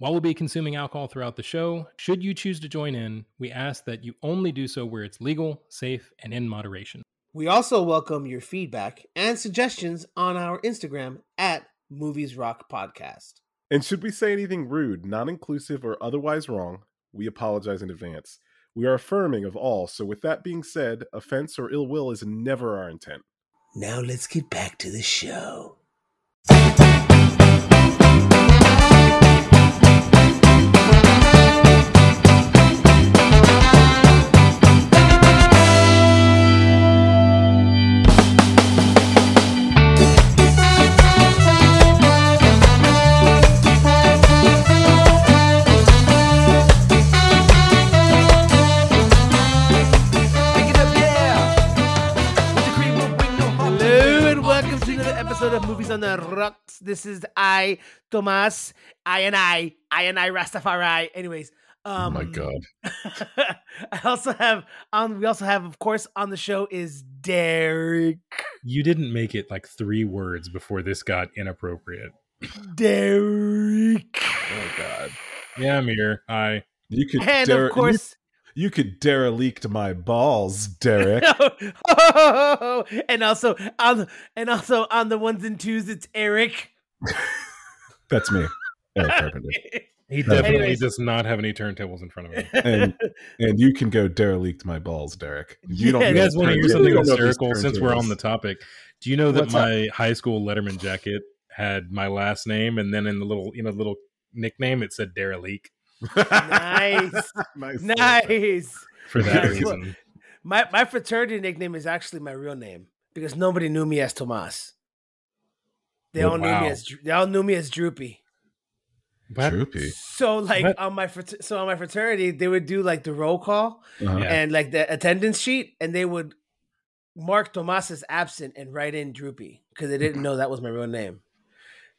While we'll be consuming alcohol throughout the show, should you choose to join in, we ask that you only do so where it's legal, safe, and in moderation. We also welcome your feedback and suggestions on our Instagram at Movies Rock Podcast. And should we say anything rude, non inclusive, or otherwise wrong, we apologize in advance. We are affirming of all, so with that being said, offense or ill will is never our intent. Now let's get back to the show. On the Rocks. This is I, Tomas, I and I, I and I Rastafari. Anyways, um, oh my god. I also have um we also have of course on the show is Derek. You didn't make it like three words before this got inappropriate. Derek. Oh god. Yeah, I'm here. Hi. You could And dere- of course you, you could derelict my balls, Derek. oh, and also on the, and also on the ones and twos it's Eric. That's me. Eric Carpenter. He definitely Anyways. does not have any turntables in front of him. And and you can go derelict my balls, Derek. You don't Yeah, You guys want to hear something you don't know these hysterical since we're on the topic? Do you know that What's up? my high school Letterman jacket had my last name and then in the little, you know, little nickname it said Derelique Nice. nice. nice. for that Nice. reason. My my fraternity nickname is actually my real name because nobody knew me as Tomas. They Oh, all knew me as they all knew me as Droopy. What? Droopy. So like What? on my frat- so on my fraternity they would do like the roll call Uh-huh. And like the attendance sheet and they would mark Tomas as absent and write in Droopy because they didn't know that was my real name.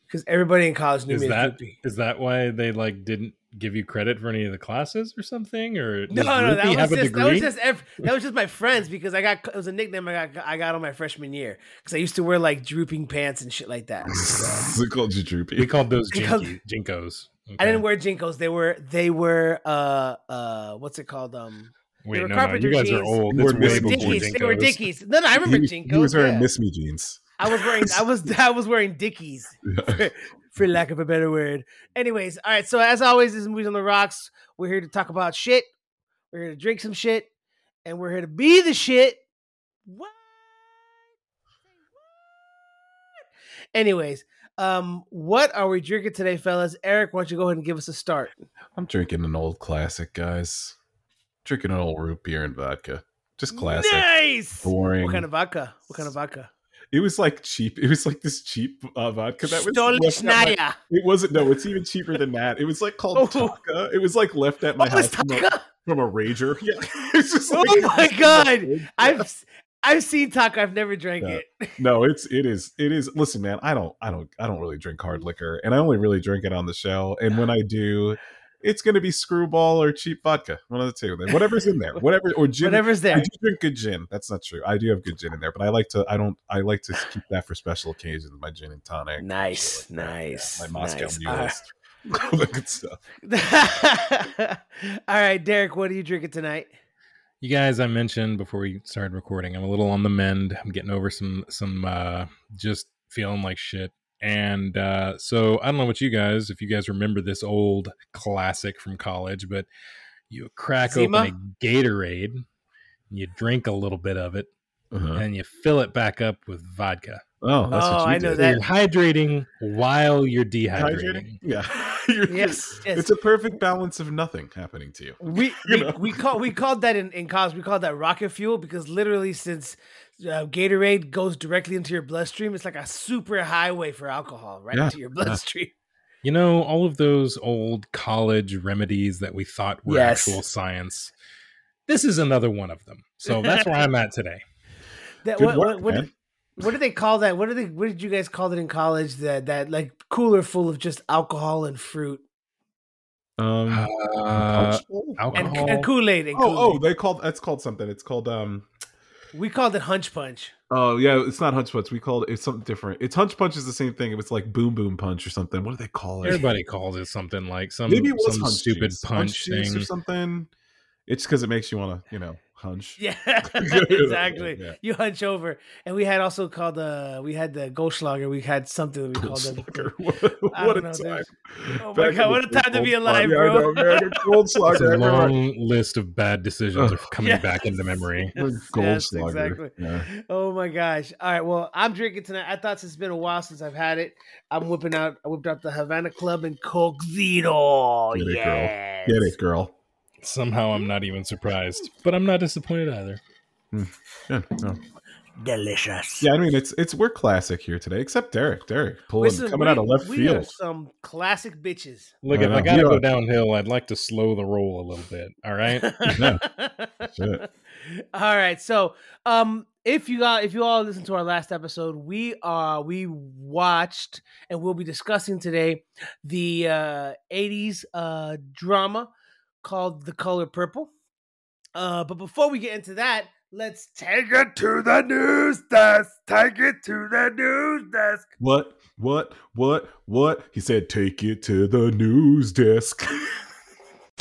Because everybody in college knew Is me as Droopy. is that why they like didn't give you credit for any of the classes or something? Or No, does no, that was, have a just, that was just ev- that was just my friends because I got it was a nickname I got I got on my freshman year because I used to wear like drooping pants and shit like that. they called you Droopy. we called those jinky, JNCOs. I didn't wear JNCOs. They were they were uh uh what's it called um Wait, were no, no, you guys are old. You It's were way Miss before Dickies. They were JNCOs. Dickies. No, no, I remember he, JNCOs. he was wearing yeah. Miss Me jeans. I was wearing I was I was wearing Dickies for lack of a better word. Anyways, all right. So as always, this is movies on the rocks. We're here to talk about shit. We're here to drink some shit, and we're here to be the shit. What? Anyways, um, what are we drinking today, fellas? Eric, why don't you go ahead and give us a start? I'm drinking an old classic, guys. Drinking an old root beer and vodka. Just classic. Nice. Boring. What kind of vodka? What kind of vodka? It was like cheap. It was like this cheap uh, vodka that was left at my-. It wasn't. No, it's even cheaper than that. It was like called Oh. Taaka. It was like left at my Oh, house from a, from a rager. Yeah, it's just Oh like, my God. I've I've seen taco. I've never drank it. no, it's it is it is. Listen, man, I don't I don't I don't really drink hard liquor, and I only really drink it on the show. And when I do, it's gonna be screwball or cheap vodka, one of the two. Then whatever's in there, whatever or gin. Whatever's there. I do drink good gin. That's not true. I do have good gin in there, but I like to. I don't. I like to keep that for special occasions. My gin and tonic. Nice, shit like that. Yeah, nice, my Moscow nice. mules. All that good stuff. All right, Derek, what are you drinking tonight? You guys, I mentioned before we started recording, I'm a little on the mend. I'm getting over some some uh just feeling like shit. And uh so I don't know what you guys, if you guys remember this old classic from college, but you crack Zima? open a Gatorade, you drink a little bit of it, Uh-huh. and you fill it back up with vodka. Oh, that's Oh, what you I know did. that. You're hydrating while you're dehydrating. Hydrating? Yeah. You're- Yes, yes. It's a perfect balance of nothing happening to you. We You we, know? we call we called that in, in college. We called that rocket fuel because literally, since uh, Gatorade goes directly into your bloodstream, it's like a super highway for alcohol right Yeah, into your bloodstream. You know, all of those old college remedies that we thought were Yes. actual science. This is another one of them. So that's where I'm at today. That Good what, work, what, what, man. did, what do they call that? What did they? What did you guys call it in college? That that like cooler full of just alcohol and fruit Um, Uh, punch bowl? and, alcohol. and Kool Aid. oh, oh, they called that's called something. It's called um, We called it Hunch Punch. Oh yeah, it's not Hunch Punch. We called it it's something different. It's Hunch Punch is the same thing. It was like Boom Boom Punch or something. What do they call it? Everybody calls it something like some Maybe it was some Hunch stupid Cheese. punch Hunch Cheese thing. or something. It's because it makes you want to, you know, hunch. Yeah, exactly. Yeah. You hunch over, and we had also called uh we had the Goldschlager. We had something that we called the Goldschlager. What, what a know, time. there's- Oh Back my god, what a time to be alive, Yeah, I bro! know, man. It's a long list of bad decisions are coming Yeah. back into memory. Yes, yes, exactly. Yeah. Oh my gosh! All right, well, I'm drinking tonight. I thought it's been a while since I've had it. I'm whipping out. I whipped out the Havana Club and Coke Zero. Get it, girl. Get it, girl. Somehow I'm not even surprised, but I'm not disappointed either. Yeah, no. Delicious. yeah, I mean it's it's we're classic here today, except Derek. Derek pulling Listen, coming we- out of left we are field. some classic bitches. Look, I if I gotta Yeah. go downhill, I'd like to slow the roll a little bit. All right. Shit. all right. So, um, if you got if you all listened to our last episode, we are we watched and we'll be discussing today the uh 80s uh drama called The Color Purple. Uh, but before we get into that, let's take it to the news desk. Take it to the news desk. What? What? What? What? He said, "Take it to the news desk."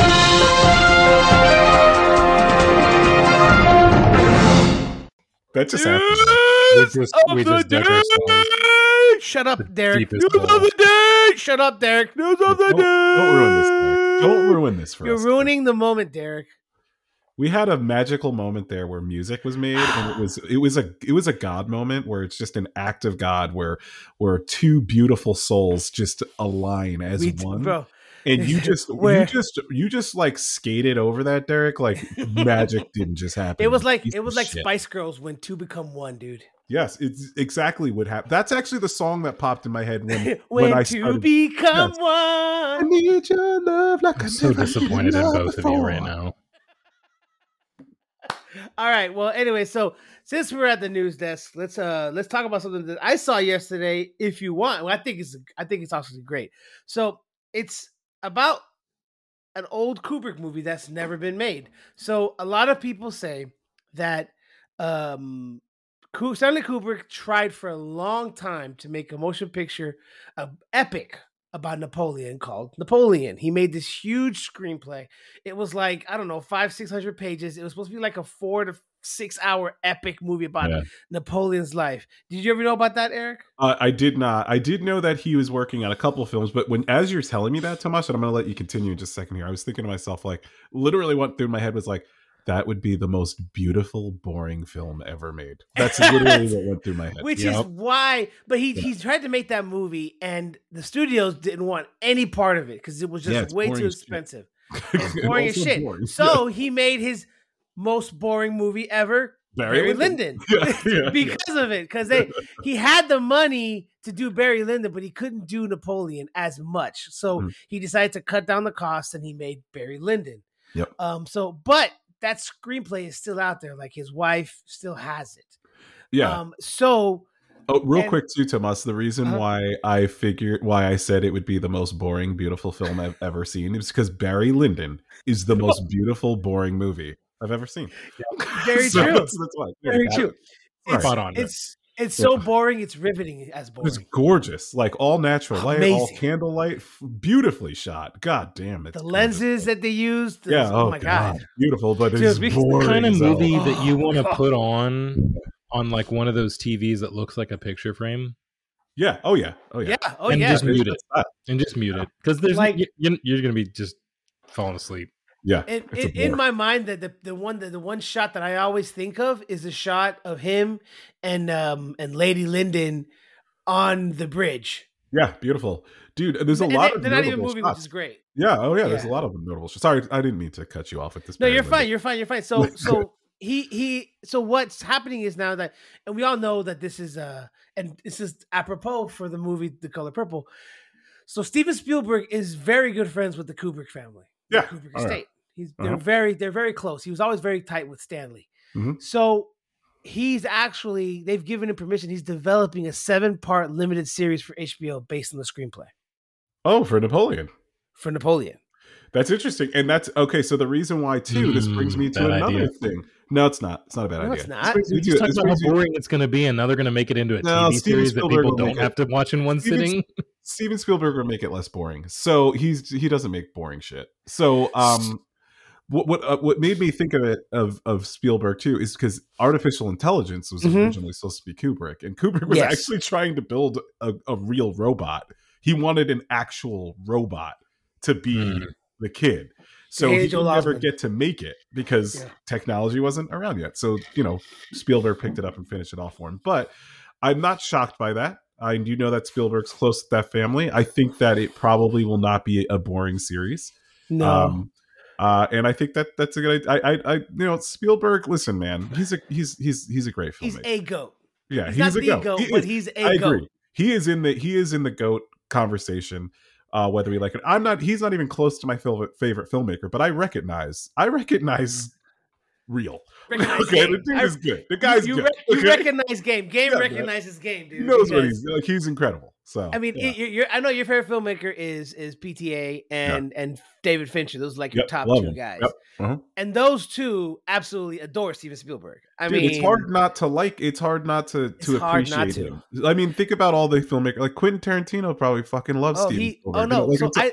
that just happened. We just of we the just dug ourselves. day. Shut up, Derek. News of the day. Shut up, Derek. News of the day. don't ruin this. Derek. Don't ruin this for us. You're us. ruining the moment, Derek. we had a magical moment there where music was made and it was it was a it was a god moment where it's just an act of god where where two beautiful souls just align as We- one bro. and you just Where- you just you just like skated over that derek like magic didn't just happen It was like it was like shit. Spice Girls when two become one, dude. Yes it's exactly what happened that's actually the song that popped in my head when when when i two started become Yes. I need your love like I I'm so disappointed in loved both of you right now. All right. Well, anyway, so since we're at the news desk, let's uh let's talk about something that I saw yesterday. If you want, well, I think it's I think it's actually great. So it's about an old Kubrick movie that's never been made. So a lot of people say that um Ku- Stanley Kubrick tried for a long time to make a motion picture, a epic about Napoleon called Napoleon. He made this huge screenplay. It was like I don't know five six hundred pages. It was supposed to be like a four to six hour epic movie about Yeah. Napoleon's life. Did you ever know about that, Eric? Uh, I did not. I did know that he was working on a couple of films, but when as you're telling me that, Tomas, and I'm going to let you continue in just a second here, I was thinking to myself, like, literally, what through my head was like, that would be the most beautiful, boring film ever made. That's literally what went through my head. Which Yep. is why, but he Yeah. he tried to make that movie, and the studios didn't want any part of it because it was just Yeah, way too expensive. Boring as shit. boring. So he made his most boring movie ever, Barry Barry, Lyndon. Lyndon, Yeah, yeah, because of it. Because they he had the money to do Barry Lyndon, but he couldn't do Napoleon as much. So Hmm. he decided to cut down the cost, and he made Barry Lyndon. Yep. Um. So, but that screenplay is still out there. Like his wife still has it. yeah. Um. So. Oh, real And- quick too, Tomas. The reason Uh-huh. why I figured why I said it would be the most boring, beautiful film I've ever seen is because Barry Lyndon is the most beautiful, boring movie I've ever seen. Very So true. That's, that's why. Yeah, Very that- true. It's, Spot on. it's it's so boring. It's riveting as boring. It's gorgeous, like all natural light, all candlelight, beautifully shot. God damn it! the lenses that they used. the- yeah. Oh, oh my god. beautiful, but Dude, it's we- the kind of as hell. movie that you want to Oh. put on on like one of those TVs that looks like a picture frame Yeah. Oh yeah. Oh yeah. Yeah. Oh And yeah. just mute it. And just mute it because there's Like- like you, you're gonna be just falling asleep. Yeah. In, it's in, in my mind, the, the the one the, the one shot that I always think of is a shot of him and um and Lady Lyndon on the bridge. yeah, beautiful, dude. There's a And lot they, of they're not even moving, shots. which is great. Yeah. Oh yeah. There's a lot of notable. Shots. Sorry, I didn't mean to cut you off at this. No, you're fine. You're fine. You're fine. So so he he so what's happening is now that and we all know that this is uh and this is apropos for the movie The Color Purple. So Steven Spielberg is very good friends with the Kubrick family. The Yeah. Kubrick Oh, yeah. estate. He's they're Uh-huh. very they're very close. He was always very tight with Stanley. Mhm. So he's actually they've given him permission. He's developing a seven part limited series for HBO based on the screenplay Oh, for Napoleon. for Napoleon. That's interesting. And that's okay. So the reason why too, this brings me Mm, to another idea. thing. No, it's not. It's not a bad No, idea. it's not. This brings We just talked about how me- boring it's going to be, and now they're going to make it into a No, TV Steven series that people don't make it- have to watch in one Steven- sitting. Steven Spielberg would make it less boring. So he's he doesn't make boring shit. So um what what uh, what made me think of it of of Spielberg too is because artificial intelligence was Mhm. originally supposed to be Kubrick, and Kubrick was Yes. actually trying to build a, a real robot. He wanted an actual robot to be Hmm. the kid. So he would never Osment. get to make it because Yeah. technology wasn't around yet. So you know Spielberg picked it up and finished it off for him. But I'm not shocked by that. I do know that Spielberg's close to that family. I think that it probably will not be a boring series. No. Um, uh, and I think that that's a good. I, I, I, you know, Spielberg. Listen, man, he's a he's he's he's a great filmmaker. he's a goat. yeah, He's, he's, not a goat. goat, He but he's a I goat. agree. He is in the he is in the goat conversation. Uh, whether we like it, I'm not. He's not even close to my fil- favorite filmmaker, but I recognize. I recognize real. Recognize okay, game. the dude I- is good. The guy's you, good. rec- you okay? recognize game. Game Yeah, recognizes game, dude. he knows what he's like. He's incredible. So I mean, yeah. you you're, I know your favorite filmmaker is is PTA and and David Fincher. Those are like your Yep, top two him. guys. Yep, uh-huh. And those two absolutely adore Steven Spielberg. I Dude, mean, it's hard not to like. It's hard not to to appreciate to. him. I mean, think about all the filmmakers. Like Quentin Tarantino probably fucking loves Oh, Steven he. Spielberg. Oh You know, no. like, so I,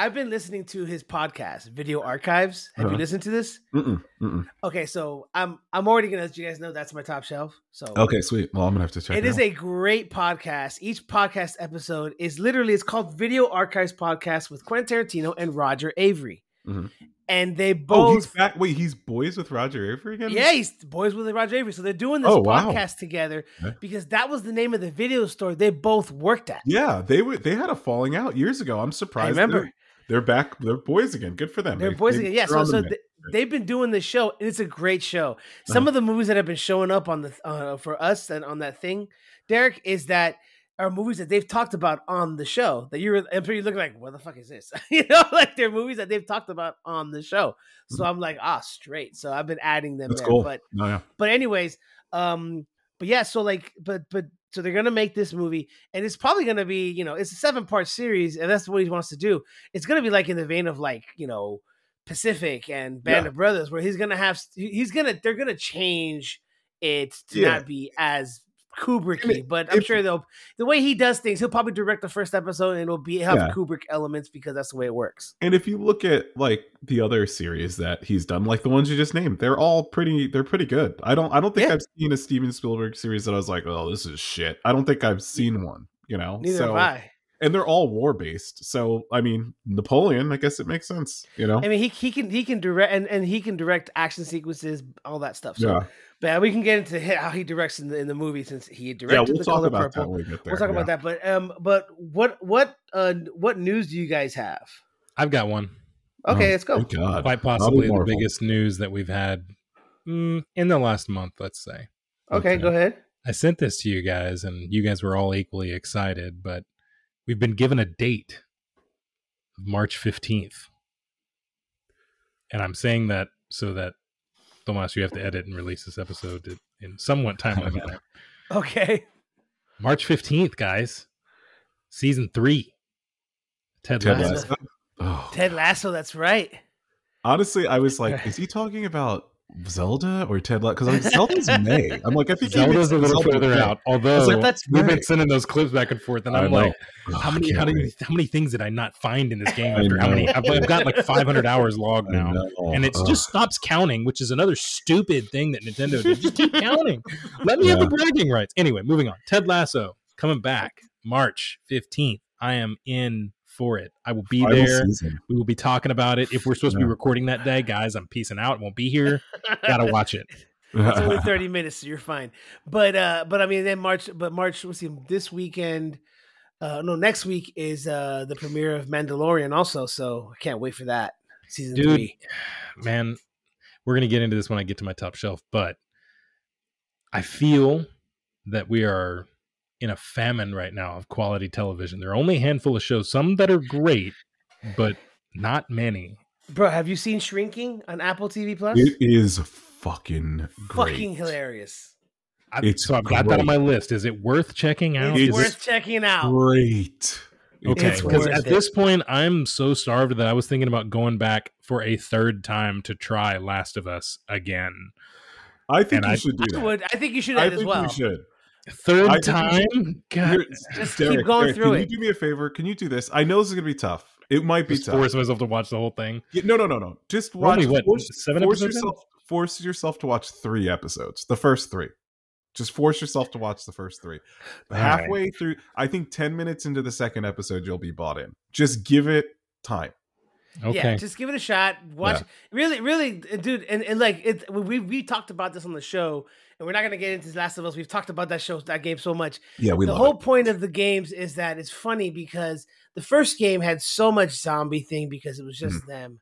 I've been listening to his podcast, Video Archives. Have Uh-huh. you listened to this? mm-mm, mm-mm. Okay, so I'm I'm already gonna let you guys know that's my top shelf. So Okay, sweet. Well, I'm gonna have to check. It it is out. a great podcast. Each podcast episode is literally it's called Video Archives Podcast with Quentin Tarantino and Roger Avary, Mhm. and they Oh, he's both back. Wait, he's boys with Roger Avary again? yeah, he's boys with Roger Avary. So they're doing this Oh, wow. podcast together Okay. because that was the name of the video store they both worked at. Yeah, they were. They had a falling out years ago. I'm surprised. I remember They're, back. They're boys again. Good for them. they're They- boys they- again. Yeah, so so mend. th- they've been doing this show, and it's a great show. Some Uh-huh. of the movies that have been showing up on the uh, for us and on that thing, Derek, is that are movies that they've talked about on the show that you're I'm sure you look like, what the fuck is this? you know, like they're movies that they've talked about on the show. So I'm like, ah, straight. So I've been adding them Mm-hmm. That's cool. But No, yeah. but anyways, um, but yeah, so like, but but so they're gonna make this movie, and it's probably gonna be, you know, it's a seven part series, and that's what he wants to do. It's gonna be like in the vein of like, you know, Pacific and Band Yeah. of Brothers, where he's gonna have, he's gonna, they're gonna change it to Yeah. not be as Kubricky, but I'm if- sure they'll the way he does things, he'll probably direct the first episode and it'll be have Yeah. Kubrick elements because that's the way it works. And if you look at like the other series that he's done, like the ones you just named, they're all pretty. They're pretty good. I don't. I don't think Yeah. I've seen a Steven Spielberg series that I was like, oh, this is shit. I don't think I've seen one. You know. Neither so, have I. And they're all war based. So I mean, Napoleon. I guess it makes sense. You know. I mean, he, he can he can direct and, and he can direct action sequences, all that stuff. So yeah. But we can get into how he directs in the in the movie since he directed Yeah. We'll the talk color about purple. that when we get there. We'll talk about that. But um, but what what uh what news do you guys have? I've got one. Okay, Oh, let's go. Thank God. Quite possibly the biggest news that we've had mm, in the last month, let's say. Okay, Okay. go ahead. I sent this to you guys, and you guys were all equally excited, but we've been given a date of March 15th. And I'm saying that so that, Tomas, you have to edit and release this episode in somewhat timely manner. Okay. March 15th, guys. Season three. Ted, Ted Lasso. Lasso. Oh. Ted Lasso, that's right. Honestly, I was like, is he talking about Zelda or Ted Lasso? Because I'm Zelda's May. I'm like, I think Zelda's a little Zelda further out. Although like, that's we've been sending those clips back and forth, and I'm like, Oh, how many, how many, how many things did I not find in this game? After how many? I've, I've got like 500 hours logged now, and it just stops counting, which is another stupid thing that Nintendo did. Just keep counting. Let me have the bragging rights. Anyway, moving on. Ted Lasso coming back March 15th. I am in for it. I will be Final there. season. We will be talking about it. If we're supposed to be recording that day, guys, I'm peacing out. Won't be here. Gotta watch it. It's only 30 minutes, so you're fine. But uh but I mean then March but March let's see this weekend uh no next week is uh the premiere of Mandalorian also, so I can't wait for that. Season Dude, three. man, we're gonna get into this when I get to my top shelf, but I feel that we are in a famine right now of quality television. There are only a handful of shows, some that are great, but not many. Bro, have you seen Shrinking on Apple TV Plus? It is fucking great. Fucking hilarious. I've, It's so I've got that on my list. Is it worth checking out? It's It's worth checking out. Great. Okay, because at it. this point, I'm so starved that I was thinking about going back for a third time to try Last of Us again. I think And you I- should do I that. would. I think you should I as think well. you should. Third I time? God, Here- Just keep going Derek, through can it. you do me a favor? Can you do this? I know this is going to be tough. It might be just tough. force myself to watch the whole thing. Yeah, no, no, no, no. Just watch. only, what, force, seven force episodes in? yourself. Force yourself to watch three episodes. The first three. Just force yourself to watch the first three. All Halfway through, I think ten minutes into the second episode, you'll be bought in. Just give it time. Okay. Yeah, just give it a shot. Watch. Yeah. Really, really, dude, and, and like it. We we talked about this on the show, and we're not gonna get into The Last of Us. We've talked about that show, that game so much. Yeah, we the love whole it. point of the games is that it's funny because the first game had so much zombie thing because it was just Mm-hmm. them.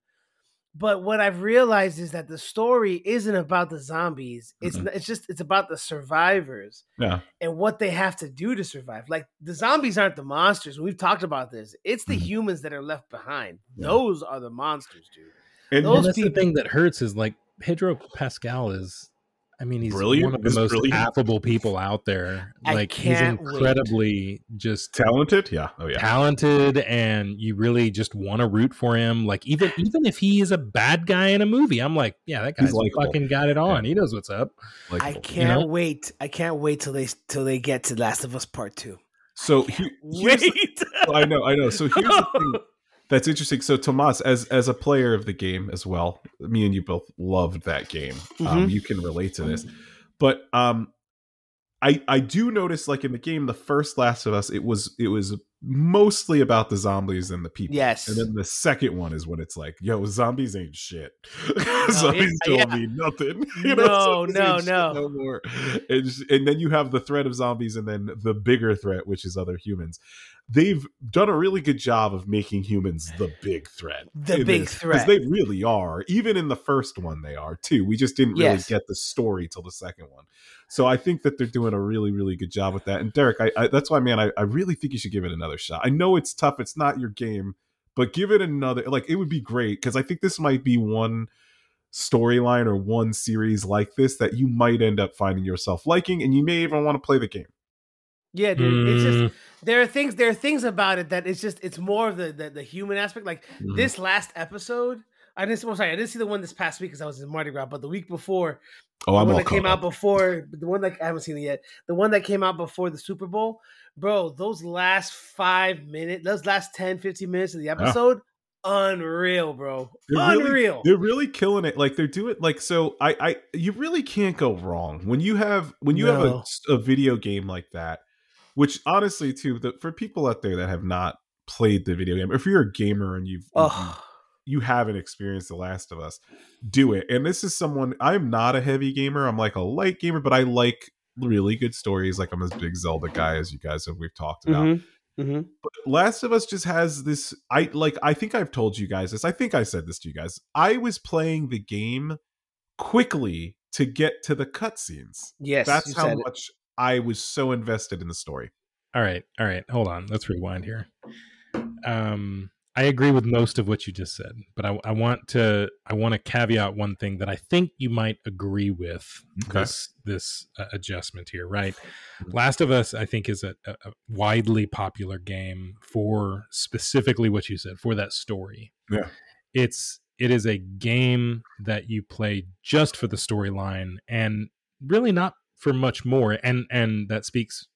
But what I've realized is that the story isn't about the zombies. It's Mhm. it's just it's about the survivors Yeah, and what they have to do to survive. Like the zombies aren't the monsters. We've talked about this. It's the Mhm. humans that are left behind. Yeah. Those are the monsters, dude. and Those And that's people- the thing that hurts is like Pedro Pascal is. I mean, he's Brilliant. one of the He's most brilliant. affable people out there. I like can't he's wait. incredibly just talented. Yeah. Oh yeah. talented, and you really just want to root for him. Like even even if he is a bad guy in a movie, I'm like, yeah, that He's guy's likable. fucking got it on. He knows what's up. Like, I can't know? wait. I can't wait till they till they get to Last of Us Part Two. So he, here's the- Wait. I know, I know. So here's the thing that's interesting. So Tomas, as as a player of the game as well, me and you both loved that game. Um, you can relate to this, but um, I I do notice like in the game, the first Last of Us, it was it was mostly about the zombies and the people. Yes. and then the second one is when it's like, yo, zombies ain't shit. yeah, zombies don't yeah. mean nothing. No, zombies no, no. no more. And, and then you have the threat of zombies, and then the bigger threat, which is other humans. They've done a really good job of making humans the big threat. The big this, threat. Because they really are. Even in the first one, they are too. We just didn't really Yes. get the story till the second one. So I think that they're doing a really, really good job with that. And Derek, I, I that's why, man, I, I really think you should give it another shot. I know it's tough; it's not your game, but give it another. Like it would be great because I think this might be one storyline or one series like this that you might end up finding yourself liking, and you may even want to play the game. Yeah, dude. It's just Mm, there are things there are things about it that it's just it's more of the the, the human aspect. Like Mhm. this last episode, I didn't. Well, sorry, I didn't see the one this past week because I was in Mardi Gras. But the week before, Oh, the I'm one that came caught out before the one that I haven't seen it yet. The one that came out before the Super Bowl, bro. Those last five minutes, those last 10, 15 minutes of the episode, unreal, bro. They're really- unreal. They're really killing it. Like they're doing like so. I I you really can't go wrong when you have when you have a, a video game like that. Which honestly, too, the, for people out there that have not played the video game, if you're a gamer and you've oh, you haven't experienced The Last of Us, do it. And this is someone I'm not a heavy gamer. I'm like a light gamer, but I like really good stories. Like I'm a big Zelda guy, as you guys have we've talked about. mhm, mhm. But Last of Us just has this. I like. I think I've told you guys this. I think I said this to you guys. I was playing the game quickly to get to the cutscenes. yes, That's how much I was so invested in the story. all right, all right. Hold on. Let's rewind here. Um, I agree with most of what you just said, but I, I want to I want to caveat one thing that I think you might agree with Okay. this this uh, adjustment here, right? Last of Us, I think, is a, a a widely popular game for specifically what you said for that story. Yeah. it's it is a game that you play just for the storyline and really not for much more, and and that speaks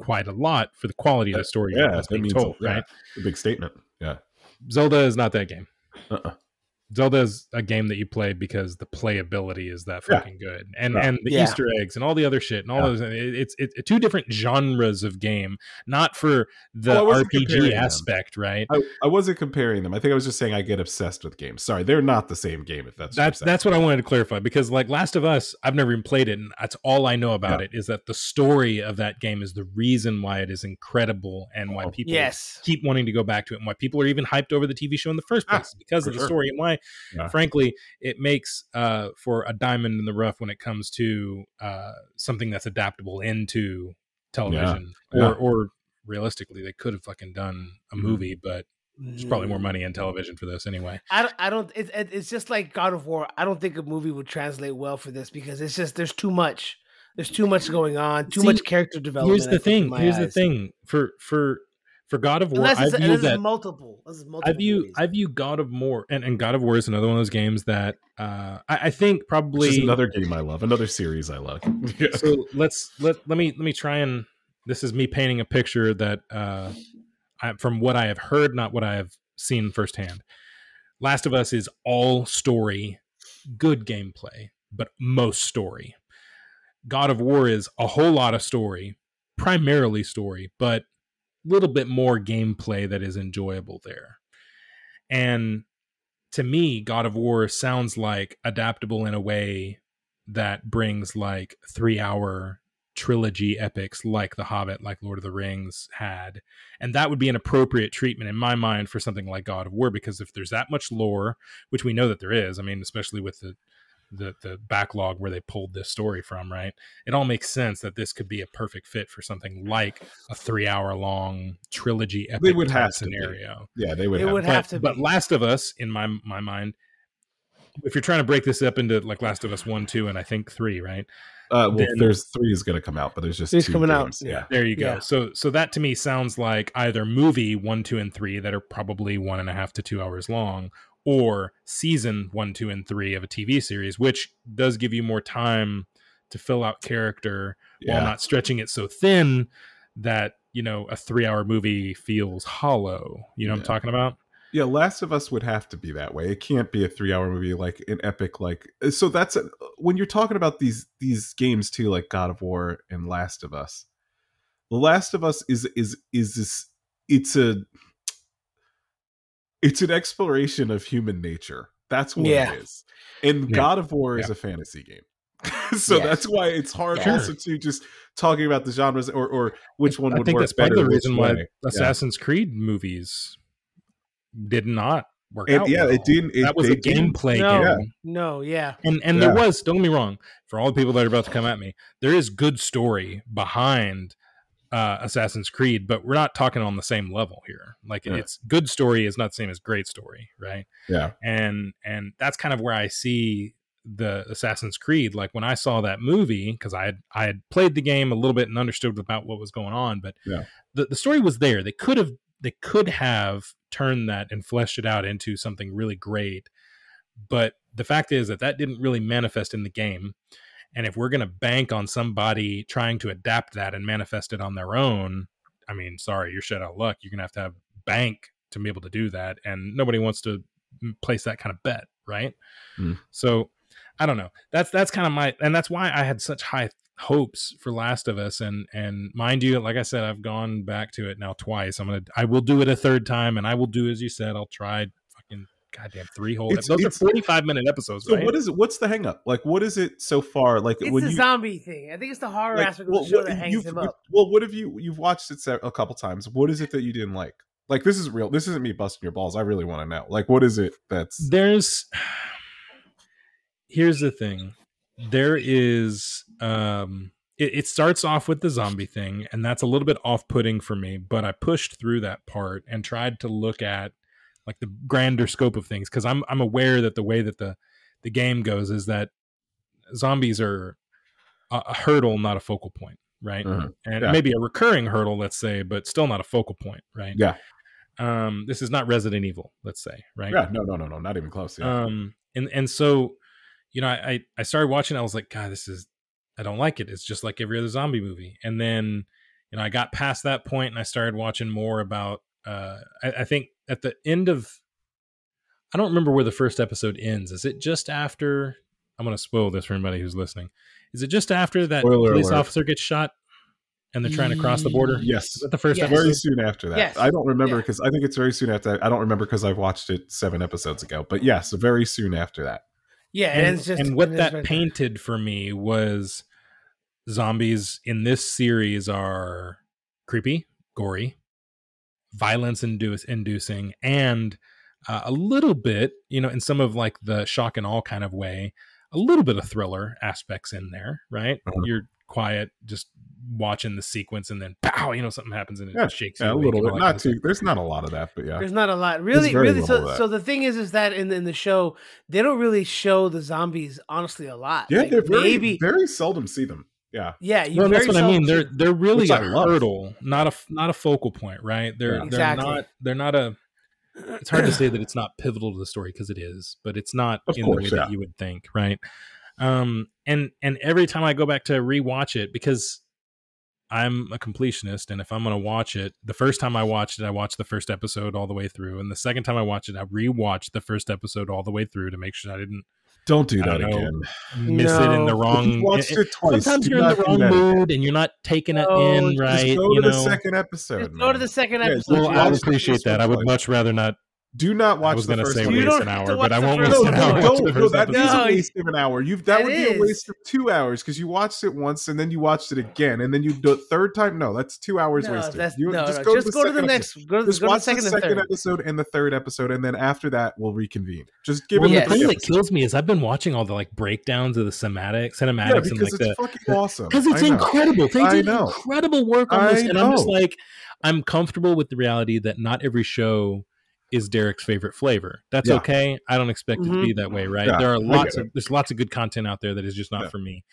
quite a lot for the quality of the story Yeah, that's that being means told, yeah, right? A big statement. Yeah. Zelda is not that game. Uh-uh. Zelda is a game that you play because the playability is that Yeah. fucking good, and Yeah. and the Yeah. Easter eggs and all the other shit and all Yeah. those. it- It's it's two different genres of game, not for the Well, I wasn't RPG them. aspect, right? I, I wasn't comparing them. I think I was just saying I get obsessed with games. Sorry, they're not the same game. If that's That's that's what I wanted to clarify because like Last of Us, I've never even played it, and that's all I know about Yeah. it is that the story of that game is the reason why it is incredible and why Oh. people Yes. keep wanting to go back to it and why people are even hyped over the TV show in the first Ah, place because of the sure. story and why, Yeah. frankly, it makes uh, for a diamond in the rough when it comes to uh, something that's adaptable into television. Yeah. Or, or realistically, they could have fucking done a Mhm. movie, but there's probably Mm. more money in television for this anyway. I don't, I don't it, it, it's just like God of War. I don't think a movie would translate well for this because it's just there's too much. There's too much going on, too See, much character development. Here's the thing. my Here's the thing. For for for God of War, Unless I view that multiple. Multiple I view movies. I view God of War and, and God of War is another one of those games that uh, I, I think probably is another game I love, another series I love. Yeah. so let's let let me let me try and this is me painting a picture that uh I, from what I have heard, not what I have seen firsthand. Last of Us is all story, good gameplay, but most story. God of War is a whole lot of story, primarily story, but a little bit more gameplay that is enjoyable there. And to me, God of War sounds like adaptable in a way that brings like three hour trilogy epics like The Hobbit, like Lord of the Rings had. And that would be an appropriate treatment in my mind for something like God of War, because if there's that much lore, which we know that there is, I mean, especially with the the, the backlog where they pulled this story from, right? It all makes sense that this could be a perfect fit for something like a three hour long trilogy epic would type have to be. scenario yeah, they would. It have, would but, have to but be. Last of Us, in my my mind, if you're trying to break this up into like Last of Us one, two, and I think three, right? Uh, well, then- there's three is going to come out, but there's just Three's two coming out, games. yeah. Yeah. There you go. Yeah. So so that to me sounds like either movie one, two, and three that are probably one and a half to two hours long, or season one, two, and three of a TV series, which does give you more time to fill out character while not stretching it so thin that you know a three hour movie feels hollow. You know what I'm talking about? Yeah, Last of Us would have to be that way. It can't be a three-hour movie like an epic like. Uh, so that's a, when you're talking about these these games too, like God of War and Last of Us. The Last of Us is is is this. It's a. It's an exploration of human nature. That's what Yeah. it is. And Yeah. God of War is a fantasy game. so Yes. that's why it's hard Sure. also to just talking about the genres or or which one I would think work that's part better. of the reason why. Yeah. Assassin's Creed movies did not work And out. yeah, well. it didn't. It, that was a didn't- gameplay No. game. no, yeah. and and there was don't get me wrong for all the people that are about to come at me there is good story behind uh assassin's creed but we're not talking on the same level here like Yeah. it's good story is not the same as great story right Yeah. and and that's kind of where i see the assassin's creed like when i saw that movie because i had i had played the game a little bit and understood about what was going on but Yeah. the, the story was there they could have they could have turned that and fleshed it out into something really great but the fact is that that didn't really manifest in the game and if we're going to bank on somebody trying to adapt that and manifest it on their own i mean sorry you're shut out of luck. You're going to have to have bank to be able to do that and nobody wants to place that kind of bet right? Mm. so i don't know. That's that's kind of my and that's why i had such high hopes for last of us and and mind you like i said i've gone back to it now twice. I'm gonna i will do it a third time and i will do as you said. I'll try goddamn three whole It's- those it's- are 45 minute episodes So right? what is it? What's the hang up? Like, what is it so far? Like, It's when the you zombie thing. I think it's the horror like, aspect of well, the show what- that hangs you've- him you- up. Well, what have you? You've watched it a couple times. What is it that you didn't like? Like, this is real. This isn't me busting your balls. I really want to know. Like, what is it that's? there's here's the thing there is um it, it starts off with the zombie thing and that's a little bit off-putting for me but i pushed through that part and tried to look at like the grander scope of things because i'm i'm aware that the way that the the game goes is that zombies are a, a hurdle not a focal point right Mhm. and Yeah. maybe a recurring hurdle let's say but still not a focal point right Yeah. um this is not resident evil let's say right Yeah. No. No. No. No. Not even close. Yeah. um and and so you know I i started watching i was like god this is i don't like it it's just like every other zombie movie and then you know i got past that point and i started watching more about uh i, I think at the end of i don't remember where the first episode ends is it just after i'm going to spoil this for anybody who's listening is it just after that Spoiler police alert. officer gets shot and they're trying to cross the border yes. is that the first Yes. episode Very soon after that. Yes. I don't remember Yeah. because I think it's very soon after. That. I don't remember because I've watched it seven episodes ago. But yes, very soon after that. Yeah, and, and, it's just and what it's that right there. painted for me was zombies in this series are creepy, gory, violence induce, inducing, and uh, a little bit, you know, in some of like the shock and all kind of way, a little bit of thriller aspects in there, right? Uh-huh. You're quiet, just watching the sequence, and then pow, you know, something happens and it Yeah, shakes you. Yeah, a little bit. Not kind of stuff. too. There's not a lot of that, but yeah. There's not a lot, really. Really, so so the thing is, is that in in the show they don't really show the zombies honestly a lot. Yeah, Like, they're very, maybe very seldom see them. Yeah, Yeah, you Well, that's very what I mean. They're they're really Which a I love. hurdle, not a not a focal point, right? They're Yeah. they're Exactly. not they're not a. It's hard to say that it's not pivotal to the story because it is, but it's not Of in course, the way yeah. that you would think, right? Um, and and every time I go back to rewatch it because I'm a completionist, and if I'm going to watch it, the first time I watched it, I watched the first episode all the way through, and the second time I watched it, I rewatched the first episode all the way through to make sure I didn't don't do that know. again. miss it in the wrong. Watched it- it twice. Sometimes do you're in the wrong that again. mood and you're not taking it No, in right. Just go you to the know, second episode. Just go to the second Yeah, episode. well, I the appreciate that. I would much rather not. Do not watch I was the going to say waste don't an hour, but I won't waste No, an hour. no, watching don't. No, that is a waste of an hour. You've that That would be a waste of two hours because you watched it once and then you watched it again and then you do it third time. No, that's two hours No, wasted. You no, just no, go just to the go to the next. episode. Go to, Just go to the watch the second and episode and the third episode, and then after that we'll reconvene. Just give Well, it Yes. the the thing three that kills me is I've been watching all the like breakdowns of the cinematic Yeah, cinematics and because like it's the fucking awesome. because it's incredible. They did incredible work on this, and I'm just like, I'm comfortable with the reality that not every show is Derek's favorite flavor. That's Yeah. okay. I don't expect it to Mhm. be that way, right? Yeah, there are lots it. of there's lots of good content out there that is just not Yeah. for me,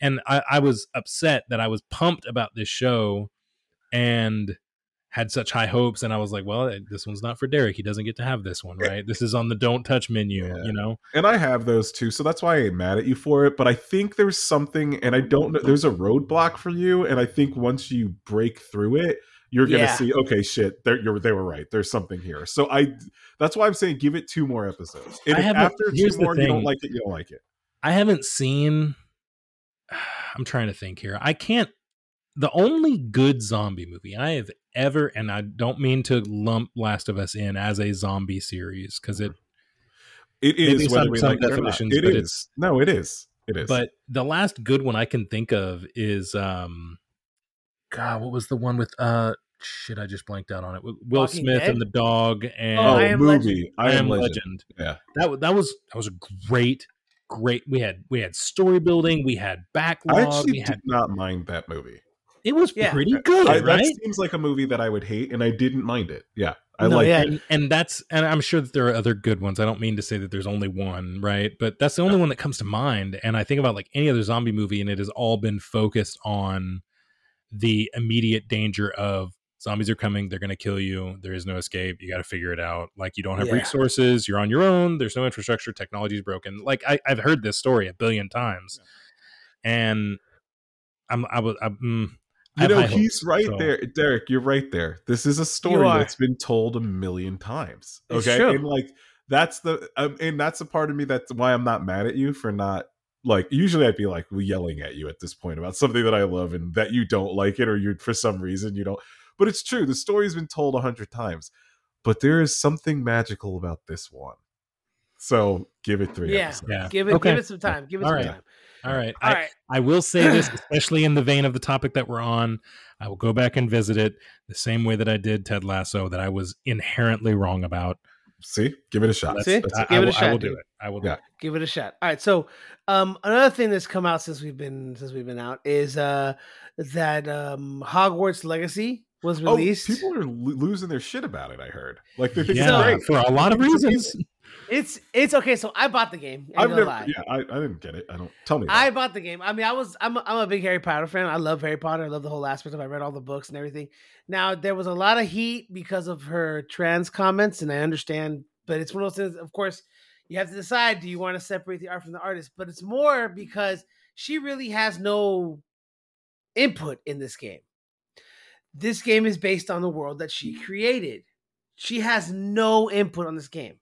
and I, I was upset that I was pumped about this show and had such high hopes, and I was like, well, this one's not for Derek. He doesn't get to have this one, right? This is on the don't touch menu, Yeah. you know. and I have those too, so that's why I ain't mad at you for it. But I think there's something, and I don't know. There's a roadblock for you, and I think once you break through it, you're gonna Yeah. see. Okay, shit, they're, you're, they were right. There's something here. So I, that's why I'm saying give it two more episodes. And I if after two the more you don't like it, you don't like it. I haven't seen. I'm trying to think here. I can't. The only good zombie movie I have ever, and I don't mean to lump Last of Us in as a zombie series because it, it is Maybe whether some- we some like it or not. definitions, It but is. No, it is. It is. but the last good one I can think of is, um, God, what was the one with, uh, shit, I just blanked out on it. Will Walking Smith Dead? and the dog and oh, I Am movie. I Am Legend. Legend. Yeah. That that was that was a great, great. We had we had story building. We had backlog. I actually We did had not mind that movie. it was Yeah. pretty good, I, right? That seems like a movie that I would hate, and I didn't mind it. Yeah, I No, like yeah. it. and, and that's and i'm sure that there are other good ones i don't mean to say that there's only one right but that's the only one that comes to mind and i think about like any other zombie movie and it has all been focused on the immediate danger of zombies are coming they're going to kill you there is no escape you got to figure it out like you don't have Yeah. resources you're on your own there's no infrastructure technology's broken like I, i've heard this story a billion times and i'm i was i'm mm, You know, he's hopes, right so- there, Derek. You're right there. This is a story that's been told a million times. Okay, and like that's the um, and that's a part of me that's why I'm not mad at you for not like. Usually, I'd be like yelling at you at this point about something that I love and that you don't like it or you for some reason you don't. But it's true. The story's been told a hundred times, but there is something magical about this one. So give it three. Yeah. episodes. yeah Give it, Okay. give it some time. Give it All some right. time. all right All I, right. I will say this, especially in the vein of the topic that we're on. I will go back and visit it the same way that I did Ted Lasso, that I was inherently wrong about. See, give it a shot. See? That's I. Give I it a will, I shot, will do it. I will Yeah. do it. Give it a shot. All right. So, um, another thing that's come out since we've been since we've been out is uh that um Hogwarts Legacy was Oh, released. people are lo- losing their shit about it. I heard. Like they think Yeah, it's great. for a lot of reasons. It's it's okay. So I bought the game. I've never. lie. Yeah, I, I didn't get it. I don't. Tell me. I bought the game. I mean, I was I'm a, I'm a big Harry Potter fan. I love Harry Potter. I love the whole aspect of. it. I read all the books and everything. Now there was a lot of heat because of her trans comments, and I understand. But it's one of those things. Of course, you have to decide: do you want to separate the art from the artist? But it's more because she really has no input in this game. This game is based on the world that she created. She has no input on this game.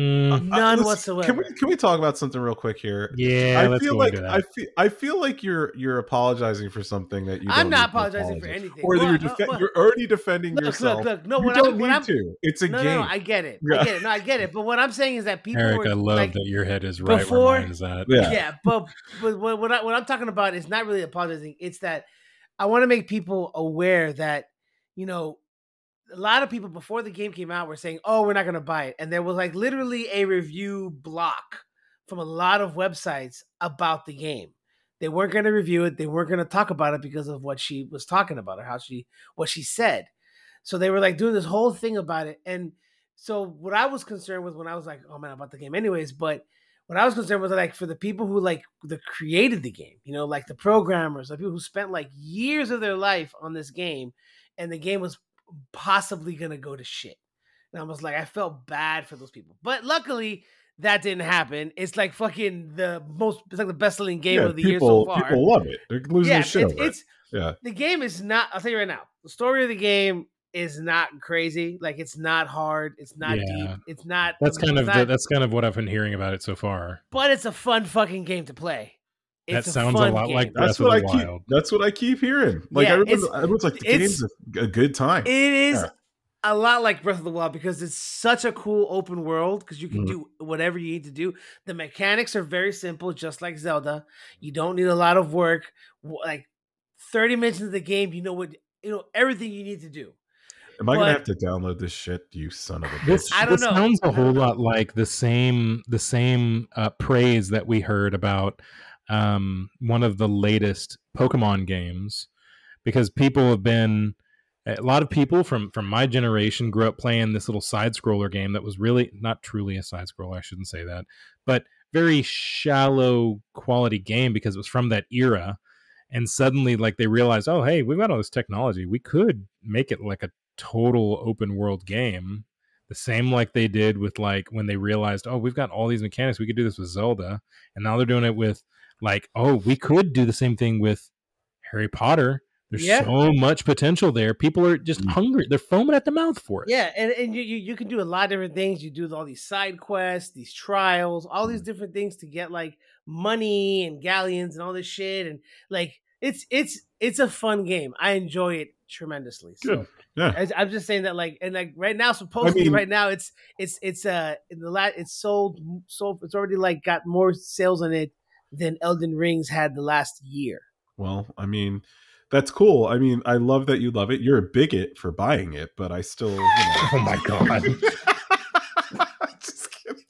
Hmm, Uh, None listen, whatsoever. Can we can we talk about something real quick here? yeah, I let's feel go like that. I feel I feel like you're you're apologizing for something that you. I'm don't not need to apologizing for anything. Or Well, you're uh, defe- well- you're already defending Look, yourself. look, look. No, you what don't I'm, need what I'm, to. It's a no, game. no, no, I get it. Yeah. I get it. No, I get it. But what I'm saying is that people Eric, were I love like, that your head is right before- where mine is at. yeah. yeah. but but what, what, I, what I'm talking about is not really apologizing. It's that I want to make people aware that you know a lot of people before the game came out were saying, "Oh, we're not going to buy it," and there was like literally a review block from a lot of websites about the game. They weren't going to review it. They weren't going to talk about it because of what she was talking about or how she what she said. So they were like doing this whole thing about it. And so what I was concerned with when I was like, "Oh man, about the game," anyways. But what I was concerned was like for the people who like the created the game, you know, like the programmers, the people who spent like years of their life on this game, and the game was possibly gonna go to shit. And I was like, I felt bad for those people, but luckily that didn't happen. It's like fucking the most. It's like the best selling game yeah, of the people, year so far. People love it. They're losing yeah, shit it's, over it. Yeah. the game is not. I'll tell you right now, the story of the game is not crazy. Like it's not hard. It's not Yeah. deep. It's not. That's I mean, kind of not- that's kind of what I've been hearing about it so far. but it's a fun fucking game to play. That sounds a fun lot game. like That's what I of the keep. Wild. That's what I keep hearing. Like Yeah, I remember, it's- I was like, the game's a, a good time. It is Yeah. a lot like Breath of the Wild because it's such a cool open world because you can Mhm. do whatever you need to do. The mechanics are very simple, just like Zelda. You don't need a lot of work. Like thirty minutes into the game, you know what you know everything you need to do. Am I gonna have to download this shit? You son of a bitch! This, I don't this know. sounds a whole lot like the same the same uh, praise that we heard about um, one of the latest Pokemon games, because people have been a lot of people from from my generation grew up playing this little side scroller game that was really not truly a side scroller. I shouldn't say that, but very shallow quality game because it was from that era. And suddenly, like they realized, oh, hey, we've got all this technology. We could make it like a total open world game the same like they did with like when they realized oh we've got all these mechanics we could do this with zelda and now they're doing it with like oh we could do the same thing with harry potter there's Yeah. so much potential there people are just Mm. hungry they're foaming at the mouth for it Yeah, and, and you, you you can do a lot of different things. You do all these side quests, these trials, all these different things to get like money and galleons and all this shit. And like it's it's it's a fun game. I enjoy it tremendously. So Good. Yeah. I, I'm just saying that like and like right now, supposedly mean- right now it's it's it's uh in the la- it's sold sold it's already like got more sales on it than Elden Rings had the last year. Well, I mean, that's cool. I mean, I love that you love it. You're a bigot for buying it, but I still. You know. oh my god Just kidding.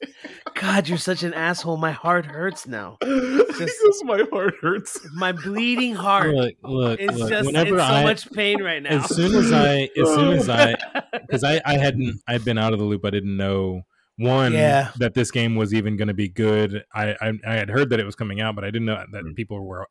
God, you're such an asshole. My heart hurts now. because my heart hurts. My bleeding heart. look look, It's look. just whenever it's so i much pain right now. as soon as i as soon as i I because I, I hadn't I'd been out of the loop. I didn't know one Yeah. that this game was even going to be good. I, I I had heard that it was coming out, but I didn't know that Mm. people were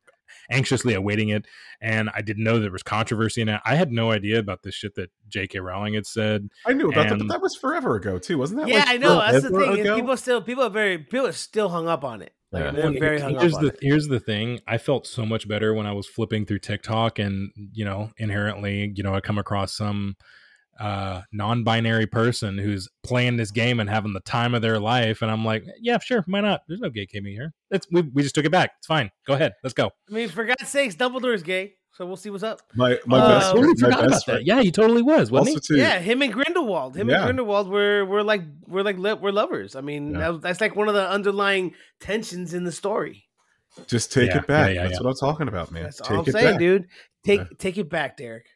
anxiously awaiting it, and I didn't know there was controversy in it. I had no idea about this shit that J.K. Rowling had said. I knew about that, but that was forever ago too, wasn't that? yeah, like I know. That's the thing. is? People still people are very people are still hung up on it. Like, Yeah. they're very hung here's up on the it. here's the thing. I felt so much better when I was flipping through TikTok, and you know, inherently, you know, I come across some uh non-binary person who's playing this game and having the time of their life and i'm like yeah sure why not there's no gay gaming here it's we, we just took it back it's fine go ahead let's go I mean, for God's sakes, Dumbledore's gay, so we'll see what's up. My my Uh, best totally friend, my forgot about that yeah he totally was wasn't he too, Yeah, him and Grindelwald. Him Yeah. and Grindelwald were we're like we're like li- we're lovers. I mean, Yeah. that was- that's like one of the underlying tensions in the story. just take Yeah, it back. yeah, yeah, That's yeah. what I'm talking about, man. That's take all I'm it saying, back. dude. Take Yeah. take it back, Derek.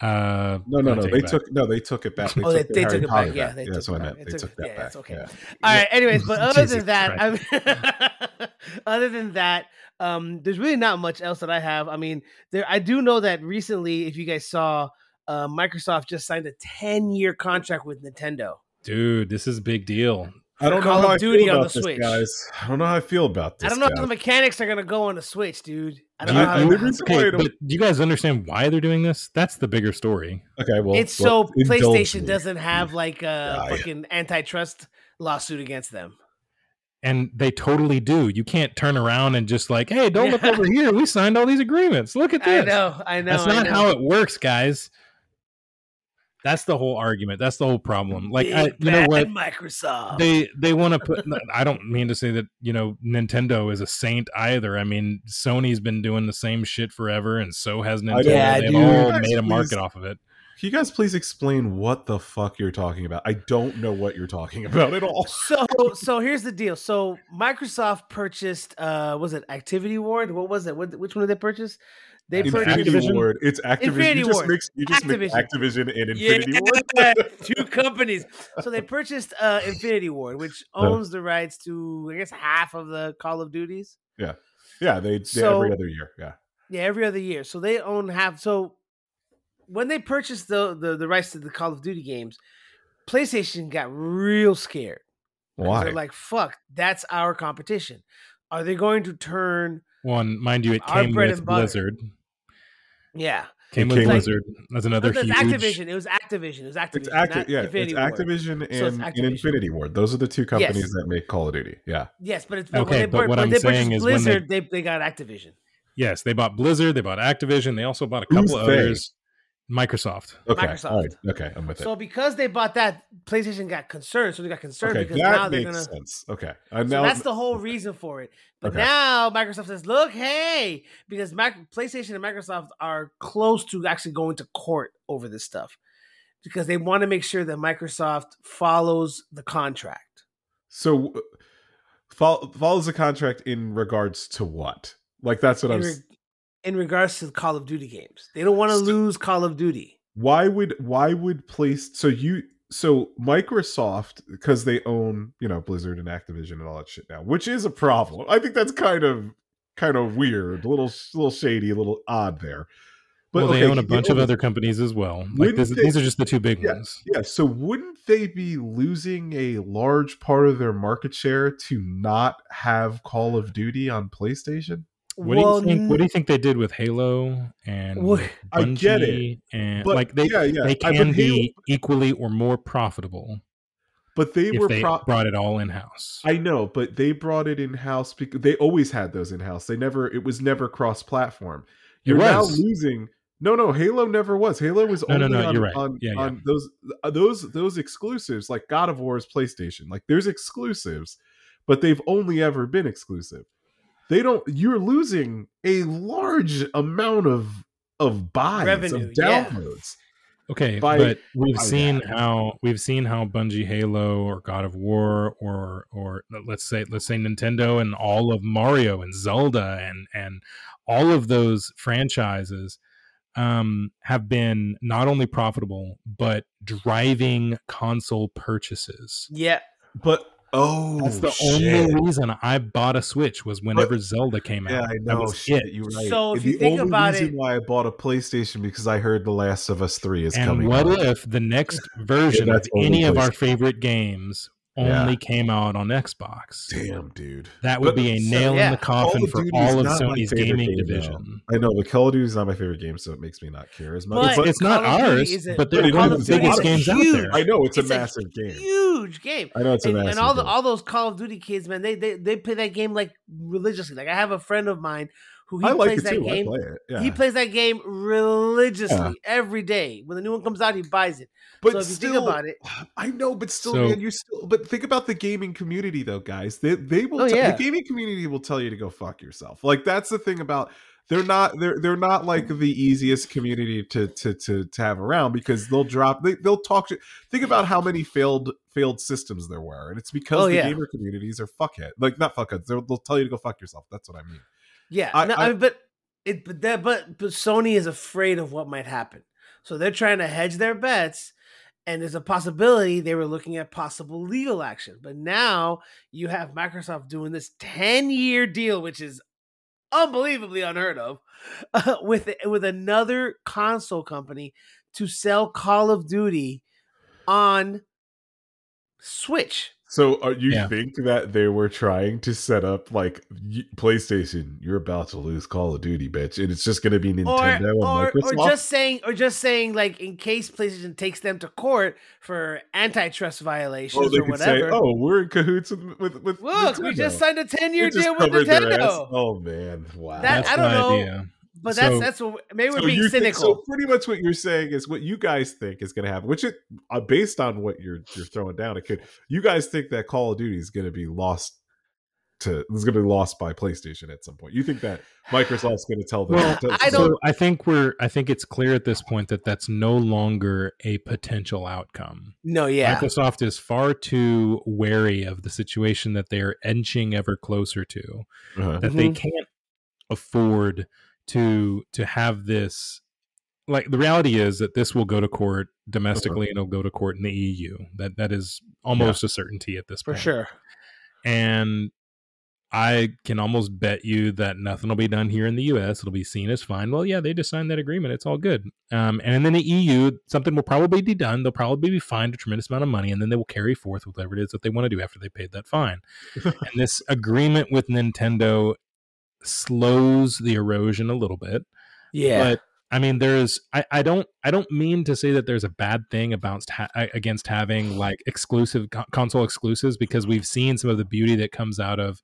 Uh No, no, no. They it back. took no. They took it back. They Oh, they- took the they took it Potter back. Yeah, they that's took what it I meant. They They took took- that yeah, back. it's okay. Yeah. All right. Anyways, but other than that, I other than that, um, there's really not much else that I have. I mean, there I do know that recently, if you guys saw, uh, Microsoft just signed a 10 year contract with Nintendo. dude this is a big deal I don't Call know of how I Duty feel on about the this, Switch. guys. I don't know how I feel about this. I don't know guys. how the mechanics are gonna go on the Switch, dude. I don't know you- how. I- to- the reason okay why I don't- but do you guys understand why they're doing this that's the bigger story Okay, well, it's well, so PlayStation me. doesn't have like a Yeah, yeah. fucking antitrust lawsuit against them. and they totally do you can't turn around and just like hey don't look over here we signed all these agreements look at this. I know, I know. That's I not know. how it works, guys. That's the whole argument. That's the whole problem. Like, I, Big you know what? Microsoft. They they want to put. I don't mean to say that you know Nintendo is a saint either. I mean Sony's been doing the same shit forever, and so has Nintendo. Yeah, They've dude. all Guys, made a market please. off of it. Can you guys please explain what the fuck you're talking about? I don't know what you're talking about at all. so so here's the deal. So Microsoft purchased uh was it Activity Ward? What was it? What, which one did they purchase? They It's purchased Infinity Activision? Ward. It's Activision. Infinity you just Ward. mix you just Activision. Activision and Yeah, Infinity Ward. two companies. So they purchased uh Infinity Ward, which owns the rights to I guess half of the Call of Duties. yeah, they, they So- every other year. Yeah. Yeah, every other year. So they own half. So when they purchased the, the the rights to the Call of Duty games, PlayStation got real scared Why? They're like, fuck, that's our competition. Are they going to turn? One, mind you, it Our came with. Blizzard. Yeah, Came with came- Blizzard. That's another no, that's huge. Activision. It was Activision. It was Activision. it's active. not Yeah, Infinity it's Ward. Activision and, So it's and Activision. Infinity Ward. Those are the two companies Yes. that make Call of Duty. Yeah. Yes, but it's Okay, when they, but bought- what when I'm they saying purchased is when they- Blizzard, they, they got Activision. Yes, they bought Blizzard. They bought Activision. They also bought a couple Who's of they? others. Microsoft. Okay. Microsoft. All right. Okay. I'm with it. So because they bought that, PlayStation got concerned. So they got concerned Okay. because now That they're gonna. sense. Okay. Uh, So that's the whole reason for it. But Okay. now Microsoft says, "Look, hey, because Mac- PlayStation and Microsoft are close to actually going to court over this stuff because they want to make sure that Microsoft follows the contract. so uh, follows the contract in regards to what? Like that's what In, I'm. re- s- in regards to Call of Duty games, they don't want to So- lose Call of Duty. why would why would place so you so Microsoft because they own you know Blizzard and Activision and all that shit now, which is a problem. I think that's kind of kind of weird, a little little shady, a little odd there. well, they okay, own a bunch of other companies as well. Like this, they- these are just the two big Yeah. ones. Yeah, so wouldn't they be losing a large part of their market share to not have Call of Duty on PlayStation? What do you think? What do you think they did with Halo and with I get it, and But like they yeah, yeah, they can Halo- be equally or more profitable but they were they pro- brought it all in house. I know, but they brought it in house because they always had those in house. They never it was never cross platform. You're now losing. No, no, Halo never was. Halo was No, no, only no, on, right. on, Yeah, on those uh, those those exclusives like God of War is PlayStation. Like there's exclusives, but they've only ever been exclusive. They don't you're losing a large amount of of buys Revenue, of yeah. downloads. Okay, by- but we've seen that. how we've seen how Bungie Halo or God of War or or let's say let's say Nintendo and all of Mario and Zelda and and all of those franchises um have been not only profitable but driving console purchases. Yeah, But oh That's the shit. only reason I bought a Switch was whenever Zelda came out. Yeah, I That know. was Shit, it. you're right. So if the you think only about reason it- why I bought a PlayStation because I heard The Last of Us Three is And coming. what out. if the next version of that's any of our favorite games Yeah. only came out on Xbox? Damn, dude. That would But- be a so, nail yeah. in the coffin Call for all of not Sony's gaming game, though. division. I know the Call of Duty is not my favorite game, so it makes me not care as much. But- But, It's not Call of Duty ours, a- but but they're one of the biggest lot of games out there. I know it's, It's a a massive game. huge game. I know it's a and, massive and all the all those Call of Duty kids, man, they they they play that game like religiously. Like I have a friend of mine who he I like plays it that too. I game. play it. Yeah. He plays that game religiously Yeah. every day. When the new one comes out, he buys it. but so if you still, think about it, I know, but still, So- man, you still. But think about the gaming community, though, guys. They they will. Oh, tell- yeah. The gaming community will tell you to go fuck yourself. Like that's the thing about. They're not. They're they're not like the easiest community to to to to have around because they'll drop. They they'll talk. To, think about how many failed failed systems there were, and it's because Oh, the yeah. gamer communities are fuckhead. Like not fuckheads. They'll, they'll tell you to go fuck yourself. That's what I mean. Yeah. I- no, I- I but it but that but but Sony is afraid of what might happen, so they're trying to hedge their bets. And there's a possibility they were looking at possible legal action. But now you have Microsoft doing this 10 year deal, which is unbelievably unheard of, with with another console company to sell Call of Duty on Switch. So, are you Yeah. think that they were trying to set up like PlayStation? You're about to lose Call of Duty, bitch, and it's just going to be Nintendo or, and Microsoft. or just saying, or just saying, like in case PlayStation takes them to court for antitrust violations oh, they or could say, whatever. "Oh, we're in cahoots with with." with Look, we just signed a ten year deal with covered their ass. Nintendo. Oh man, wow. That- That's I don't the know. idea. But that's So- that's what maybe we're So being you think- cynical. so pretty much what you're saying is what you guys think is going to happen, which it uh, based on what you're you're throwing down, it could. You guys think that Call of Duty is going to be lost to is going to be lost by PlayStation at some point. You think that Microsoft's going to tell them? Well, to- I don't- I think we're. I think it's clear at this point that that's no longer a potential outcome. no, yeah, Microsoft is far too wary of the situation that they are inching ever closer to. Uh-huh. That they Mhm. can't afford to to have this. Like the reality is that this will go to court domestically and it'll go to court in the EU. That that is almost a certainty at this for point. sure. And I can almost bet you that nothing will be done here in the U.S. It'll be seen as fine. Well, yeah, they just signed that agreement. It's all good. Um, and then the EU, something will probably be done. They'll probably be fined a tremendous amount of money, and then they will carry forth whatever it is that they want to do after they paid that fine. and this agreement with Nintendo slows the erosion a little bit. Yeah. But I mean, there's I, I don't I don't mean to say that there's a bad thing about ha- against having like exclusive co- console exclusives because we've seen some of the beauty that comes out of,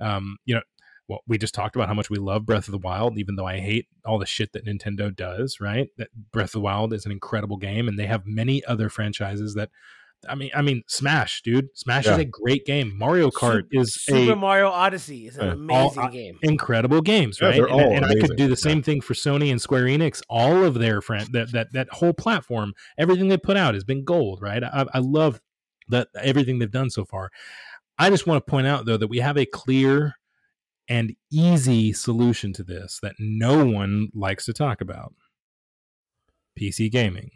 um, you know, well, we just talked about how much we love Breath of the Wild, even though I hate all the shit that Nintendo does. Right, that Breath of the Wild is an incredible game, and they have many other franchises that I mean, I mean, Smash, dude. Smash Yeah. is a great game. Mario Kart Super, is Super a Mario Odyssey is an uh, Yeah. amazing All- game. incredible games, Yeah, right? And, and I could do the same thing for Sony and Square Enix. All of their friend that that that whole platform, everything they put out has been gold, right? I, I love that everything they've done so far. I just want to point out though that we have a clear and easy solution to this that no one likes to talk about. PC gaming.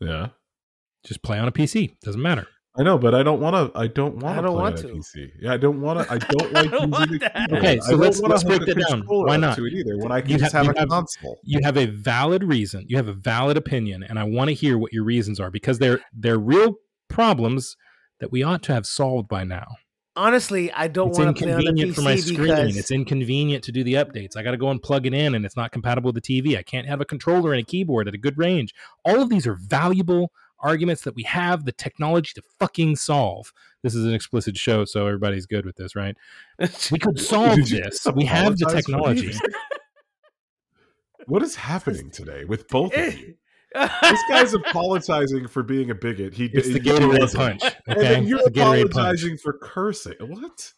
Yeah. Just play on a PC. Doesn't matter. I know, but I don't want to. I don't want to. I to don't play want on a to. PC. Yeah, I don't want to. I don't I like don't using want the that. keyboard. Okay, I so don't let's- wanna let's break a that down. Why not? To it either when I can You just have- have, you a have- console. you have a valid reason. You have a valid opinion, and I want to hear what your reasons are because they're they're real problems that we ought to have solved by now. Honestly, I don't it's want to play on the inconvenient PC for my screen. because It's inconvenient to do the updates. I got to go and plug it in, and it's not compatible with the TV. I can't have a controller and a keyboard at a good range. All of these are valuable arguments that we have the technology to fucking solve. This is an explicit show, so everybody's good with this, right? We could solve this. We have the technology. What is happening today with both of you? this This guy's apologizing for being a bigot. He It's the he Gatorade wasn't. punch. And Okay, then you're It's the Gatorade punch. apologizing for cursing. What?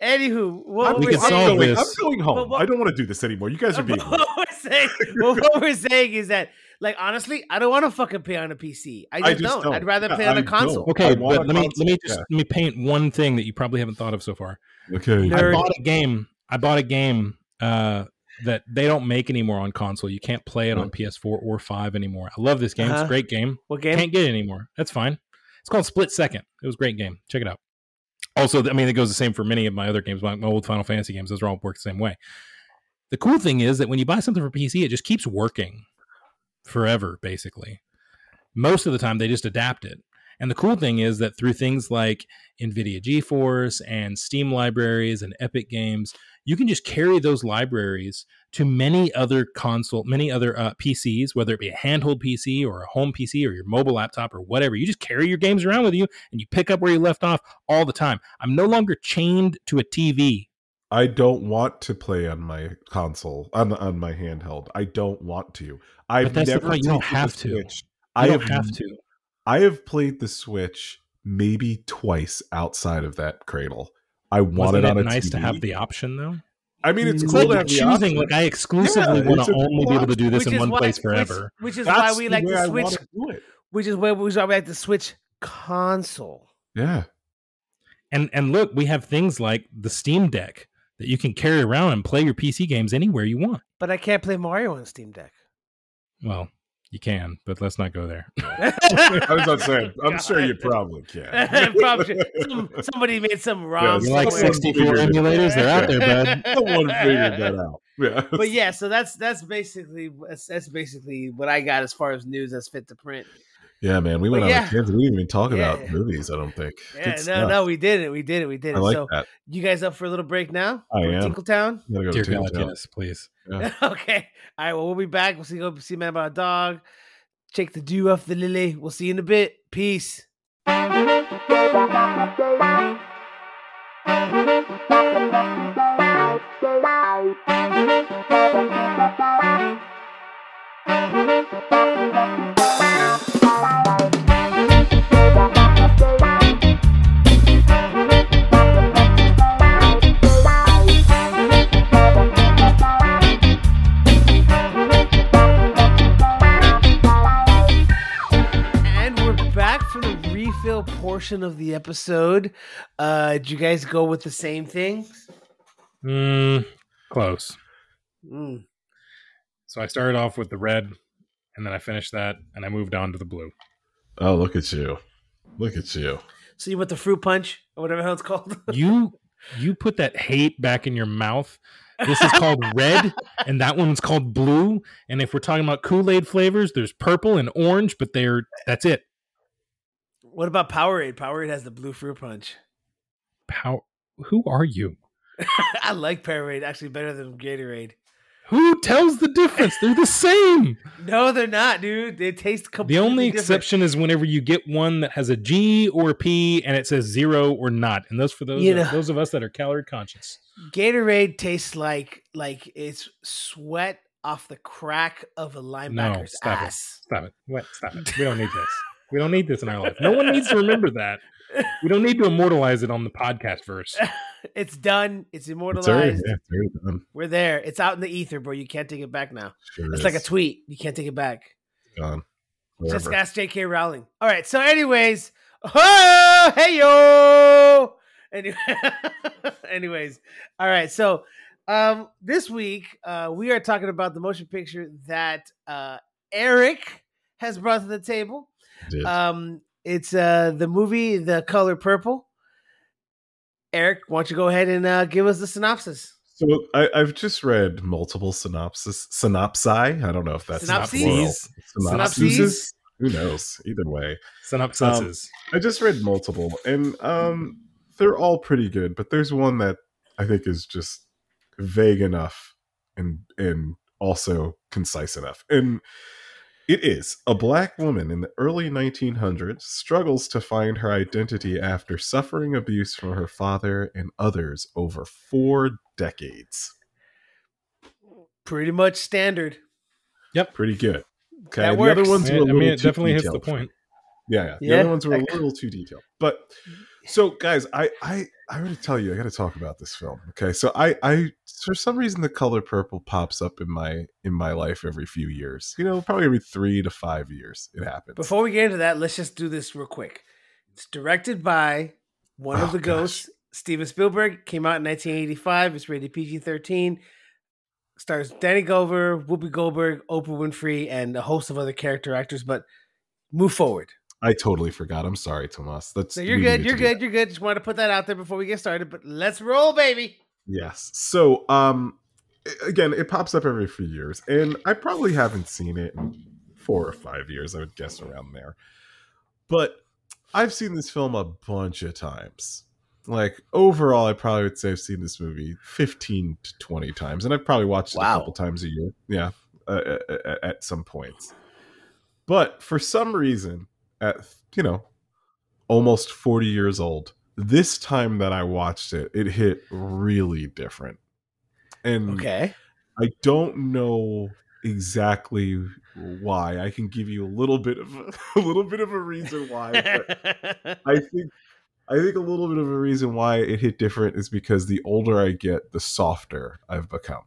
Anywho, what I'm, We can solve going, this. I'm going home. What- I don't want to do this anymore. You guys are being. what we're saying, well, what we're saying is that, like, honestly, I don't want to fucking play on a PC. I just, I just don't. don't. I'd rather Yeah, play on I a console. don't. Okay, but a let me console, let me just yeah. let me paint one thing that you probably haven't thought of so far. Okay. Nerd. I bought a game. I bought a game uh, that they don't make anymore on console. You can't play it on PS4 or five anymore. I love this game. It's Uh-huh. a great game. What game? Can't get it anymore. That's fine. It's called Split Second. It was a great game. Check it out. Also, I mean, it goes the same for many of my other games. My, my old Final Fantasy games, those are all work the same way. The cool thing is that when you buy something for PC, it just keeps working forever, basically. Most of the time, they just adapt it. And the cool thing is that through things like NVIDIA GeForce and Steam libraries and Epic Games, you can just carry those libraries to many other console, many other uh, PCs, whether it be a handheld PC or a home PC or your mobile laptop or whatever. You just carry your games around with you and you pick up where you left off all the time. I'm no longer chained to a TV. I don't want to play on my console on on my handheld. I don't want to. I've that's the never point, you don't have to. Switch. I I don't have, have to. I have played the Switch maybe twice outside of that cradle. I want it on it a nice to have the option though? I mean, it's It's cool It's to like have choosing. option. Like I exclusively Yeah, want to a only be able to do this Which in one why- place forever. Which, is That's why we like way to switch. wanna. Which is where we like to switch console. Yeah. And and look, we have things like the Steam Deck that you can carry around and play your PC games anywhere you want. But I can't play Mario on Steam Deck. Well, you can, but let's not go there. I was not saying. I'm sure you probably can. Probably some, somebody made some ROM. You like 64 emulators? They're out there, bud. Someone figured that out. Yeah. but yeah, so that's that's basically that's, that's basically what I got as far as news that's fit to print. Yeah, man. We went But on yeah. a tangent. We didn't even talk Yeah. about movies. I don't think. Yeah, Good no, stuff. no, we did it, we did it, we did it. I it. like so that. you guys up for a little break now? I For am. Tinkletown. Gotta go Dear to God, Tinkertown. yes, please. Yeah. okay. All right. Well, we'll be back. We'll see. Go see man about a dog. Check the dew off the lily. We'll see you in a bit. Peace. Portion of the episode. Uh, did you guys go with the same things? Mm, close. Mm. So I started off with the red, and then I finished that, and I moved on to the blue. Oh, look at you. Look at you. So you went the fruit punch or whatever the hell it's called. You You put that hate back in your mouth. This is called red, and that one's called blue. And if we're talking about Kool Aid flavors, there's purple and orange, but they're that's it. What about Powerade? Powerade has the blue fruit punch. How? Who are you? I like Powerade actually better than Gatorade. Who tells the difference? They're the same. No, they're not, dude. They taste The only different. exception is whenever you get one that has a G or a P and it says zero or not, and those for those You know- those of us that are calorie conscious. Gatorade tastes like like it's sweat off the crack of a linebacker's stop it. ass. Stop it. What? Stop it. We don't need this. We don't need this in our life. No one needs to remember that. We don't need to immortalize it on the podcast verse. It's done. It's It's immortalized. already, yeah, it's done. We're there. It's out in the ether, bro. You can't take it back now. Sure It's like a tweet. You can't take it back. Gone. Just Forever. ask J.K. Rowling. All right. So, anyways, oh, hey yo. Anyway, anyways, all right. So, um, this week uh, we are talking about the motion picture that uh, Eric has brought to the table. Did. Um, it's uh the movie The Color Purple. Eric, why don't you go ahead and uh, give us the synopsis? So I, I've just read multiple synopsis synopsi. I don't know if that's Synopses? plural. Synopses? Synopses? Who knows? Either way, Synopsis. I just read multiple, and um, they're all pretty good. But there's one that I think is just vague enough and and also concise enough. And it is a black woman in the early 1900s struggles to find her identity after suffering abuse from her father and others over four decades. Pretty much standard. Yep. Pretty good. Okay, That the other ones I were a mean, little it too definitely hits the detailed point. Yeah, yeah. The Yeah. other ones were a little too detailed. But so guys, I I I gotta tell you, I gotta talk about this film. Okay. So I I for some reason the color purple pops up in my in my life every few years. You know, probably every three to five years it happens. Before we get into that, let's just do this real quick. It's directed by one of Oh, the gosh. ghosts, Steven Spielberg. Came out in 1985. It's rated PG-13. Stars Danny Glover, Whoopi Goldberg, Oprah Winfrey, and a host of other character actors. But move forward. I totally forgot. I'm sorry, Tomas. That's So you're good. You're good. You're good. Just wanted to put that out there before we get started. But let's roll, baby. Yes. So, um, again, it pops up every few years, and I probably haven't seen it in four or five years. I would guess around there. But I've seen this film a bunch of times. Like overall, I probably would say I've seen this movie fifteen to twenty times, and I've probably watched it a couple times a year. Yeah, uh, at, at some points. But for some reason, at you know, almost forty years old, this time that I watched it, it hit really different. And Okay. I don't know exactly why. I can give you a little bit of a little bit of a reason why. But I think I think a little bit of a reason why it hit different is because the older I get, the softer I've become.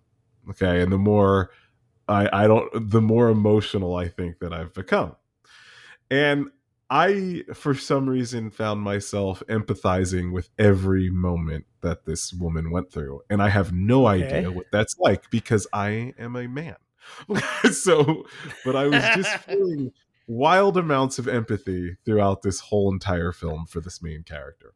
Okay, and the more I I don't the more emotional I think that I've become. And I for some reason found myself empathizing with every moment that this woman went through and I have no Okay. idea what that's like because I am a man. so but I was just feeling wild amounts of empathy throughout this whole entire film for this main character.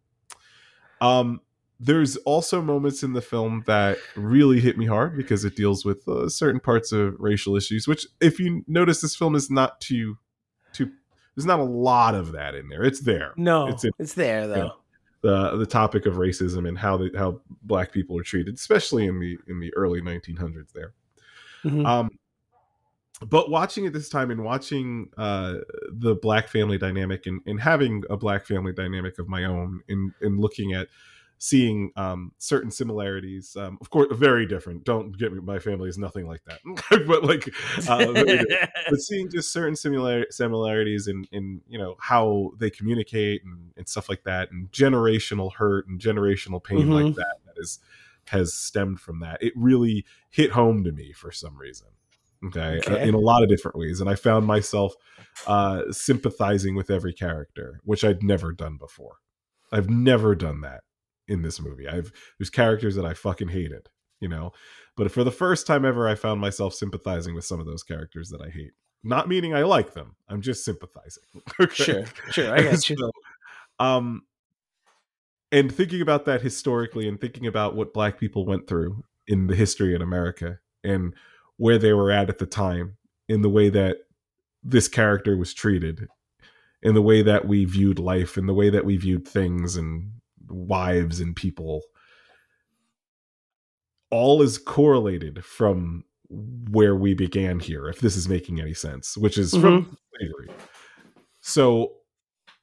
Um, there's also moments in the film that really hit me hard because it deals with uh, certain parts of racial issues. Which, if you notice, this film is not too, too. There's not a lot of that in there. It's there. no, It's it's, there though. the the topic of racism and how the, how black people are treated, especially in the in the early 1900s. There. Mhm. Um, but watching it this time and watching uh, the black family dynamic and, and having a black family dynamic of my own and, and looking at seeing um, certain similarities, um, of course, very different. Don't get me, my family is nothing like that, but like, uh, but seeing just certain similar similarities in in you know how they communicate and, and stuff like that, and generational hurt and generational pain like Mhm. that that is has stemmed from that. It really hit home to me for some reason. Okay, uh, in a lot of different ways, and I found myself uh, sympathizing with every character, which I'd never done before. I've never done that in this movie. I've there's characters that I fucking hated, you know, but for the first time ever, I found myself sympathizing with some of those characters that I hate. Not meaning I like them. I'm just sympathizing. Okay? Sure, sure, I got you. So, um, and thinking about that historically and thinking about what black people went through in the history in America and where they were at at the time in the way that this character was treated in the way that we viewed life in the way that we viewed things and wives and people. All is correlated from where we began here if this is making any sense which is from Mhm. slavery. So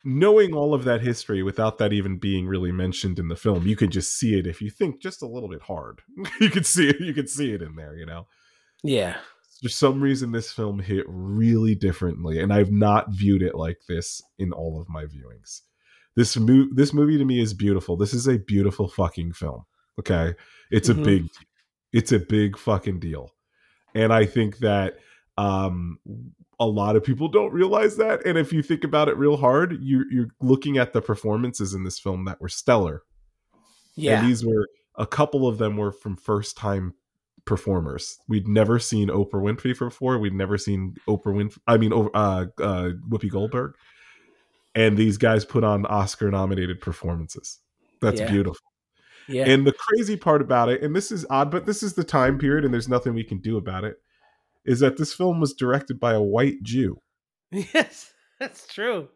knowing all of that history without that even being really mentioned in the film you could just see it if you think just a little bit hard. You could see it you could see it in there you know? Yeah. for some reason this film hit really differently and i've not viewed it like this in all of my viewings this movie this movie to me is beautiful this is a beautiful fucking film okay it's Mhm. a big it's a big fucking deal and i think that um a lot of people don't realize that and if you think about it real hard you you're looking at the performances in this film that were stellar Yeah. and these were a couple of them were from first time performers. We'd never seen Oprah Winfrey before. We'd never seen Oprah Winfrey. I mean, uh, uh, Whoopi Goldberg. And these guys put on Oscar nominated performances. That's Yeah. beautiful. yeah. And the crazy part about it, and this is odd, but this is the time period, and there's nothing we can do about it, is that this film was directed by a white Jew. yes, that's true.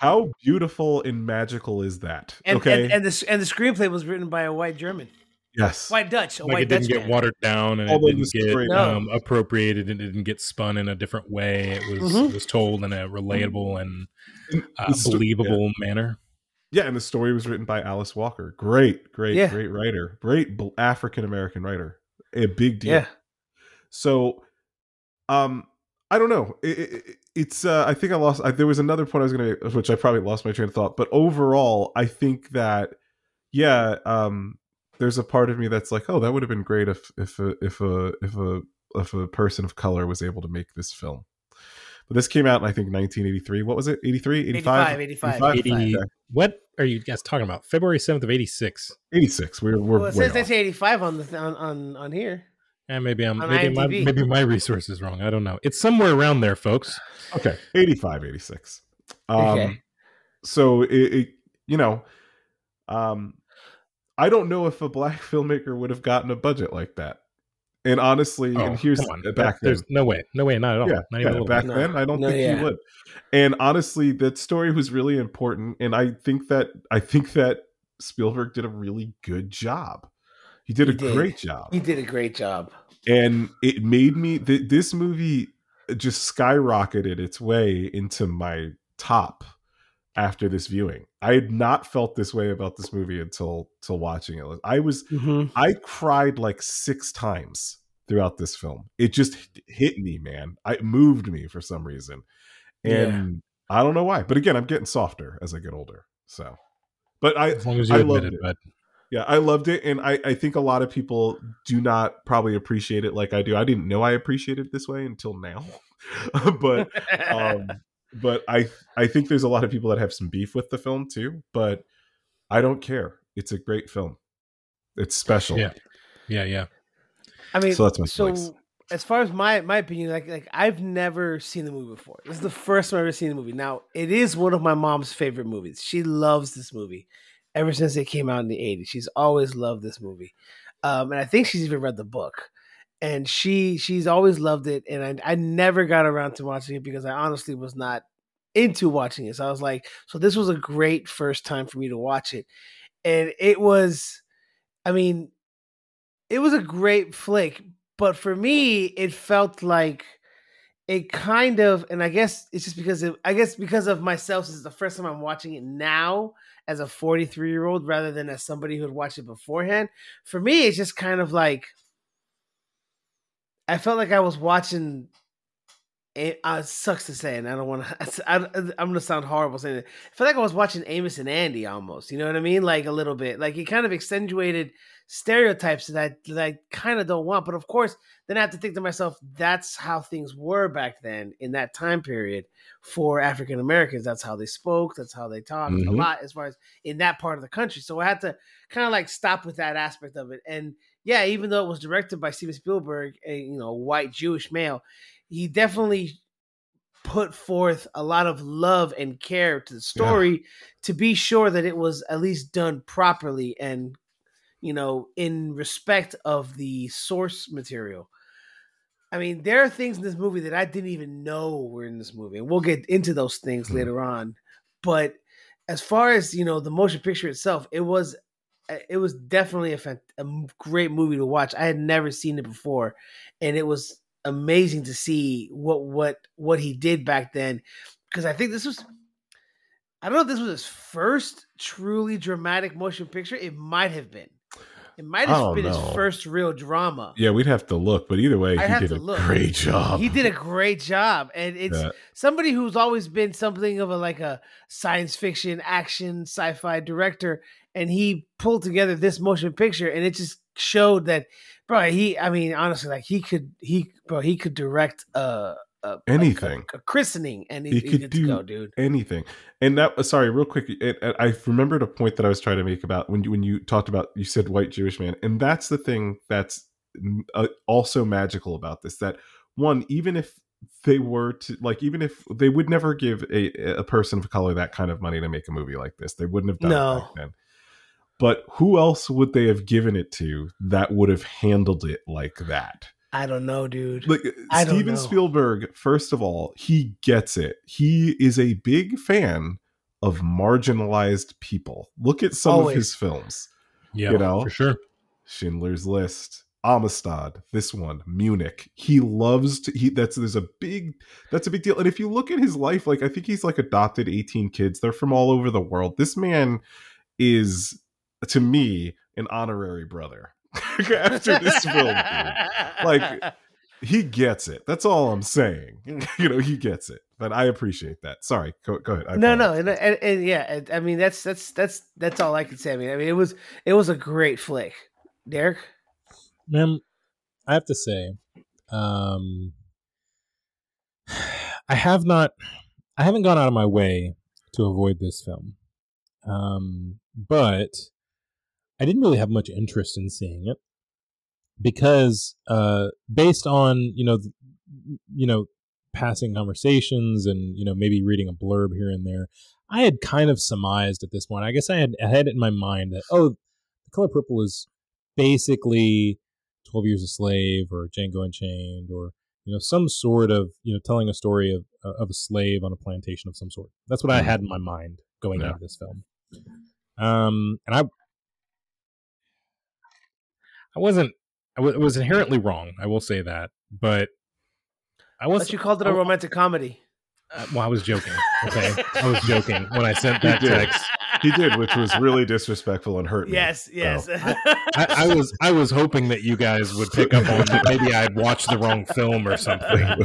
How beautiful and magical is that? And, okay. and and the and the screenplay was written by a white German, yes. white Dutch, a like white it didn't Dutch get man. watered down and Although it didn't get story- No. um, appropriated and it didn't get spun in a different way. It was Mhm. it was told in a relatable and uh, The sto- believable manner. Yeah, and the story was written by Alice Walker. Great, great, Yeah. great writer. Great African American writer. A big deal. Yeah, So, um, I don't know. It, it, it's. Uh, I think I lost. I, there was another point I was going to, which I probably lost my train of thought. But overall, I think that, yeah, um, there's a part of me that's like, oh, that would have been great if if a, if a if a if a person of color was able to make this film. But this came out in I think 1983. What was it? 83, 85, 85, 85, 85? 80, Okay. What are you guys talking about? February seventh of eighty six. 86. We're we're well, it says they eighty five on the on, on on here. And maybe I'm maybe my, maybe my resource is wrong. I don't know. It's somewhere around there, folks. Okay, 85, 86. Um, Okay. So it, it, you know, um, I don't know if a black filmmaker would have gotten a budget like that. And honestly, Oh, and here's come on. back then. There's no way, no way, not at all. Yeah, not yeah, even a back bit. No. then, I don't No, think yeah. he would. And honestly, that story was really important, and I think that I think that Spielberg did a really good job. He did He a did. great job He did a great job. and it made me th- this movie just skyrocketed its way into my top after this viewing. I had not felt this way about this movie until till watching it. I was Mm-hmm. i cried like six times throughout this film. It just hit me man. I, it moved me for some reason. And i don't know why but again i'm getting softer as i get older so. But i As long as you I admit loved it, it. but yeah, I loved it, and I, I think a lot of people do not probably appreciate it like I do. I didn't know I appreciated it this way until now, but um, but I I think there's a lot of people that have some beef with the film too. But I don't care. It's a great film. It's special. Yeah. yeah, yeah. I mean, So that's my so feelings. as far as my my opinion, like like I've never seen the movie before. This is the first time I've ever seen the movie. Now it is one of my mom's favorite movies. She loves this movie ever since it came out in the '80s. She's always loved this movie, um, and I think she's even read the book. And she she's always loved it, and I I never got around to watching it because I honestly was not into watching it. So I was like, so this was a great first time for me to watch it, and it was, I mean, it was a great flick, but for me, it felt like it kind of, and I guess it's just because of, I guess because of myself, this is the first time I'm watching it now as a 43 year old rather than as somebody who had watched it beforehand. For me, it's just kind of like I felt like I was watching. It uh, sucks to say, and I don't want to. I'm gonna sound horrible saying it. I feel like I was watching Amos and Andy almost. You know what I mean? Like a little bit. Like it kind of accentuated stereotypes that I, that I kind of don't want. But of course, then I have to think to myself, that's how things were back then in that time period for African Americans. That's how they spoke. That's how they talked a Mhm. lot as far as in that part of the country. So I had to kind of like stop with that aspect of it. And yeah, even though it was directed by Steven Spielberg, a you know white Jewish male, he definitely put forth a lot of love and care to the story yeah. to be sure that it was at least done properly and you know in respect of the source material i mean there are things in this movie that i didn't even know were in this movie and we'll get into those things mm-hmm. later on but as far as you know the motion picture itself it was it was definitely a, a great movie to watch i had never seen it before and it was amazing to see what what what he did back then because I think this was I don't know if this was his first truly dramatic motion picture. It might have been. It might have been know. his first real drama. Yeah, we'd have to look, but either way, I'd he did a look. great job. He did a great job, and it's somebody who's always been something of a like a science fiction, action, sci-fi director, and he pulled together this motion picture, and it just showed that bro. He, I mean, honestly, like he could, he, bro, he could direct a, a anything, a, a, christening, and could do go, dude. anything. And that, sorry, real quick, it, it, I remembered a point that I was trying to make about when you when you talked about you said white Jewish man, and that's the thing that's uh, also magical about this. That one, even if they were to like even if they would never give a, a person of color that kind of money to make a movie like this they wouldn't have done no. it back then but who else would they have given it to that would have handled it like that? I don't know, dude. Like I Steven Spielberg, first of all, he gets it. He is a big fan of marginalized people. Look at some Always. of his films. Yeah, you know, for sure. Schindler's List, Amistad, this one, Munich. He loves to he that's there's a big that's a big deal. And if you look at his life, like I think he's like adopted 18 kids. They're from all over the world. This man is to me an honorary brother after this film. Dude. Like he gets it. That's all I'm saying. you know, he gets it. But I appreciate that. Sorry, go, go ahead. no, no, and, and, and, yeah, I mean that's that's that's that's all I can say. I mean, I mean it was it was a great flick. Derek, man, I have to say, um, I have not, I haven't gone out of my way to avoid this film, um, but I didn't really have much interest in seeing it because uh, based on you know you know passing conversations and you know maybe reading a blurb here and there, I had kind of surmised at this point. I guess I had I had it in my mind that oh, the color purple is basically Twelve Years a Slave or Django Unchained or you know some sort of you know telling a story of of a slave on a plantation of some sort. That's what I mm-hmm. had in my mind going yeah. into this film. Um, and I I wasn't. I w- was inherently wrong. I will say that, but I was. But you called it a romantic comedy. Uh, well, I was joking. Okay, I was joking when I sent that text. He did, which was really disrespectful and hurt me. Yes, yes. So. I, I, was, I was hoping that you guys would pick up on that. Maybe I had watched the wrong film or something.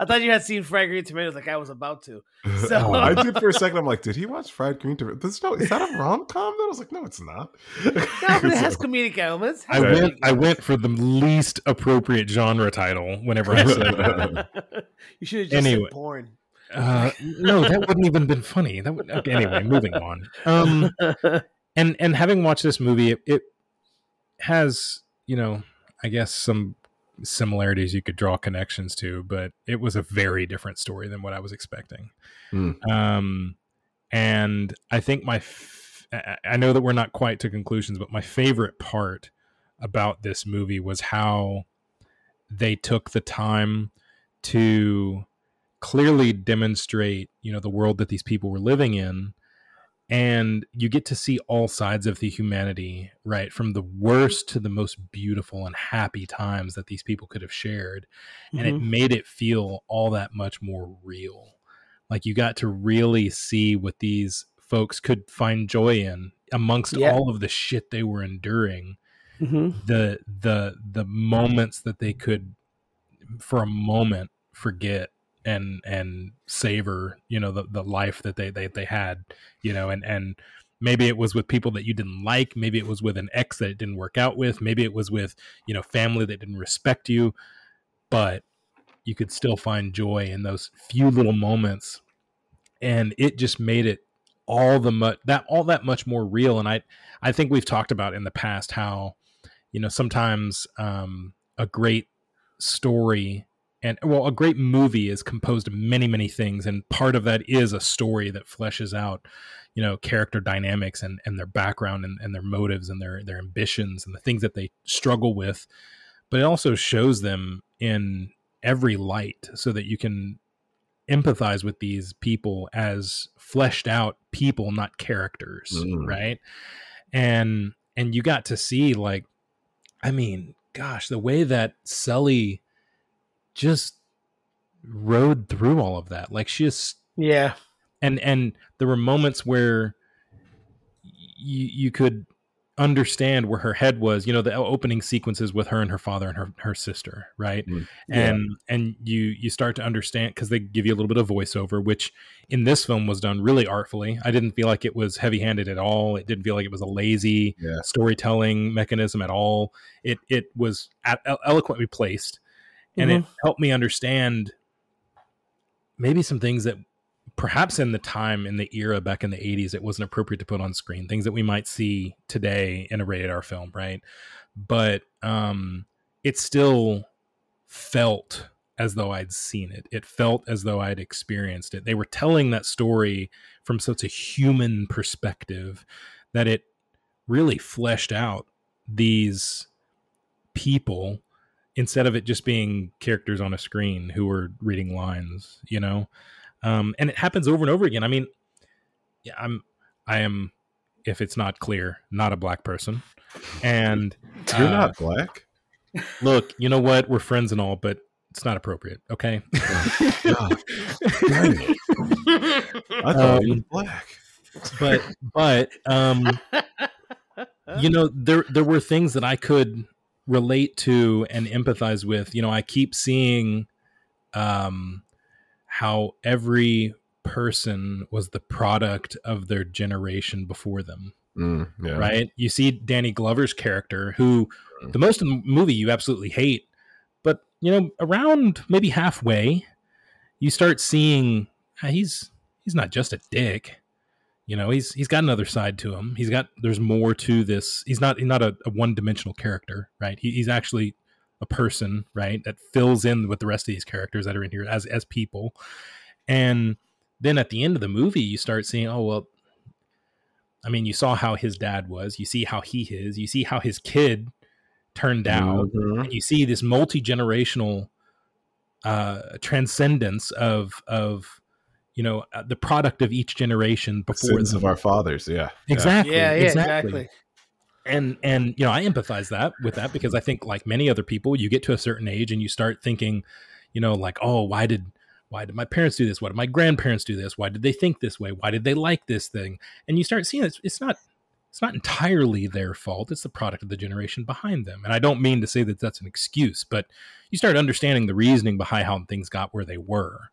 I thought you had seen Fried Green Tomatoes, like I was about to. So. Oh, I did for a second. I'm like, did he watch Fried Green Tomatoes? No, is that a rom com? I was like, no, it's not. no, but it has comedic elements. I went, I went for the least appropriate genre title whenever I said that. you should have just anyway. said porn. Uh, no, that wouldn't even been funny. That would, okay, anyway, moving on. Um, and and having watched this movie, it, it has you know, I guess some similarities you could draw connections to, but it was a very different story than what I was expecting. Mm. Um, and I think my, f- I know that we're not quite to conclusions, but my favorite part about this movie was how they took the time to clearly demonstrate you know the world that these people were living in and you get to see all sides of the humanity right from the worst to the most beautiful and happy times that these people could have shared and mm-hmm. it made it feel all that much more real like you got to really see what these folks could find joy in amongst yeah. all of the shit they were enduring mm-hmm. the the the moments that they could for a moment forget and and savor you know the, the life that they, they they had you know and and maybe it was with people that you didn't like maybe it was with an ex that it didn't work out with maybe it was with you know family that didn't respect you but you could still find joy in those few little moments. And it just made it all the much that all that much more real. And i i think we've talked about in the past how you know sometimes um a great story and well, a great movie is composed of many, many things, and part of that is a story that fleshes out, you know, character dynamics and and their background and, and their motives and their their ambitions and the things that they struggle with. But it also shows them in every light so that you can empathize with these people as fleshed out people not characters Mm. right and and you got to see like i mean gosh the way that Celie just rode through all of that. Like she just Yeah. and and there were moments where you you could understand where her head was you know the opening sequences with her and her father and her her sister right? Mm. and and you you start to understand because they give you a little bit of voiceover which in this film was done really artfully. I didn't feel like it was heavy handed at all. It didn't feel like it was a lazy Yeah. storytelling mechanism at all. It it was at, eloquently placed and it helped me understand maybe some things that perhaps in the time in the era back in the 80s it wasn't appropriate to put on screen things that we might see today in a rated r film right? But um it still felt as though i'd seen it. It felt as though i'd experienced it. They were telling that story from such a human perspective that it really fleshed out these people instead of it just being characters on a screen who were reading lines you know um, and it happens over and over again i mean yeah i'm i am if it's not clear not a black person and You're uh, not black. look you know what we're friends and all but it's not appropriate okay God. I thought you Um, were black. but but um you know there there were things that i could relate to and empathize with you know i keep seeing um how every person was the product of their generation before them. Mm, yeah. right? You see danny glover's character who the most of the movie you absolutely hate but you know around maybe halfway you start seeing ah, he's he's not just a dick you know he's he's got another side to him. He's got there's more to this. He's not he's not a, a one-dimensional character right? He, he's actually a person right that fills in with the rest of these characters that are in here as as people. And then at the end of the movie you start seeing oh well i mean you saw how his dad was. You see how he is. You see how his kid turned out. Mhm. and you see this multi-generational uh transcendence of of you know uh, the product of each generation The before sins them. of our fathers. Yeah. Yeah. exactly yeah, yeah, exactly. exactly. and and you know i empathize that with that because i think like many other people you get to a certain age and you start thinking you know like oh why did why did my parents do this why did my grandparents do this why did they think this way why did they like this thing and you start seeing it's, it's not it's not entirely their fault it's the product of the generation behind them and i don't mean to say that that's an excuse but you start understanding the reasoning behind how things got where they were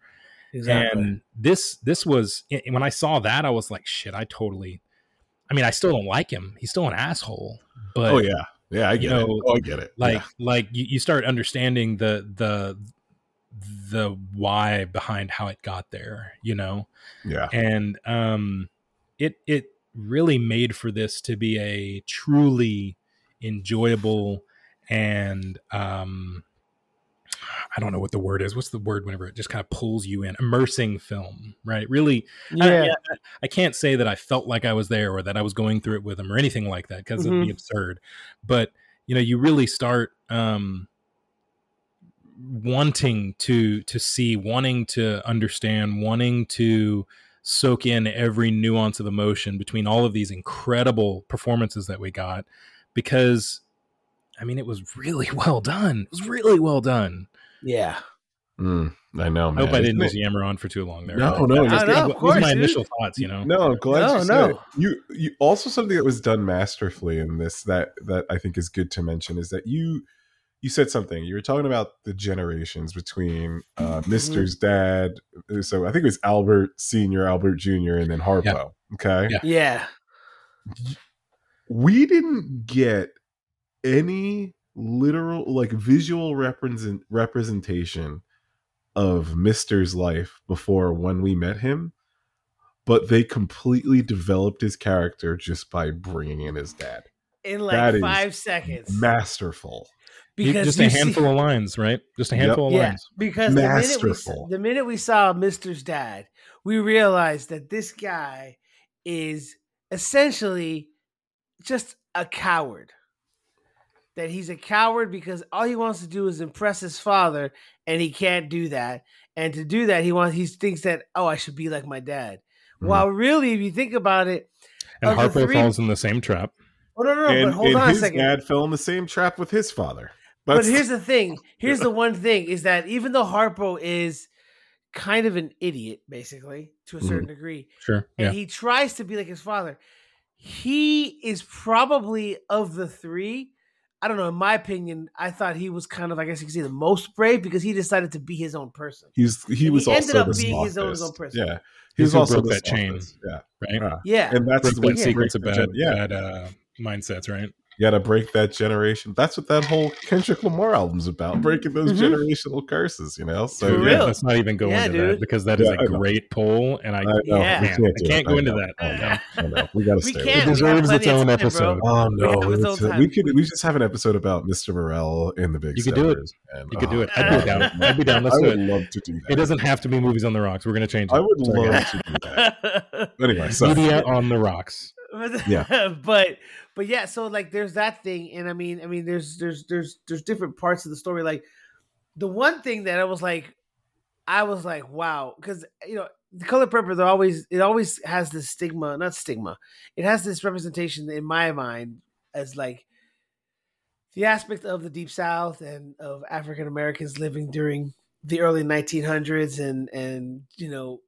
Exactly. and this this was when i saw that i was like shit i totally i mean i still don't like him he's still an asshole but oh yeah. Yeah, I you get it. Oh, I get it. like Yeah. like you, you start understanding the the the why behind how it got there you know yeah. and um it it really made for this to be a truly enjoyable and um I don't know what the word is. What's the word whenever it just kind of pulls you in? Immersing film, right? Really, I- yeah. I, I can't say that I felt like I was there or that I was going through it with them or anything like that because it'd be absurd. But you know, you really start um, wanting to to see, wanting to understand, wanting to soak in every nuance of emotion between all of these incredible performances that we got because I mean, it was really well done. It was really well done. Yeah. Mm, I know, I hope I didn't Isn't just yammer on for too long there. No, but no, just- I know, of course, my dude. initial thoughts. You know, No, I'm glad No, you no. it. You, you also something that was done masterfully in this that that I think is good to mention is that you you said something. You were talking about the generations between uh, Mister's dad. So I think it was Albert Senior, Albert Junior, and then Harpo. Okay, Yeah. Yeah. we didn't get any literal like visual represent representation of Mister's life before when we met him, but they completely developed his character just by bringing in his dad. in That like is five seconds. Masterful. Because just a you see- handful of lines, right? Just a handful of yeah, lines. because the minute, we, Masterful. the minute we saw Mister's dad, we realized that this guy is essentially just a coward. That he's a coward because all he wants to do is impress his father, and he can't do that. And to do that, he wants he thinks that oh, I should be like my dad. Mhm. While really, if you think about it, And Of Harpo three- falls in the same trap. oh no, no, no, and but hold and on a second. dad fell in the same trap with his father. But That's- here's the thing. Here's the one thing is that even though Harpo is kind of an idiot, basically, to a Mhm. certain degree, Sure. and Yeah. he tries to be like his father, he is probably of the three. I don't know. In my opinion, I thought he was kind of, I guess you could say, the most brave because he decided to be his own person. he's he And was he ended also up being his own- his own person. Yeah, He's he's who also broke that chain. Yeah, Right. yeah. Yeah, and that's Break the that way- sequence of bad, yeah. bad uh, mindsets, right? You got to break that generation. That's what that whole Kendrick Lamar album's about. Breaking those Mhm. generational curses, you know. So For yeah, real. Let's not even go Yeah, into dude. that because that is Yeah, a I know. great poll, and I, I know. Yeah. We man, can't I do can't go I into that. I know. Yeah. I know. We got to We stay. can't. With It it. We deserves its own time, bro. episode. Oh no! have its it's- we could we just have an episode about Mr. Morale in the Big. You could do it. And, You could do oh, it. I'd be down. I'd be down. Let's I do would it. love to do that. It doesn't have to be movies on the rocks. We're gonna change it. I would love to do that. Anyway, so Media on the rocks. Yeah. but but yeah so like there's that thing and i mean i mean there's there's there's there's different parts of the story like the one thing that i was like i was like wow because you know the color purple they're always it always has this stigma not stigma it has this representation in my mind as like the aspect of the deep south and of african americans living during the early 1900s and and you know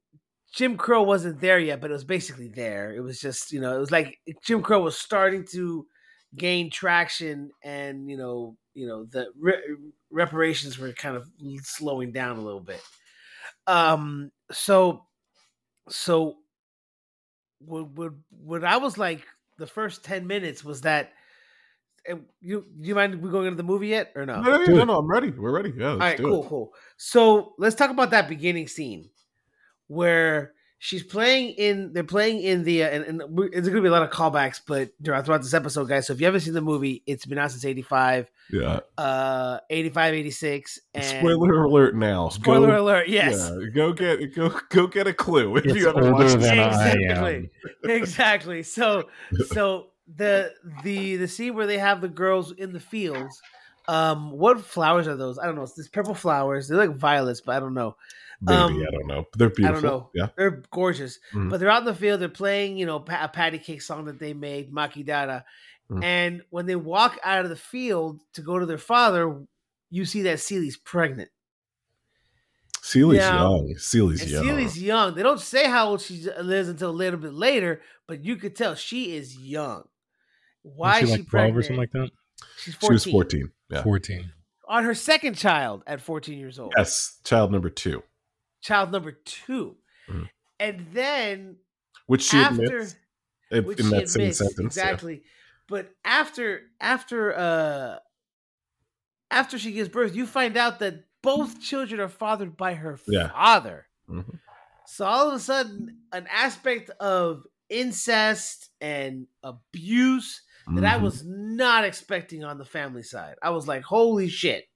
Jim Crow wasn't there yet, but it was basically there. It was just, you know, it was like Jim Crow was starting to gain traction, and you know, you know, the re- reparations were kind of slowing down a little bit. Um, so, so what what what I was like the first ten minutes was that. and You you mind we going into the movie yet or no? no, no, no, no, I'm ready. We're ready. Yeah, let's All right, do cool, it. cool. So let's talk about that beginning scene where she's playing in. They're playing in the, uh, and, and it's going to be a lot of callbacks, but throughout throughout this episode, guys. So if you haven't seen the movie, it's been out since 85, Yeah. uh, 85, 86. And Spoiler alert now. spoiler Go- alert, yes. Yeah, go get go go get a clue if It's you haven't older watched than this. I Exactly. am. exactly. So so the the the scene where they have the girls in the fields. Um, what flowers are those? I don't know. It's this purple flowers. They're like violets, but I don't know. Maybe Um, I don't know. They're beautiful. I don't know. Yeah. They're gorgeous. Mhm. But they're out in the field. They're playing, you know, pa- a patty cake song that they made, Makidara. Mhm. And when they walk out of the field to go to their father, you see that Celie's pregnant. Celie's Yeah. young. Celie's young. Celie's young. They don't say how old she is until a little bit later, but you could tell she is young. Why Wasn't is she she, like twelve pregnant? or something like that? She's She was 14. Yeah. Fourteen. On her second child at 14 years old. Yes, child number two, Child number 2 Mhm. And then which she after admits in, which in she that same admits, sentence. yeah. exactly but after after uh after she gives birth you find out that both children are fathered by her Yeah. father Mhm. so all of a sudden an aspect of incest and abuse that i Mhm. was not expecting on the family side i was like holy shit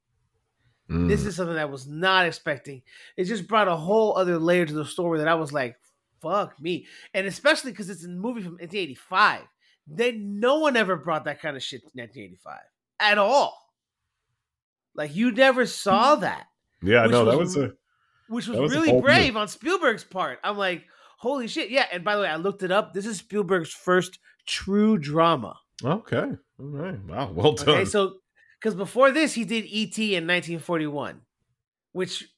this Mm. is something that I was not expecting. It just brought a whole other layer to the story that I was like, fuck me. And especially because it's a movie from 1985. Then no one ever brought that kind of shit to 1985 at all. Like you never saw that, yeah, no, that was a which was, was really brave on Spielberg's part. I'm like, holy shit. Yeah. And by the way, I looked it up. This is Spielberg's first true drama. okay. All right. Wow. Well done. Okay, so because before this he did E.T. in 1941, which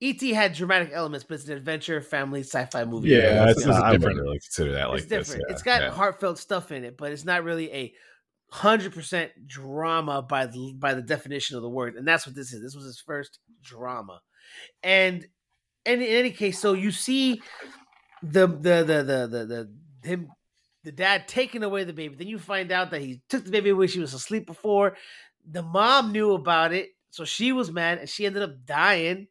E.T. had dramatic elements, but it's an adventure, family, sci-fi movie. Yeah, it's not, I different. wouldn't really consider that like it's different. This. Yeah, it's got yeah. heartfelt stuff in it, but it's not really a hundred percent drama by the by the definition of the word, and that's what this is. This was his first drama, and and in any case, so you see the the the the the, the him the dad taking away the baby. Then you find out that he took the baby away. She was asleep before. The mom knew about it, so she was mad, and she ended up dying.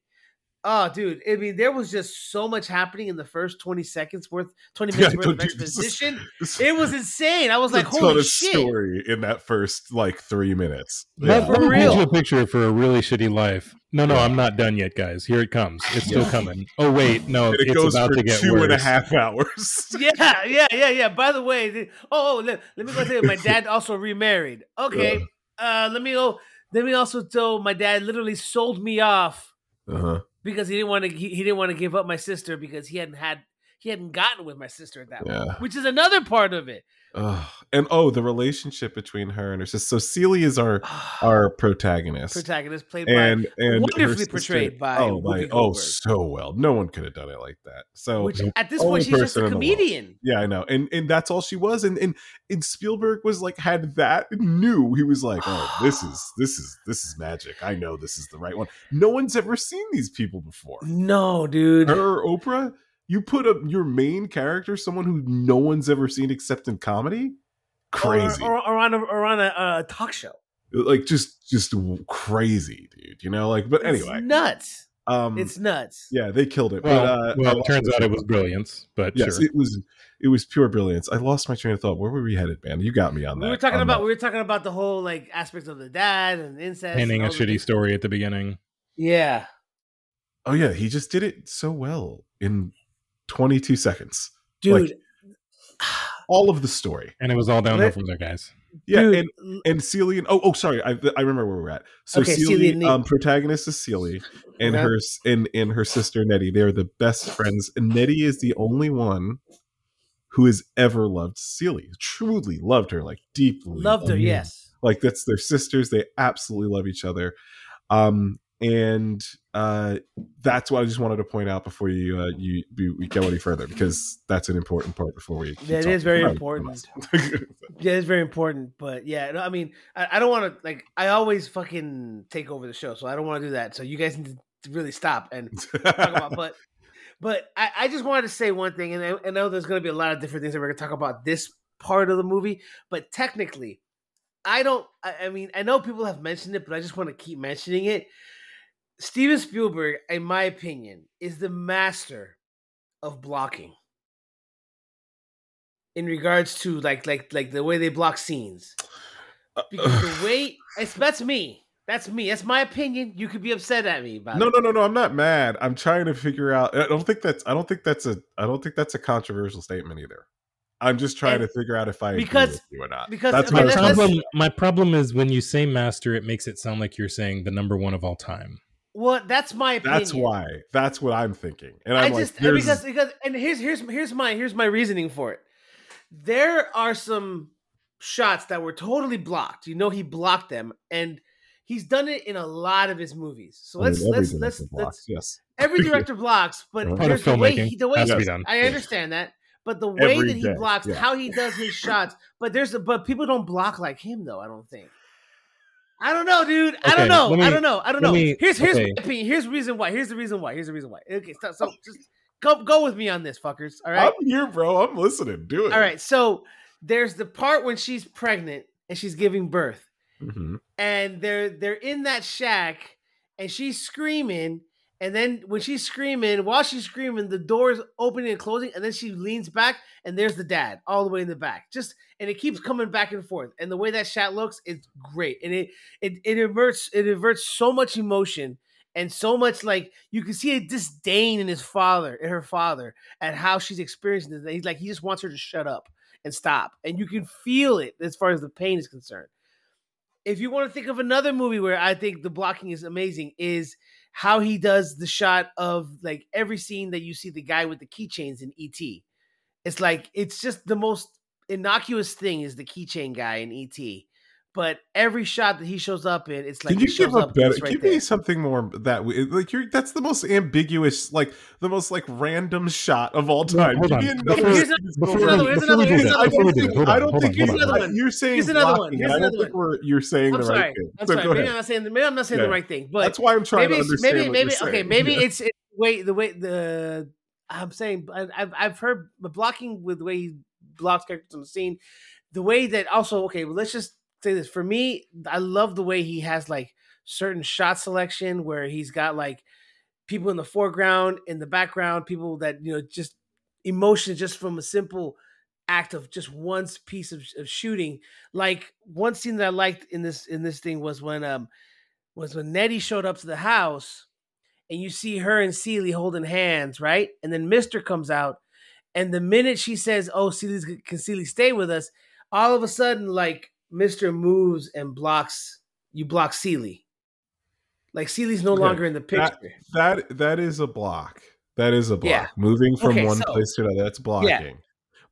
Oh, dude! I mean, there was just so much happening in the first twenty seconds worth, twenty minutes Yeah, worth of don't this is- exposition. This- It was insane. I was there's like, a "Holy shit!" story in that first like three minutes. That For real. you a picture for a really shitty life. No, no, Yeah. I'm not done yet, guys. Here it comes. It's still coming. Oh wait, no, And it it's goes about for to get two worse. and a half hours. Yeah, yeah, yeah, yeah. By the way, the- oh, oh let, let me go tell you, my dad also remarried. Okay, uh, let me go. Let me also tell my dad literally sold me off Uh-huh. because he didn't want to. He, he didn't want to give up my sister because he hadn't had he hadn't gotten with my sister at that point, which is another part of it. And oh, the relationship between her and her sister. So Celie is our our protagonist. protagonist played by and and wonderfully sister- portrayed by oh my oh so well no one could have done it like that so which at this point she's just a in the world. comedian. yeah i know and and that's all she was and and, and spielberg was like had that knew he was like oh this is this is this is magic i know this is the right one no one's ever seen these people before No, dude. her oprah you put up your main character someone who no one's ever seen except in comedy crazy Or, or, or on a, or on a, a talk show. like just just crazy dude you know like but It's anyway nuts. um It's nuts. yeah they killed it Well, but uh well, it turns out it was brilliance, but yes sure. it was it was pure brilliance i lost my train of thought where were we headed man you got me on that we were talking about that. we were talking about the whole like aspects of the dad and incest. Painting and a shitty things. story at the beginning. Yeah. oh yeah he just did it so well in 22 seconds Dude. Like, all of the story And it was all downhill Let- from there, guys. yeah dude, and and Celie and oh oh sorry I, I remember where we're at. So Okay, Celie, Celie and um, protagonist is Celie, and Okay. her and and her sister Nettie. They're the best friends, and Nettie is the only one who has ever loved Celie. Truly loved her, like deeply loved her, yes. Like that's their sisters. They absolutely love each other. Um, and uh, that's what I just wanted to point out before you uh, you we, go any further because that's an important part before we. That is very important. it. Yeah, it's very important. But yeah, no, I mean, I, I don't want to like. I always fucking take over the show, so I don't want to do that. So you guys need to really stop and talk about. But but I, I just wanted to say one thing, and I, I know there's going to be a lot of different things that we're going to talk about this part of the movie. But technically, I don't. I, I mean, I know people have mentioned it, but I just want to keep mentioning it. Steven Spielberg, in my opinion, is the master of blocking. In regards to like like like the way they block scenes. Uh, because the way it's that's me. That's me. That's my opinion. You could be upset at me about no it. no no no i'm not mad. I'm trying to figure out i don't think that's i don't think that's a i don't think that's a controversial statement either. I'm just trying And- to figure out if i agree because- with you or not. because- that's okay, My I was let's- trying to problem, my problem is when you say master, it makes it sound like you're saying the number one of all time. Well that's my opinion that's why that's what i'm thinking and i i'm like just here's- because because and here's here's here's my here's my reasoning for it there are some shots that were totally blocked you know he blocked them and he's done it in a lot of his movies so let's every let's let's blocks, let's yes every director blocks, but uh-huh. Part the way he, the way he- be done. I Yeah. understand that, but the way Every that he day, blocks, yeah. how he does his shots, but there's a, but people don't block like him though. I don't think. I don't know, dude. I don't know. me- I don't know. I don't know. me- here's here's okay. my opinion. Here's the reason why. Here's the reason why. Here's the reason why. Okay, so, so just go go with me on this, fuckers. All right. i'm here bro i'm listening do it All right. So there's the part when she's pregnant and she's giving birth Mhm. and they're they're in that shack and she's screaming and then when she's screaming while she's screaming the door's opening and closing and then she leans back and there's the dad all the way in the back. Just and it keeps coming back and forth. And the way that shot looks it's great. And it it it averts it averts so much emotion and so much like you can see a disdain in his father in her father at how she's experiencing this. He's like he just wants her to shut up and stop. And you can feel it as far as the pain is concerned. If you want to think of another movie where I think the blocking is amazing, is how he does the shot of like every scene that you see the guy with the keychains in ET. It's like it's just the most innocuous thing is the keychain guy in ET. But every shot that he shows up in, it's like Can he you shows give a up and better? right give there. me something more that way. Like you're, that's the most ambiguous, like the most like random shot of all Well, time. hold on. another- Before- Here's another- Before, Here's another one, here's before we another do that, before we do that, I don't think you're, hold on. Here's another one. saying Here's another one. blocking, Here's and I don't another think we're you're saying I'm the sorry. right thing. I'm So sorry. Maybe. I'm not saying maybe I'm not saying Yeah. the right thing, but That's why I'm trying maybe to it's, understand. maybe what maybe you're okay saying. maybe Yeah. it's it's the way the way the i'm saying I- i've i've heard the blocking with the way he blocks characters on the scene the way that also okay well let's just say this for me i love the way he has like certain shot selection where he's got like people in the foreground, in the background, people that you know just emotion just from a simple act of just one piece of, of shooting. Like one scene that I liked in this in this thing was when um was when Nettie showed up to the house and you see her and Celie holding hands, right? And then Mister comes out, and the minute she says, "Oh, Celie's can Celie stay with us?" all of a sudden, like Mister moves and blocks you block Celie. Like Celie's no Okay, longer in the picture. That that that is a block. That is a block. Yeah. Moving from Okay, one so- place to another, that's blocking.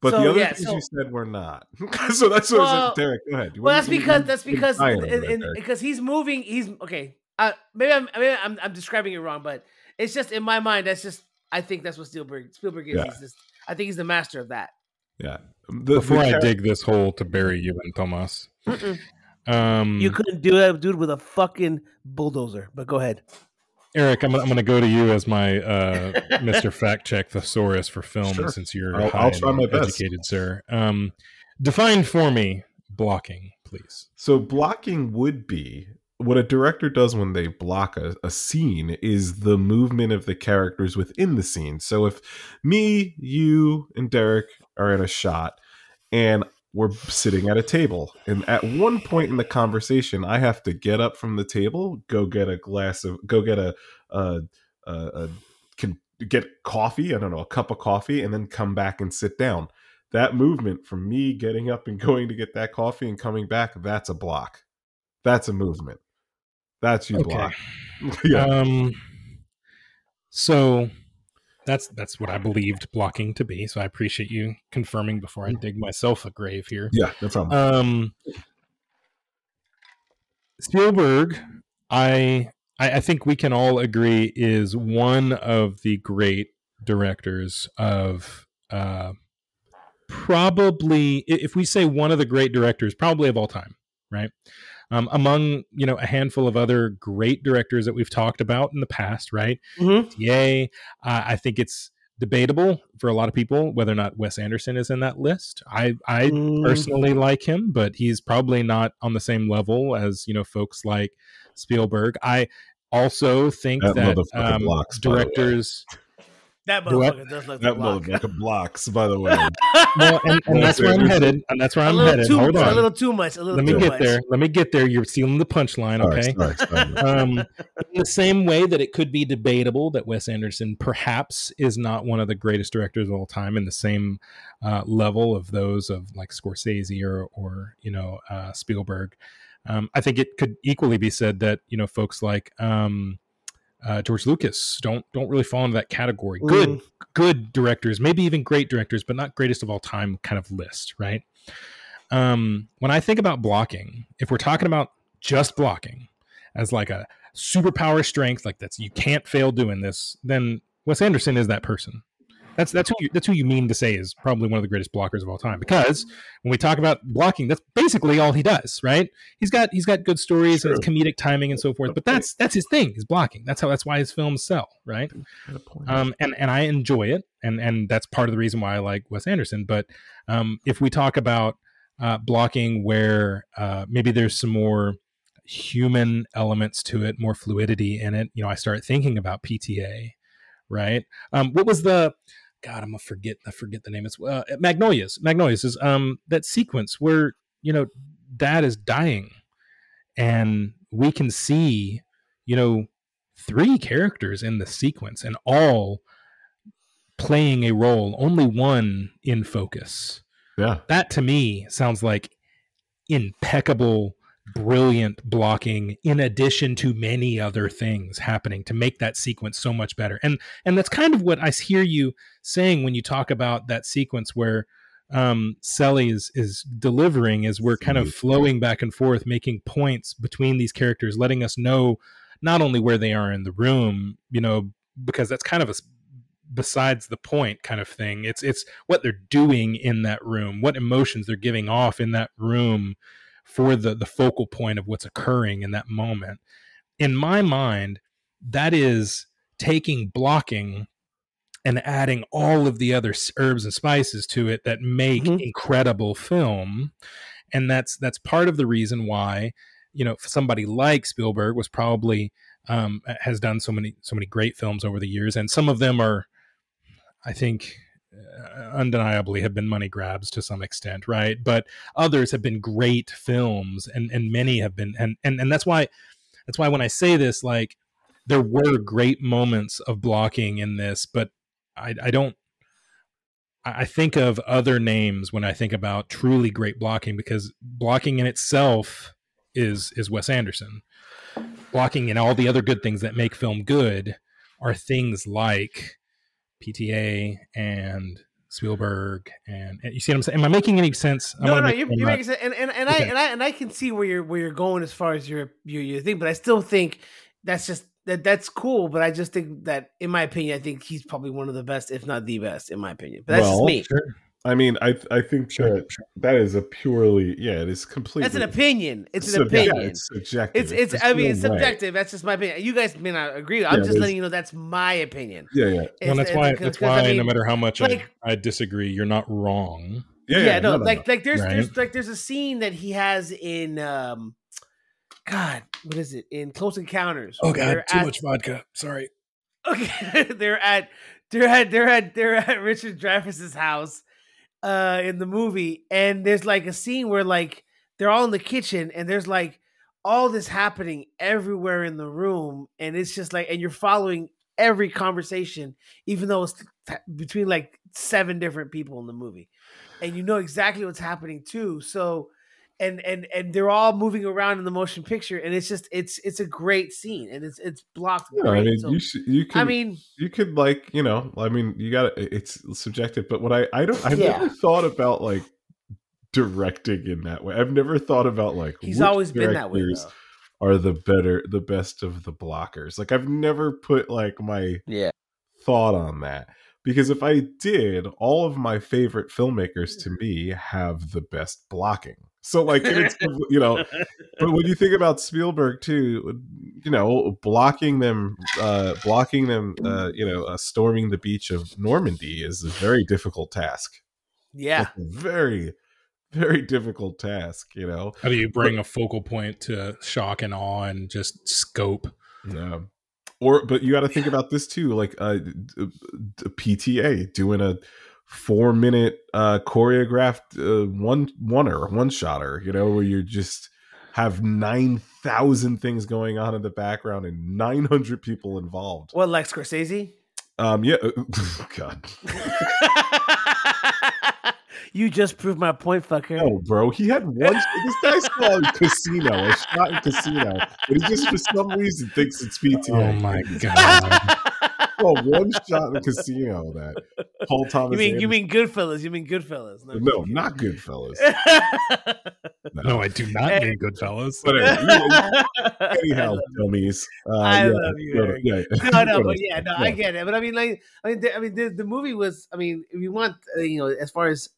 But So, the other yeah, things so- you said were not. so that's what I Well- was like, Derek, go ahead. well, that's because that's because dying in- in- because he's moving. He's okay. Uh, maybe I'm maybe I'm, I'm describing it wrong, but it's just in my mind. That's just I think that's what Spielberg Spielberg is. Yeah. He's just I think he's the master of that. Yeah. The, Before the I dig this hole to bury you in Tomas, um, You couldn't do that, dude, with a fucking bulldozer. But go ahead. Eric, I'm, I'm going to go to you as my uh, Mr. Fact Check Thesaurus for film, Sure. since you're I'll- high I'll try and my best. educated, sir. Um, define for me blocking, please. So blocking would be what a director does when they block a, a scene is the movement of the characters within the scene. So if me, you, and Derek are in a shot and we're sitting at a table, and at one point in the conversation, I have to get up from the table, go get a glass of, go get a, a, a, a can get coffee. I don't know, a cup of coffee, and then come back and sit down. That movement from me getting up and going to get that coffee and coming back, that's a block. That's a movement. That's you Okay. block. yeah. Um, so that's that's what I believed blocking to be. So I appreciate you confirming before I dig myself a grave here. yeah, no problem. Um, Spielberg, I, I I think we can all agree is one of the great directors of uh, probably if we say one of the great directors, probably of all time, right? Um, among you know a handful of other great directors that we've talked about in the past, right? Mhm. Yay! Uh, I think it's debatable for a lot of people whether or not Wes Anderson is in that list. I I Mm, personally like him, but he's probably not on the same level as you know folks like Spielberg. I also think That that, um, blocks, by the way. directors. that Do what? motherfucker does look that like motherfucker blocks, by the way. Well, and, and that's where I'm headed. And that's where a I'm headed. too Hold a little too much. A little Let me too get much. there. Let me get there. You're stealing the punchline. Sorry, Okay. sorry, sorry. um, in the same way that it could be debatable that Wes Anderson perhaps is not one of the greatest directors of all time in the same uh, level of those of like Scorsese or or you know uh, Spielberg. Um, I think it could equally be said that you know folks like um, uh, George Lucas don't don't really fall into that category. Good Mm. good directors, maybe even great directors, but not greatest of all time kind of list, right? Um, when I think about blocking, if we're talking about just blocking as like a superpower strength, like that's you can't fail doing this, then Wes Anderson is that person. That's that's who you, that's who you mean to say is probably one of the greatest blockers of all time. Because when we talk about blocking, that's basically all he does, right? He's got he's got good stories and comedic timing and so forth, but that's that's his thing. Is blocking. That's how that's why his films sell, right? Got a point. um, and and I enjoy it, and and that's part of the reason why I like Wes Anderson. But um, if we talk about uh, blocking, where uh, maybe there's some more human elements to it, more fluidity in it, you know, I start thinking about PTA, right? Um, what was the God? I'm gonna forget. I forget the name. It's uh, Magnolias. Magnolias is um that sequence where you know Dad is dying, and we can see, you know, three characters in the sequence, and all playing a role. Only one in focus. yeah. That to me sounds like impeccable brilliant blocking in addition to many other things happening to make that sequence so much better and and that's kind of what i hear you saying when you talk about that sequence where um Celie is is delivering as we're kind of Mhm. flowing back and forth making points between these characters letting us know not only where they are in the room you know because that's kind of a besides the point kind of thing it's it's what they're doing in that room what emotions they're giving off in that room for the the focal point of what's occurring in that moment. In my mind that is taking blocking and adding all of the other herbs and spices to it that make Mhm. incredible film. And that's that's part of the reason why you know somebody like Spielberg was probably um, has done so many so many great films over the years, and some of them are, I think, Uh, undeniably have been money grabs to some extent, right? But others have been great films, and and many have been, and and and that's why that's why when I say this, like there were great moments of blocking in this, but I, I don't. I think of other names when I think about truly great blocking because blocking in itself is is Wes Anderson blocking and all the other good things that make film good are things like PTA and Spielberg and, and, you see what I'm saying? Am I making any sense? No, no, you're, you're making sense, and and, and okay. I and I and I can see where you're where you're going as far as your your your thing, but I still think that's just that that's cool. But I just think that, in my opinion, I think he's probably one of the best, if not the best, in my opinion. But that's well, just me. Sure. I mean, I I think sure, that that is a purely yeah, it is completely. That's an opinion. It's an opinion. Yeah, it's subjective. It's it's. I mean, it's subjective. That's just my opinion. You guys may not agree. I'm yeah, just letting you know that's my opinion. Yeah, yeah. Well, that's why. That's why. I mean, no matter how much like, I, I disagree, you're not wrong. Yeah, yeah. yeah no, no, like no. like there's right? there's like there's a scene that he has in um, God, what is it in Close Encounters? Oh God, too at, much vodka. Sorry. Okay, they're at they're at they're at they're at Richard Dreyfuss's house uh in the movie and there's like a scene where like they're all in the kitchen and there's like all this happening everywhere in the room and it's just like and you're following every conversation even though it's t- between like seven different people in the movie and you know exactly what's happening too. So and and and they're all moving around in the motion picture and it's just it's it's a great scene and it's it's blocked yeah, i mean so, you should, you can i mean you could like you know i mean you got it's subjective but what i i don't i've yeah. never thought about like directing in that way i've never thought about like he's always been that way though. are the better the best of the blockers like i've never put like my yeah thought on that because if I did, all of my favorite filmmakers hmm. to me have the best blocking. So like it's you know, but when you think about Spielberg too, you know, blocking them, uh, blocking them, uh, you know, uh, storming the beach of Normandy is a very difficult task. Yeah, very, very difficult task. You know, how do you bring but, a focal point to shock and awe and just scope? Yeah. Or, but you got to think about this too, like uh, PTA doing a four minute uh choreographed uh, one oneer one shotter you know where you just have 9000 things going on in the background and 900 people involved. What like scorsese? Um yeah god. You just proved my point fucker. Oh bro he had one this guy's called casino a shot in casino but he just for some reason thinks it's pta oh my god. Well, one shot in casino that Paul Thomas. You mean Anderson. you mean Goodfellas? You mean Goodfellas? No, no not Goodfellas. no. no. I do not mean Goodfellas. But anyway, anyhow, dummies. Uh, I yeah, love you. Yeah, no, no, but yeah, no, I get it. But I mean, like, I mean, the, I mean, the, the movie was. I mean, if you want, uh, you know, as far as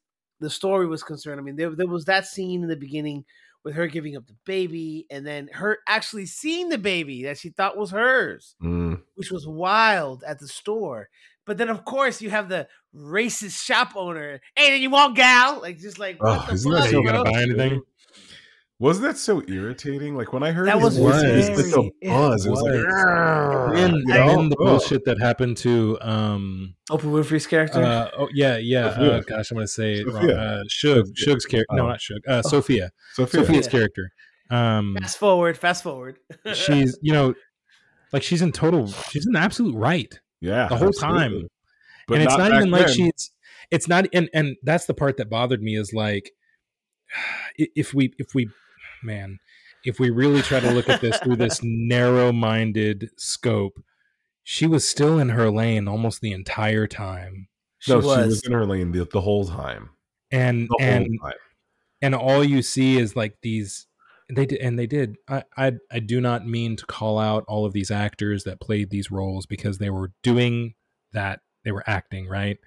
the story was concerned, I mean, there there was that scene in the beginning with her giving up the baby and then her actually seeing the baby that she thought was hers, mm. which was wild at the store. But then, of course, you have the racist shop owner. Hey, then you want gal? Like, just like, oh, isn't that you gonna buy anything? Wasn't that so irritating? Like when I heard that was, voice, it was like a buzz. It was, it was like, and, you know? and the bullshit that happened to um Oprah Winfrey's character. Uh, oh yeah, yeah. Uh, gosh, I'm gonna say it wrong. Uh, Shug, Shug's character. No, oh. not Shug. Uh, oh. Sophia. Sophia. Sophia's yeah. character. Um, fast forward. Fast forward. she's you know, like she's in total. She's in absolute right. Yeah, the whole absolutely. time. But and it's not, not even then. like she's. It's not, and and that's the part that bothered me is like, if we if we man, if we really try to look at this through this narrow-minded scope, she was still in her lane almost the entire time. She no, was. she was in her lane the, the whole time. And the and time. and all you see is like these they did and they did. I, I i do not mean to call out all of these actors that played these roles because they were doing that they were acting right?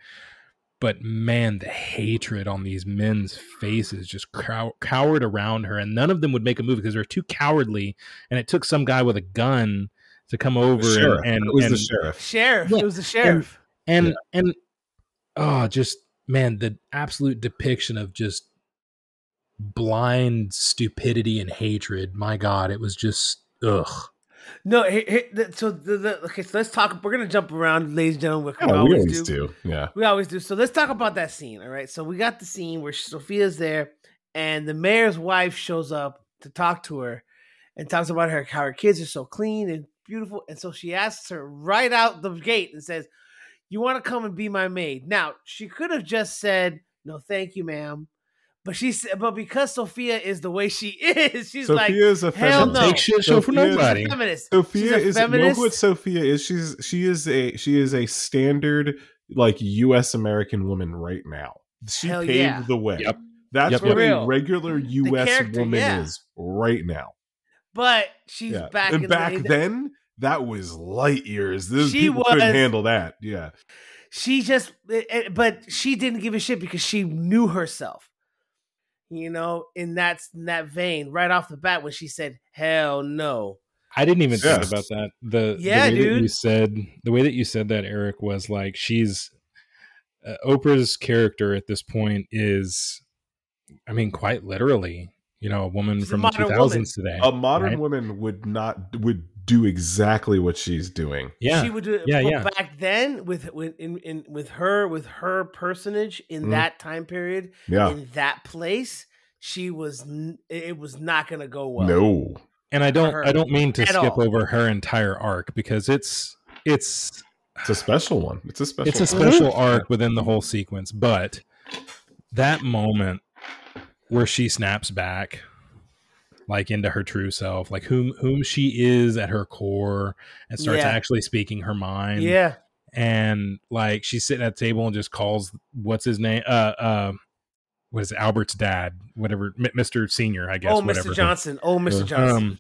But man, the hatred on these men's faces just cow- cowered around her, and none of them would make a move because they're too cowardly. And it took some guy with a gun to come over and, and it was and, the sheriff. Sheriff, yeah, it was the sheriff, and and, yeah. and oh, just man, the absolute depiction of just blind stupidity and hatred. My God, it was just ugh. No, here, here, the- so the, the okay, so let's talk. We're gonna jump around, ladies and gentlemen. Yeah, we we always, always do. do. Yeah. We always do. So let's talk about that scene. All right. So we got the scene where Sophia's there, and the mayor's wife shows up to talk to her, and talks about her how her kids are so clean and beautiful, and so she asks her right out the gate and says, "You want to come and be my maid?" Now she could have just said, "No, thank you, ma'am," but she said, but because Sophia is the way she is, she's like, Sophia is a hell feminist. no. Take shit show for Sophia- nobody. feminist. Sophia She's a is you know what Sophia is. She's she is a she is a standard like U.S. American woman right now. She Hell paved yeah. the way. Yep. That's Yep, what yep. a regular U.S. woman yeah. is right now. But she's Yeah. back and in back the, then, that was light years. Those She people couldn't handle that. Yeah. she just eh, eh, but she didn't give a shit because she knew herself you know in that in that vein right off the bat when she said hell no I didn't even Yeah. think about that. The, Yeah, the way that dude. you said the way that you said that, Eric, was like she's uh, Oprah's character at this point is, I mean, quite literally, you know, a woman She's a from the two modern thousands today. A modern right? woman would not would do exactly what she's doing. yeah, she would do it Yeah, but yeah. back then with with in, in with her with her personage in Mhm. that time period Yeah. in that place she was n- it was not gonna go well no. and I don't, I don't mean to skip all. over her entire arc because it's, it's, It's a special one. It's a special it's a one. special arc within the whole sequence, but that moment where she snaps back like into her true self, like whom whom she is at her core and starts Yeah. actually speaking her mind. yeah And like she's sitting at the table and just calls what's his name? Uh uh what is it? Albert's dad, whatever, Mr. Senior, I guess. oh whatever. mr johnson oh mr Uh, johnson Um,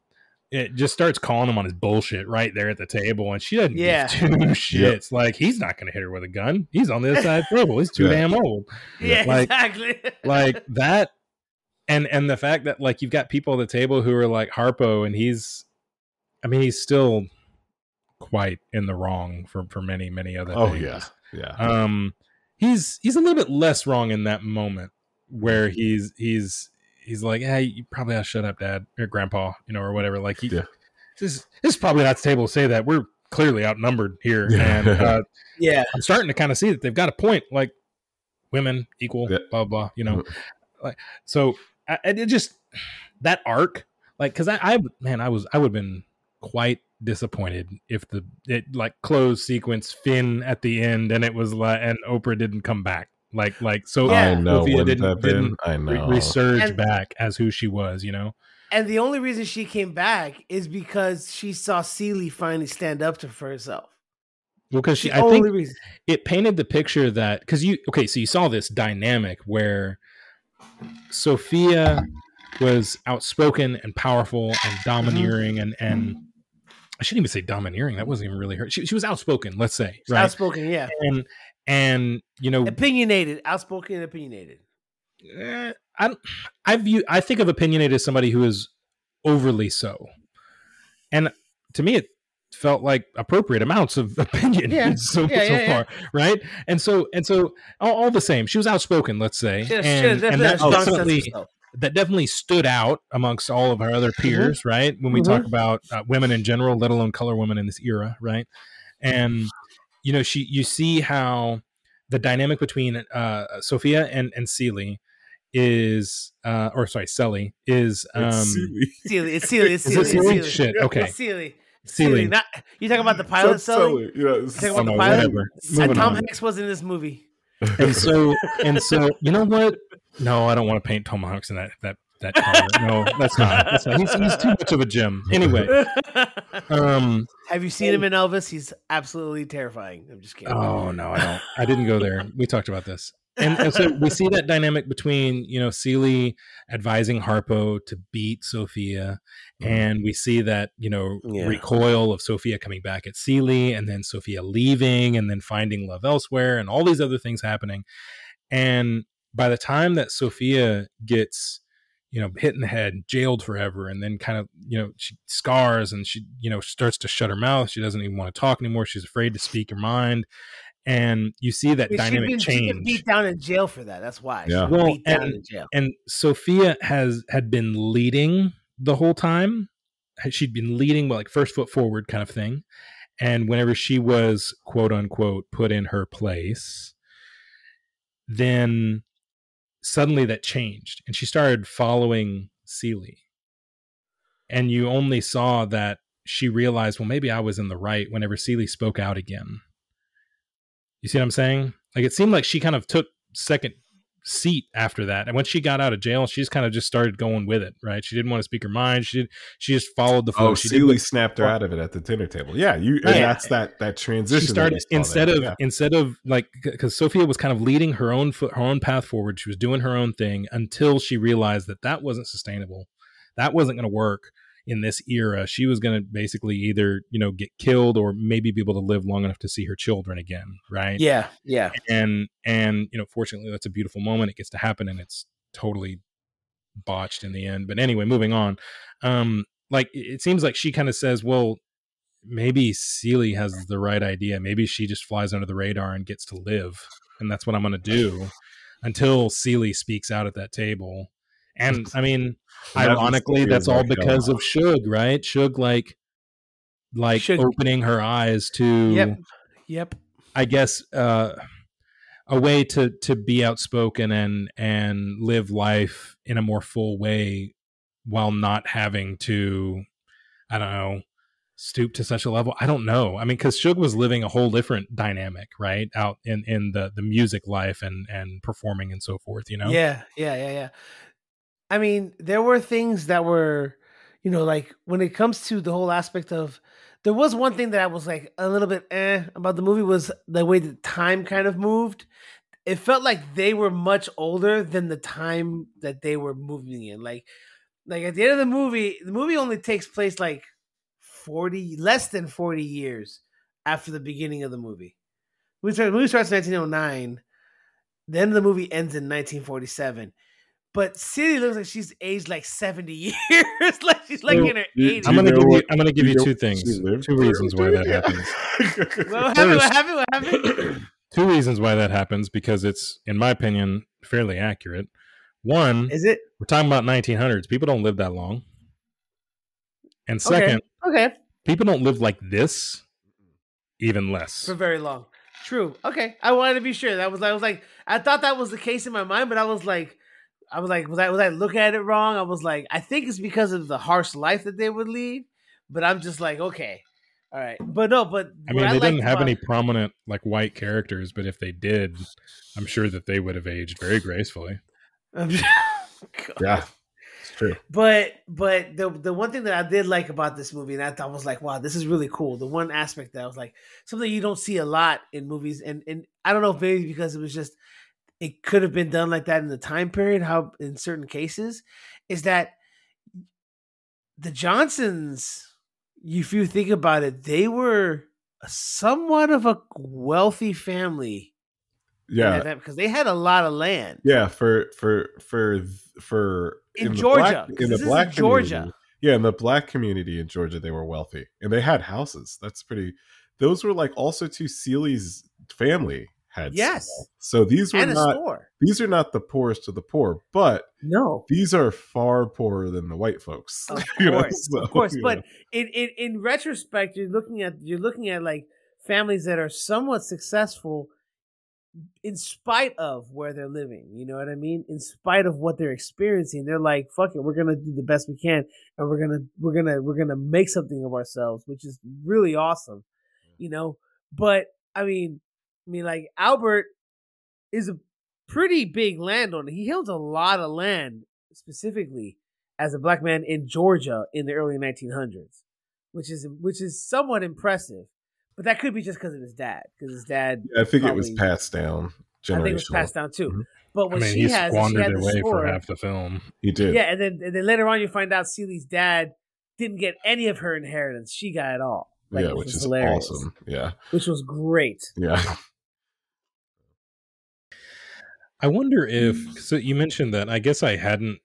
it just starts calling him on his bullshit right there at the table, and she doesn't Yeah. give two shits. Like he's not going to hit her with a gun. He's on the other side of the table. He's too Yeah. damn old. yeah like- exactly Like that, and and the fact that like you've got people at the table who are like Harpo, and he's, I mean, he's still quite in the wrong for for many many other. Oh things. yeah. Yeah. Um, he's he's a little bit less wrong in that moment where he's he's he's like, hey, you probably ought to shut up, Dad or Grandpa, you know, or whatever. Like, he, Yeah. this this is probably not the table to say that we're clearly outnumbered here, Yeah. and uh, yeah I'm starting to kind of see that they've got a point. Like, women equal, Yeah. blah blah. You know, like so. I, and it just that arc, like, because I, I man, I was I would have been quite disappointed if the it like closed sequence Finn at the end and it was like and Oprah didn't come back like like so Yeah. I know. Sophia Wouldn't didn't that been? didn't I re- know. resurge And- back as who she was you know And the only reason she came back is because she saw Celie finally stand up to for herself. well because The she I only think reason. it painted the picture that because you okay so you saw this dynamic where Sophia was outspoken and powerful and domineering and and I shouldn't even say domineering that wasn't even really her she, she was outspoken let's say right Outspoken, yeah. and and you know Opinionated, outspoken, and opinionated. eh, I I view I think of opinionated as somebody who is overly so, and to me it felt like appropriate amounts of opinion Yeah. so, Yeah, so yeah, yeah. far, right? And so and so all, all the same, she was outspoken, let's say, She and, she and that a strong sense of definitely that definitely stood out amongst all of our other Mm-hmm. peers, right? When we talk about uh, women in general, let alone color women in this era, right? And you know, she you see how the dynamic between uh, Sophia and and Celie is, uh, or sorry, Selly is um, It's silly. Celie, it's Celie, it's is Celie, it Celie? Celie. Shit, okay, It's Celie. Celie. Celie. Not, you talking about the pilot, So Sully? silly. Yeah, it's Talking Oh, about the no, pilot? whatever. And Tom on. Hanks was in this movie. and so and so you know what no i don't want to paint tom hanks in that that that color no that's not that's not he's, he's too much of a gem anyway um Have you seen him in Elvis? He's absolutely terrifying. I'm just kidding. oh no i don't i didn't go there we talked about this and, and so we see that dynamic between you know Celie advising Harpo to beat Sophia, mm-hmm. and we see that you know Yeah. recoil of Sophia coming back at Celie, and then Sophia leaving, and then finding love elsewhere, and all these other things happening. And by the time that Sophia gets you know hit in the head, jailed forever, and then kind of you know she scars, and she you know starts to shut her mouth. She doesn't even want to talk anymore. She's afraid to speak her mind. And you see that I mean, dynamic she'd been, she'd been change beat down in jail for that. That's why. Yeah. Well, beat down and- in jail. and Sophia has had been leading the whole time she'd been leading like first foot forward kind of thing and whenever she was quote unquote put in her place then suddenly that changed and she started following Celie and you only saw that she realized well maybe I was in the right whenever Celie spoke out again you see what I'm saying like it seemed like she kind of took second seat after that. And when she got out of jail, she just kind of just started going with it, right? She didn't want to speak her mind. She did, she just followed the flow. Oh, she Celie snapped her out of it at the dinner table. Yeah, you. And Yeah. that's that that transition. She started instead of Yeah. instead of like because Sophia was kind of leading her own foot, her own path forward. She was doing her own thing until she realized that that wasn't sustainable. That wasn't going to work in this era. She was going to basically either you know get killed or maybe be able to live long enough to see her children again, right? Yeah, yeah. and and you know fortunately that's a beautiful moment it gets to happen and it's totally botched in the end but anyway moving on um like it seems like she kind of says well maybe Celie has the right idea maybe she just flies under the radar and gets to live and that's what i'm going to do until Celie speaks out at that table and i mean And ironically that's all because of Shug right Shug like like Shug- opening her eyes to Yep. Yep. I guess uh, a way to to be outspoken and and live life in a more full way while not having to I don't know stoop to such a level. I don't know. I mean, because Shug was living a whole different dynamic, right, out in in the the music life and and performing and so forth. You know, Yeah, yeah, yeah, yeah. I mean, there were things that were, you know, like when it comes to the whole aspect of there was one thing that I was like a little bit eh about the movie was the way the time kind of moved. It felt like they were much older than the time that they were moving in. Like like at the end of the movie, the movie only takes place like 40 less than 40 years after the beginning of the movie. The movie starts, the movie starts in 1909. The end of the movie ends in 1947. But Celie looks like she's aged like 70 years. like she's like So, in her 80s. I'm gonna know give you. I'm gonna give do you two things, two reasons why that happens. what happened? What happened? What happened? Two reasons why that happens because it's, in my opinion, fairly accurate. One, Is it? we're talking about 1900s. People don't live that long. And second, Okay. Okay. people don't live like this even less. For very long. True. Okay. I wanted to be sure. That was I was like I thought that was the case in my mind, but I was like I was like, was I was I looking at it wrong? I was like, I think it's because of the harsh life that they would lead. But I'm just like, okay. All right. But no, but I mean, they didn't have about- any prominent like white characters, but if they did, I'm sure that they would have aged very gracefully. Yeah, it's true. But but the the one thing that I did like about this movie, and I thought was like, wow, this is really cool. The one aspect that I was like, something you don't see a lot in movies, and and I don't know if maybe because it was just it could have been done like that in the time period, how in certain cases, is that the Johnsons, if you think about it, they were somewhat of a wealthy family. Yeah, because they had a lot of land. yeah. For for for for In the Georgia, black, 'cause in the in black Georgia. Yeah, in the black community in Georgia, they were wealthy and they had houses. That's pretty. Those were like also to Celie's family had. Yes. small. So these were And not these are not the poorest of the poor, but No. these are far poorer than the white folks. Of You know, course, so, of course. But in, in in retrospect, you're looking at you're looking at like families that are somewhat successful in spite of where they're living. You know what I mean? In spite of what they're experiencing, they're like, "Fuck it, we're gonna do the best we can, and we're gonna we're gonna we're gonna make something of ourselves," which is really awesome. You know, but I mean, I mean, like Albert is a pretty big landowner. He held a lot of land specifically as a black man in Georgia in the early 1900s, which is which is somewhat impressive. But that could be just because of his dad, because his dad, Yeah, I think it was passed down. I think it was passed down too. Mhm. But I mean, she he has, is she squandered had it the away store. for half the film. He did. Yeah, and then and then later on you find out Celie's dad didn't get any of her inheritance; she got it all. Like, yeah, which was is hilarious, awesome. Yeah, Which was great. yeah. I wonder if mm. so. You mentioned that. I guess I hadn't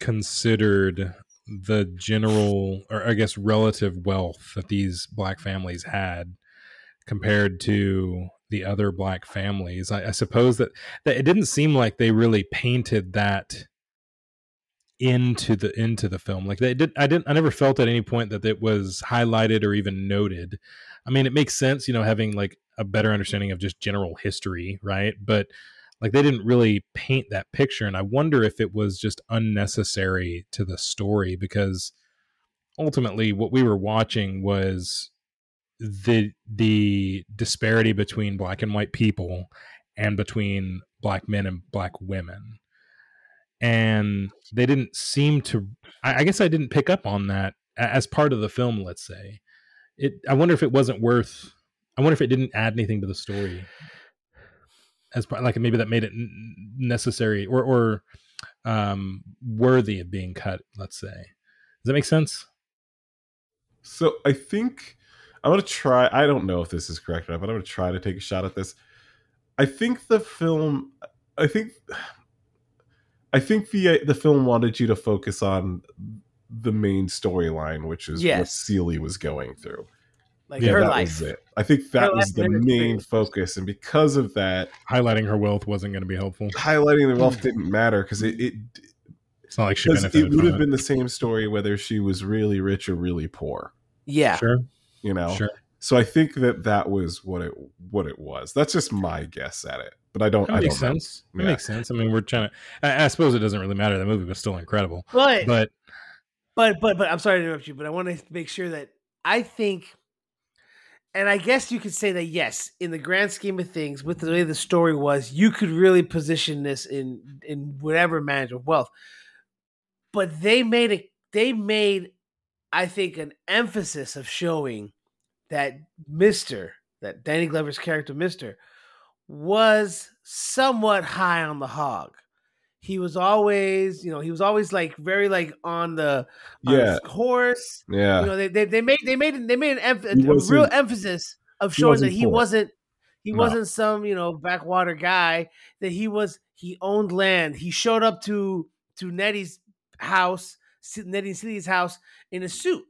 considered the general, or I guess relative wealth that these black families had compared to the other black families. I, I suppose that, that it didn't seem like they really painted that into the into the film like they did i didn't i never felt at any point that it was highlighted or even noted i mean it makes sense you know having like a better understanding of just general history right but like they didn't really paint that picture and i wonder if it was just unnecessary to the story because ultimately what we were watching was the the disparity between black and white people and between black men and black women. And they didn't seem to I, I guess i didn't pick up on that as part of the film let's say. It i wonder if it wasn't worth i wonder if it didn't add anything to the story as part like maybe that made it necessary or or um worthy of being cut let's say. Does that make sense? So i think i'm gonna try i don't know if this is correct or not but i'm gonna try to take a shot at this. I think the film i think i think the the film wanted you to focus on the main storyline which is Yes. what Celie was going through like Yeah, her that life. was it. I think that Her was the main experience. focus and because of that highlighting her wealth wasn't going to be helpful. Highlighting the wealth mm. didn't matter because it, it it's not like she benefited it would have been the same story whether she was really rich or really poor. Yeah. sure. You know? Sure. So i think that that was what it what it was. That's just my guess at it but i don't that i makes don't know. sense. That Yeah. makes sense. I mean we're trying to I, I suppose it doesn't really matter. The movie was still incredible. But but But but but I'm sorry to interrupt you, but I want to make sure that I think, and I guess you could say that yes, in the grand scheme of things, with the way the story was, you could really position this in in whatever management of wealth. But they made it. They made, I think, an emphasis of showing that Mister, that Danny Glover's character Mister, was somewhat high on the hog. He was always, you know, he was always like very like on the on yeah his horse. yeah You know, they, they they made they made they made an emph- a, real emphasis of showing that he poor. wasn't he No. wasn't some you know backwater guy. That he was he owned land. He showed up to to Nettie's house, Nettie Cillian's house in a suit.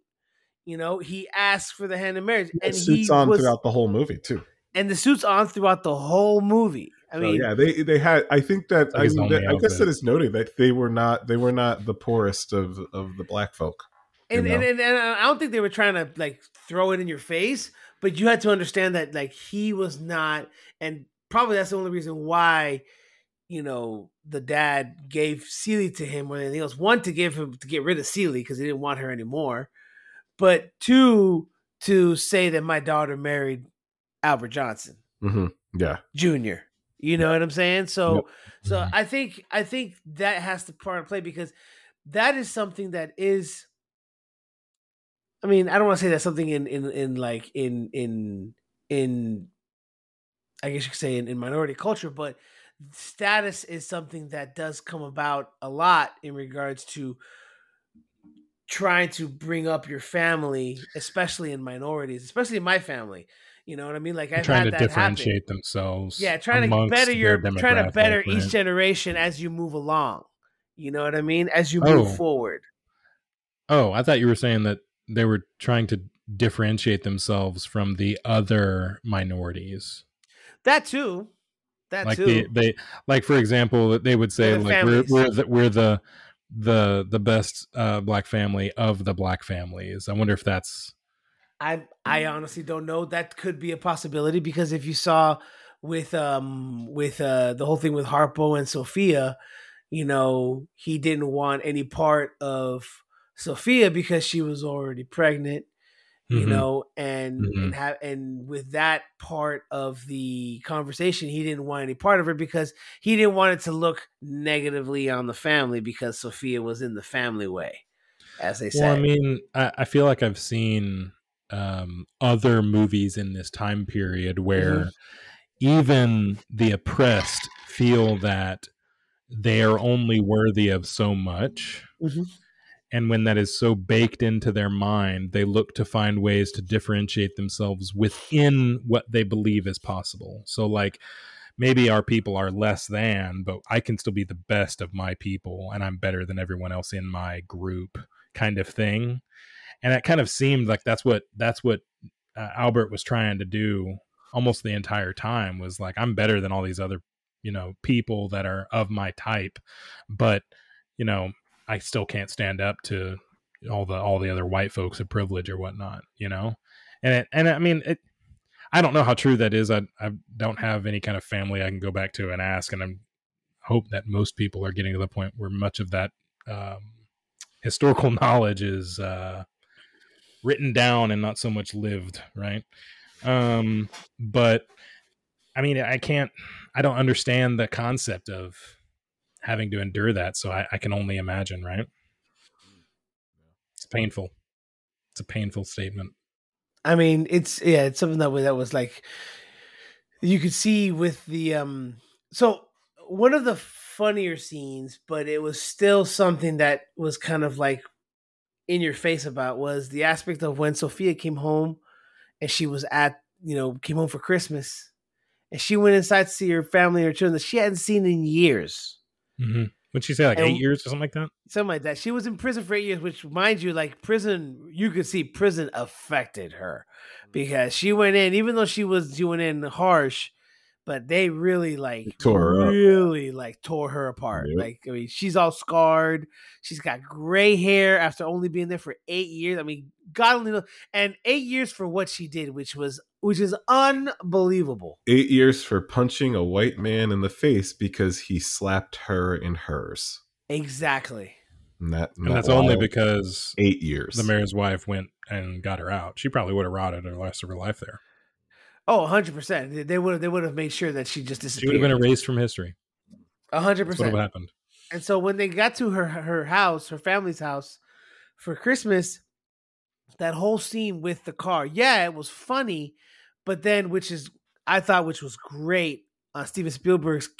You know, he asked for the hand of marriage, He and suits he on was throughout the whole movie too and the suits on throughout the whole movie. I I mean, mean, yeah, they they had. I think that Like I, mean, that- I guess outfit. that is noted that they were not they were not the poorest of of the black folk. and, and, and and I don't think they were trying to like throw it in your face, but you had to understand that like he was not, and probably that's the only reason why, you know, the dad gave Celie to him more than anything else. One to give him to get rid of Celie because he didn't want her anymore, but two to say that my daughter married Albert Johnson hmm Yeah, Jr. You know what I'm saying? So Yep. so Mhm. I think I think that has to part of play because that is something that is I mean, I don't want to say that something in in in like in in in I guess you could say in, in minority culture, but status is something that does come about a lot in regards to trying to bring up your family, especially in minorities, especially in my family. You know what I mean? Like I've trying had to that happen. differentiate themselves Yeah, trying to better your trying to better each generation as you move along. You know what I mean? As you move Oh. forward. Oh, I thought you were saying that they were trying to differentiate themselves from the other minorities. That too. That like too. they, they like for example that they would say like we're we're the, we're the the the best uh black family of the black families. I wonder if that's I I honestly don't know. That could be a possibility because if you saw with um with uh the whole thing with Harpo and Sofia, you know, he didn't want any part of Sofia because she was already pregnant, you Mhm. know, and Mhm. and have and with that part of the conversation, he didn't want any part of it because he didn't want it to look negatively on the family because Sofia was in the family way, as they say. Well, I mean, I, I feel like I've seen um, other movies in this time period where even the oppressed feel that they are only worthy of so much. Mhm. And when that is so baked into their mind, they look to find ways to differentiate themselves within what they believe is possible. So, like, maybe our people are less than, but I can still be the best of my people and I'm better than everyone else in my group, kind of thing. And it kind of seemed like that's what that's what uh, Albert was trying to do almost the entire time was like I'm better than all these other, you know, people that are of my type. But, you know, I still can't stand up to all the all the other white folks of privilege or whatnot, you know. And it, and I mean, it, I don't know how true that is. I I don't have any kind of family I can go back to and ask, and I'm hope that most people are getting to the point where much of that um, historical knowledge is uh, written down and not so much lived, right? Um, but I mean, I can't, I don't understand the concept of having to endure that. So I, I can only imagine, right? It's painful. It's a painful statement. I mean, it's yeah, it's something that was that was like you could see with the um. So one of the funnier scenes, but it was still something that was kind of like in your face about was the aspect of when Sofia came home and she was at you know came home for Christmas and she went inside to see her family and her children that she hadn't seen in years. Mm-hmm. Would she say like and, eight years or something like that? Something like that. She was in prison for eight years, which, mind you, like prison, you could see prison affected her because she went in, even though she was doing in harsh, but they really like tore really up. like tore her apart. Yep. Like I mean, she's all scarred. She's got gray hair after only being there for eight years. I mean, God only knows, and eight years for what she did, which was which is unbelievable. Eight years for punching a white man in the face because he slapped her in hers. Exactly. And, that, and that's only because eight years. The mayor's wife went and got her out. She probably would have rotted the rest of her life there. Oh, 100 percent. They would they would have made sure that she just disappeared. She would have been erased from history. hundred percent. What happened? And so when they got to her her house, her family's house for Christmas, that whole scene with the car, yeah, it was funny, but then which is I thought which was great on Steven Spielberg's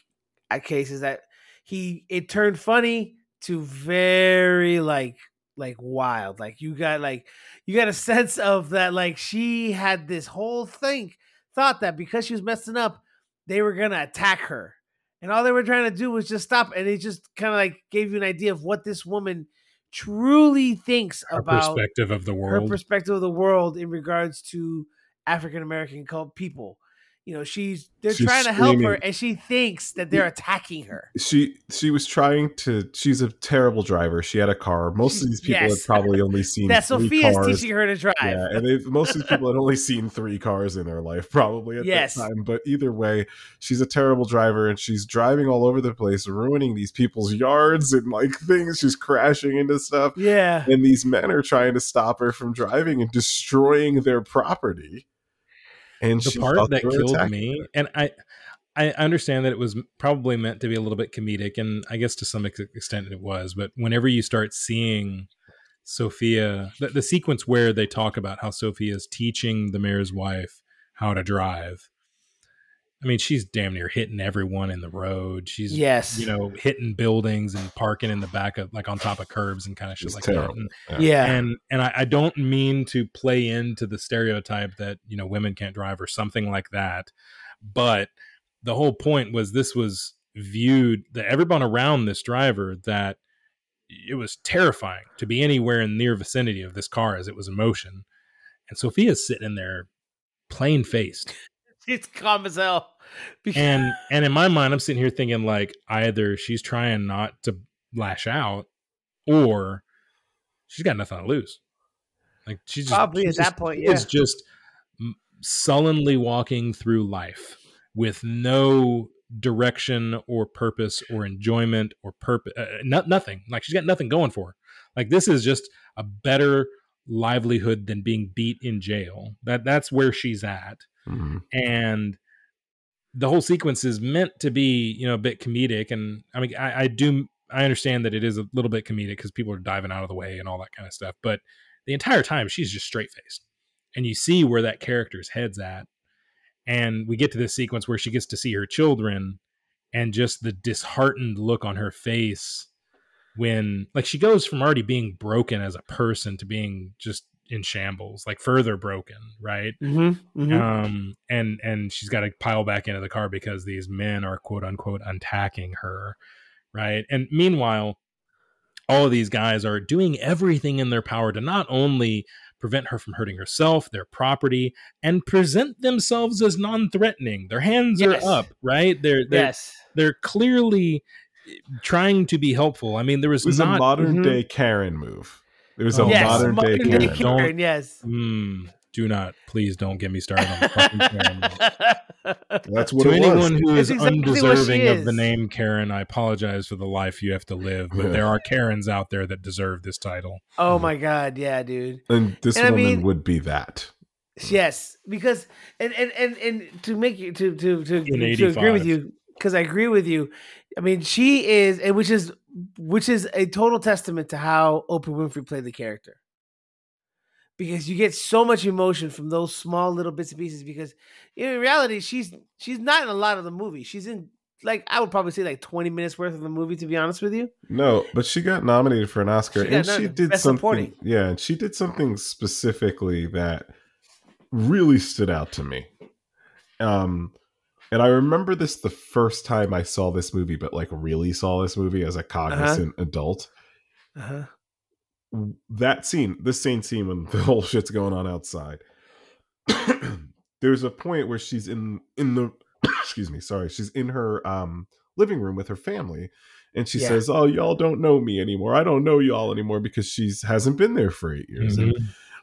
uh, case is that he it turned funny to very like like wild. Like you got like you got a sense of that like she had this whole thing thought that because she was messing up, they were gonna attack her. And all they were trying to do was just stop. And it just kind of like gave you an idea of what this woman truly thinks her about perspective of the world. Her perspective of the world in regards to African American cult people you know she's they're she's trying to help her and she thinks that they're attacking her. She she was trying to she's a terrible driver. She had a car. Most of these people yes. had probably only seen that sofia's cars. teaching her to drive. Yeah and most of these people had only seen three cars in their life probably at yes. that time. But either way she's a terrible driver and she's driving all over the place ruining these people's yards and like things. She's crashing into stuff. Yeah. And these men are trying to stop her from driving and destroying their property and the part that killed me, and I, I understand that it was probably meant to be a little bit comedic, and I guess to some extent it was. But whenever you start seeing Sofia, the, the sequence where they talk about how Sofia is teaching the mayor's wife how to drive, I mean, she's damn near hitting everyone in the road. She's yes, you know, hitting buildings and parking in the back of like on top of curbs and kind of shit it's like terrible. that. And, yeah, and and I, I, don't mean to play into the stereotype that you know women can't drive or something like that, but the whole point was this was viewed that everyone around this driver that it was terrifying to be anywhere in near vicinity of this car as it was in motion, and Sofia's sitting in there plain faced. It's calm as hell and and in my mind, I'm sitting here thinking like either she's trying not to lash out, or she's got nothing to lose. Like she's just, probably she's at just, that point, yeah. It's just sullenly walking through life with no direction or purpose or enjoyment or purpose, uh, not, nothing. Like she's got nothing going for her. Like this is just a better livelihood than being beat in jail. That that's where she's at. Mm-hmm. And the whole sequence is meant to be you know a bit comedic and i mean i, I do i understand that it is a little bit comedic because people are diving out of the way and all that kind of stuff but the entire time she's just straight faced and you see where that character's head's at and we get to this sequence where she gets to see her children and just the disheartened look on her face when like she goes from already being broken as a person to being just in shambles, like further broken, right? Mm-hmm, mm-hmm. Um, and and she's got to pile back into the car because these men are quote unquote attacking her, right? And meanwhile, all of these guys are doing everything in their power to not only prevent her from hurting herself, their property, and present themselves as non-threatening. Their hands yes. are up, right? They're, they're yes. they're clearly trying to be helpful. I mean, there was, It was not a modern Mhm. day Karen move. It was Oh, a yes, modern day modern Karen. day Don't- Karen. Yes. Mm, do not, please don't get me started on the fucking Karen. move. That's what to it anyone was. who is exactly what she undeserving of the name Karen, I apologize for the life you have to live, but there are Karens out there that deserve this title. oh my god, yeah, dude. And this And I woman mean- would be that. Yes, because and and and, and to make you to to to, to agree with you because I agree with you. I mean, she is, and which is which is a total testament to how Oprah Winfrey played the character. Because you get so much emotion from those small little bits and pieces. Because in reality, she's she's not in a lot of the movie. She's in like I would probably say like twenty minutes worth of the movie. To be honest with you, No, but she got nominated for an Oscar, She and she did Best something. Supporting. Yeah, and she did something specifically that really stood out to me. Um, and I remember this the first time I saw this movie, but like really saw this movie as a cognizant adult. uh-huh. That scene, this same scene when the whole shit's going on outside. There's a point where she's in in the excuse me, sorry, she's in her um living room with her family and she Yeah. says, "Oh, y'all don't know me anymore. I don't know y'all anymore because she's hasn't been there for 8 years." And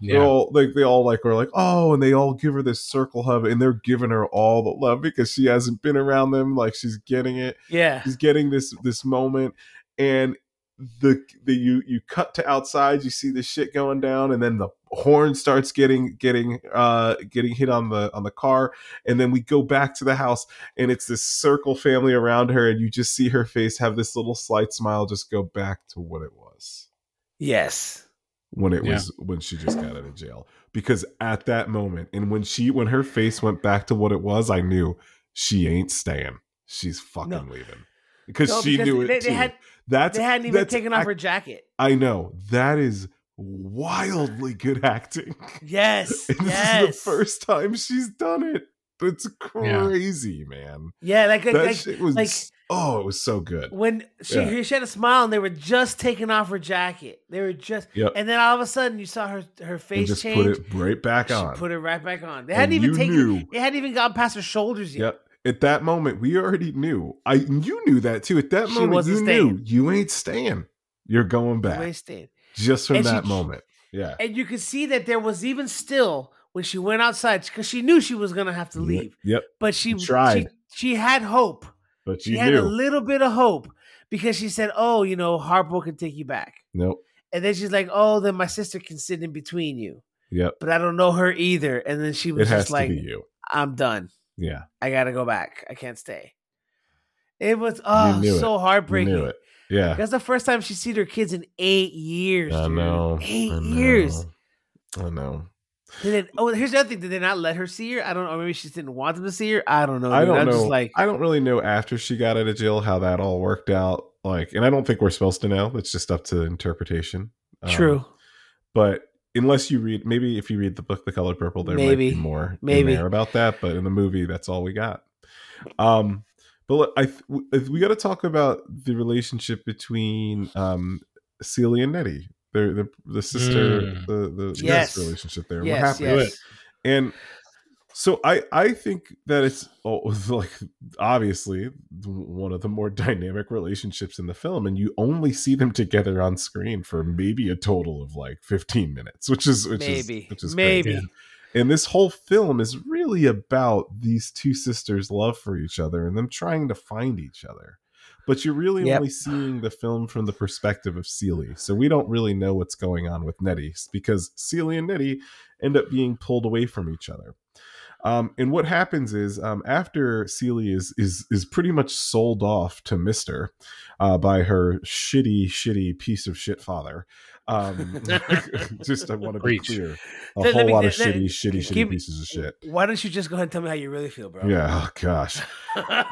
Yeah. all like they all like are like, "Oh," and they all give her this circle hug and they're giving her all the love because she hasn't been around them like she's getting it. Yeah, she's getting this this moment and the the you you cut to outside you see the shit going down and then the horn starts getting getting uh getting hit on the on the car and then we go back to the house and it's this circle family around her and you just see her face have this little slight smile just go back to what it was. Yes, when it Yeah. was when she just got out of jail because at that moment and when she when her face went back to what it was i knew she ain't staying she's fucking No. leaving because No, she because knew it they, too. they had that's they hadn't even that's taken off act- her jacket. I know that is wildly good acting. Yes, And this yes. is the first time she's done it. It's crazy, man. Yeah, like like, That like shit was like- oh, it was so good. when she Yeah. she had a smile and they were just taking off her jacket. They were just Yep. and then all of a sudden you saw her her face just change. put it right back on. she on. put it right back on. They And hadn't even you taken knew. it hadn't even gone past her shoulders yet. Yep. At that moment, we already knew. I you knew that too. At that She moment, you staying. knew you ain't staying. You're going back Wasted. just from And she- that moment. Yeah. And you could see that there was even still when she went outside because she knew she was gonna have to leave, Yep. but she She tried. She, she had hope. But She you had a little bit of hope because she said, "Oh, you know, Harpo can take you back." nope. And then she's like, "Oh, then my sister can sit in between you." Yep. But I don't know her either. And then she was It just like. "I'm done. Yeah. I gotta go back. I can't stay." It was oh it. so You heartbreaking. it. Yeah. That's the first time she's seen her kids in eight years. I dude. know. Eight I know. years. I know. Did it, oh, here's the other thing. Did they not let her see her? I don't know. Maybe she just didn't want them to see her. I don't know. I don't I'm know. Just like, I don't really know after she got out of jail how that all worked out. Like, and I don't think we're supposed to know. It's just up to interpretation. Um, true. but unless you read, maybe if you read the book, The Color Purple, there Maybe. might be more Maybe. in there about that. But in the movie, that's all we got. Um, but look, I we got to talk about the relationship between um Celia and Nettie. The the the sister, Mm. the the Yes. relationship there. what Yes, happened? yes. And so I I think that it's oh, like obviously one of the more dynamic relationships in the film, and you only see them together on screen for maybe a total of like fifteen minutes, which is which Maybe. is which is Maybe. crazy. And this whole film is really about these two sisters' love for each other and them trying to find each other. But you're really Yep. only seeing the film from the perspective of Celie. So we don't really know what's going on with Nettie because Celie and Nettie end up being pulled away from each other. Um, and what happens is um, after Celie is is is pretty much sold off to Mister uh, by her shitty, shitty piece of shit father. Um, just I want to be Preach. clear, a Let- let whole me- lot of let- shitty, shitty, shitty give- pieces of shit. Why don't you just go ahead and tell me how you really feel, bro? Yeah, oh gosh.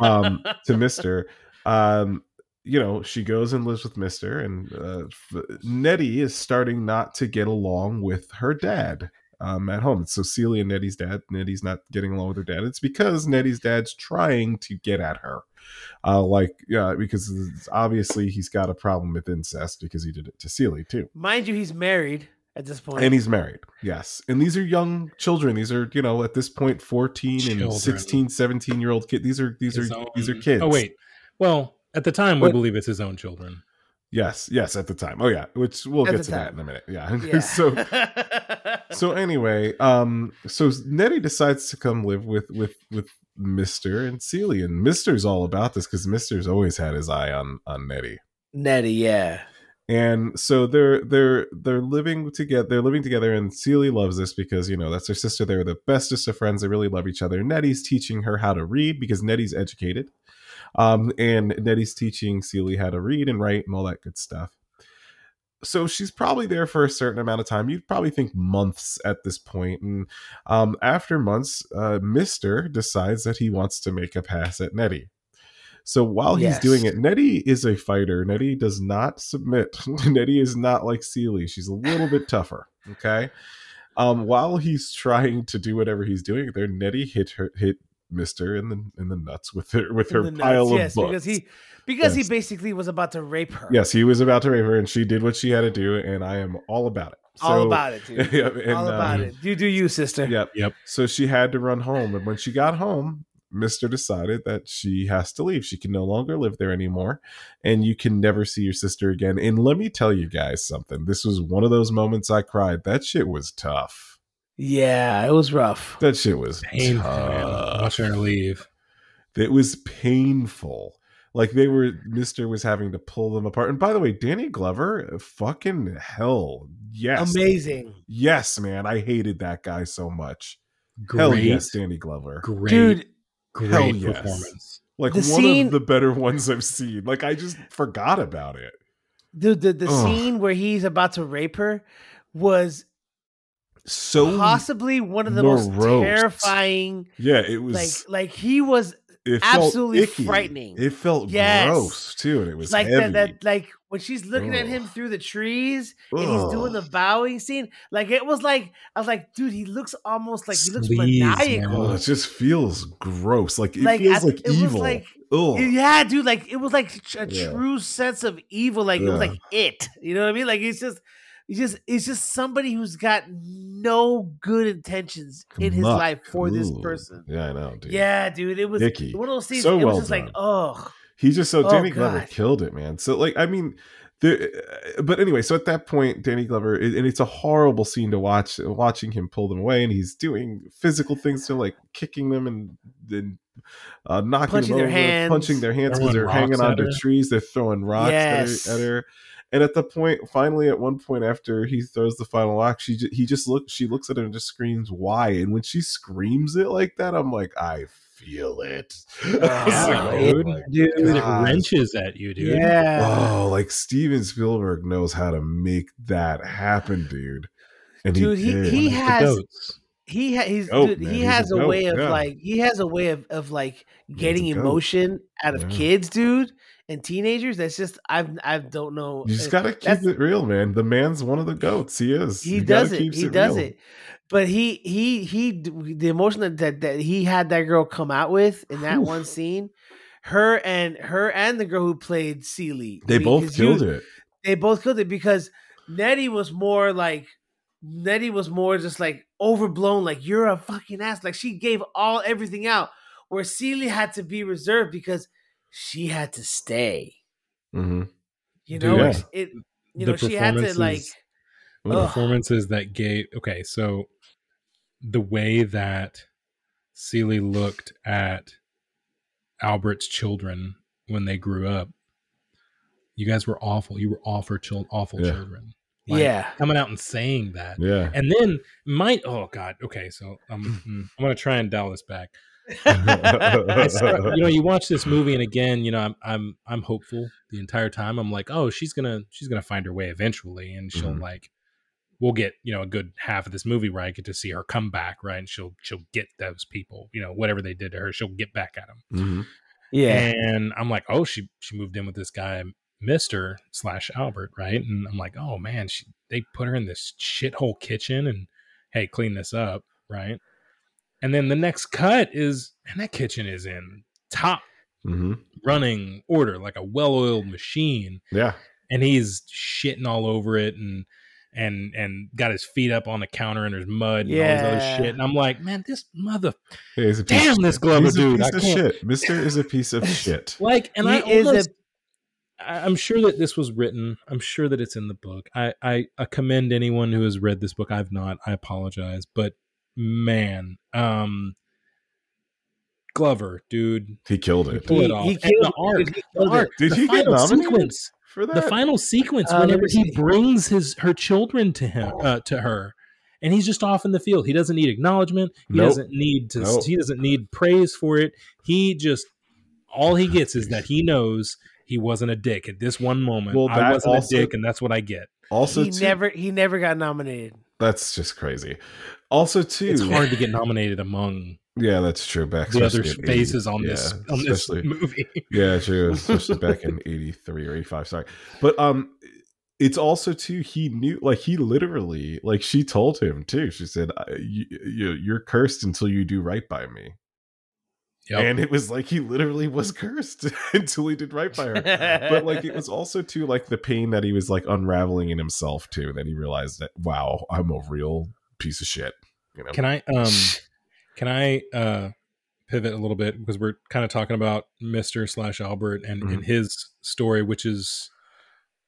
Um, to Mister, um, you know, she goes and lives with Mister, and uh, Nettie is starting not to get along with her dad um, at home. So Celia and Nettie's dad, Nettie's not getting along with her dad. It's because Nettie's dad's trying to get at her. Uh, like, yeah, because obviously he's got a problem with incest because he did it to Celia too. Mind you, he's married at this point. And he's married, yes. And these are young children. These are, you know, at this point, 14 and Children. 16, 17 year old kids. These are, these His are, these are kids. Oh wait, well, At the time, we What- believe it's his own children. Yes, yes, at the time. Oh yeah, which we'll At get the to that in a minute. Yeah. Yeah. so so anyway, um, so Nettie decides to come live with with with Mister and Celie, and Mister's all about this because Mister's always had his eye on on Nettie. Nettie, yeah. and so they're they're they're living together they're living together and Celie loves this because you know that's her sister they're the bestest of friends they really love each other nettie's teaching her how to read because nettie's educated um and nettie's teaching Celie how to read and write and all that good stuff so she's probably there for a certain amount of time you'd probably think months at this point. and um after months uh mister decides that he wants to make a pass at nettie so while he's Yes. doing it, Nettie is a fighter. Nettie does not submit. Nettie is not like Celie. She's a little bit tougher. Okay. Um, while he's trying to do whatever he's doing there, Nettie hit her hit Mister in the in the nuts with her with her In the pile nuts, of yes, books. because he because Yes. he basically was about to rape her. yes, he was about to rape her, and she did what she had to do, and I am all about it. all about it, dude. yeah, and, all about um, it. You do you, sister. Yep. Yep. So she had to run home. And when she got home, Mister decided that she has to leave. She can no longer live there anymore. And you can never see your sister again. And let me tell you guys something. This was one of those moments I cried. That shit was tough. Yeah, it was rough. That shit was Painful, man. tough. Watching her leave. It was painful. Like they were, Mister was having to pull them apart. And by the way, Danny Glover, fucking hell, yes, Amazing. yes, man. I hated that guy so much. Great, Hell yes, Danny Glover. great, Dude, great hell yes. performance. like The one scene- of the better ones I've seen. Like I just forgot about it. dude, the, the Ugh. scene where he's about to rape her was So possibly one of the most terrifying yeah, it was like like he was absolutely icky. frightening. It felt Yes. gross too, and it was like heavy. that, that like when she's looking at him through the trees and he's doing the bowing scene like it was like i was like dude he looks almost like he looks maniacal Oh, it just feels gross. Like it Like, feels like it was evil. like- Ugh. yeah dude like it was like a Yeah. true sense of evil like it was like it you know what i mean like it's just it's just it's just somebody who's got no good intentions in his Muck. life for this person Yeah, I know, dude. yeah dude it was Icky. one of those scenes So it was well just like done. oh He just so Oh, Danny Glover God. killed it, man. So like I mean, the but anyway, so at that point, Danny Glover, and it's a horrible scene to watch, watching him pull them away, and he's doing physical things to like kicking them and then uh, knocking Punching them their over, hands. punching their hands because they're hanging rocks at onto trees. They're throwing rocks Yes. at, her, at her. And at the point, finally, at one point after he throws the final rock, she ju- he just looks. She looks at him and just screams, "Why?" And when she screams it like that, I'm like, I feel it. I Yeah, like, oh dude. my dude Dude, it wrenches at you, dude. yeah Oh, like Steven Spielberg knows how to make that happen, dude. And Dude, he- did. he has- goats. he ha- he's Goat, dude, he He's a has a, goat, way of yeah. like he has a way of of like getting emotion out of Yeah. kids, dude, and teenagers. That's just I've I don't know. You just gotta keep it real, man. The man's one of the goats. He is. He You does it. He does real. it. But he he he the emotion that, that that he had that girl come out with in that Oof. one scene, her and her and the girl who played Celie. They both because you- killed it. They both killed it because Nettie was more like Nettie was more just like overblown, like you're a fucking ass. Like she gave all everything out, where Celie had to be reserved because she had to stay. hmm You Dude, know, yeah. it, it you The know she had to like performances- the Ugh. performances that gave okay so the way that Celie looked at Albert's children when they grew up you guys were awful you were awful chil- awful Yeah. children Like, yeah. coming out and saying that Yeah. and then might oh god okay so um, i'm gonna try and dial this back I start- you know you watch this movie and again you know i'm i'm i'm hopeful the entire time i'm like oh she's gonna she's gonna find her way eventually and she'll Mhm. like we'll get you know a good half of this movie where i get to see her come back right and she'll she'll get those people you know whatever they did to her she'll get back at them Mhm. Yeah. and i'm like oh she she moved in with this guy mister slash albert right and i'm like oh man she they put her in this shithole kitchen and hey clean this up right and then the next cut is and that kitchen is in top Mhm. running order like a well-oiled machine Yeah. and he's shitting all over it and and and got his feet up on the counter and there's mud and all this other shit and i'm like man this mother Hey, a piece Damn, of this shit. Glover He's a dude, piece I of can't- shit. Mister is a piece of shit. like and he i is almost a I- I'm sure that this was written. I'm sure that it's in the book. I, I, I commend anyone who has read this book. I've not. I apologize, but man, um, Glover, dude, He killed it. He- it off. he And killed the it, art, dude. He the killed it. art, Did the he get final nominated sequence, for that? the final sequence, Uh, whenever he brings his her children to him, uh, to her, and he's just off in the field. He doesn't need acknowledgement. He Nope. doesn't need to. Nope. He doesn't need praise for it. He just all he gets is that he knows he wasn't a dick at this one moment. Well, I that wasn't also- a dick, and that's what I get. also, he too, never he never got nominated. that's just crazy. Also, too, It's hard to get nominated among Yeah, that's true. Back the other in 80 on this yeah, on this movie. Yeah, true. Especially back in '83 or '85. Sorry, but um, it's also too. He knew, like, he literally, like, she told him too. She said, you, you, "You're cursed until you do right by me." Yep. And it was like he literally was cursed until he did right by her. But like, it was also too like the pain that he was like unraveling in himself too. That he realized that, wow, I'm a real piece of shit. You know? Can I um can I uh pivot a little bit because we're kind of talking about Mr. slash Albert and, and his story, which is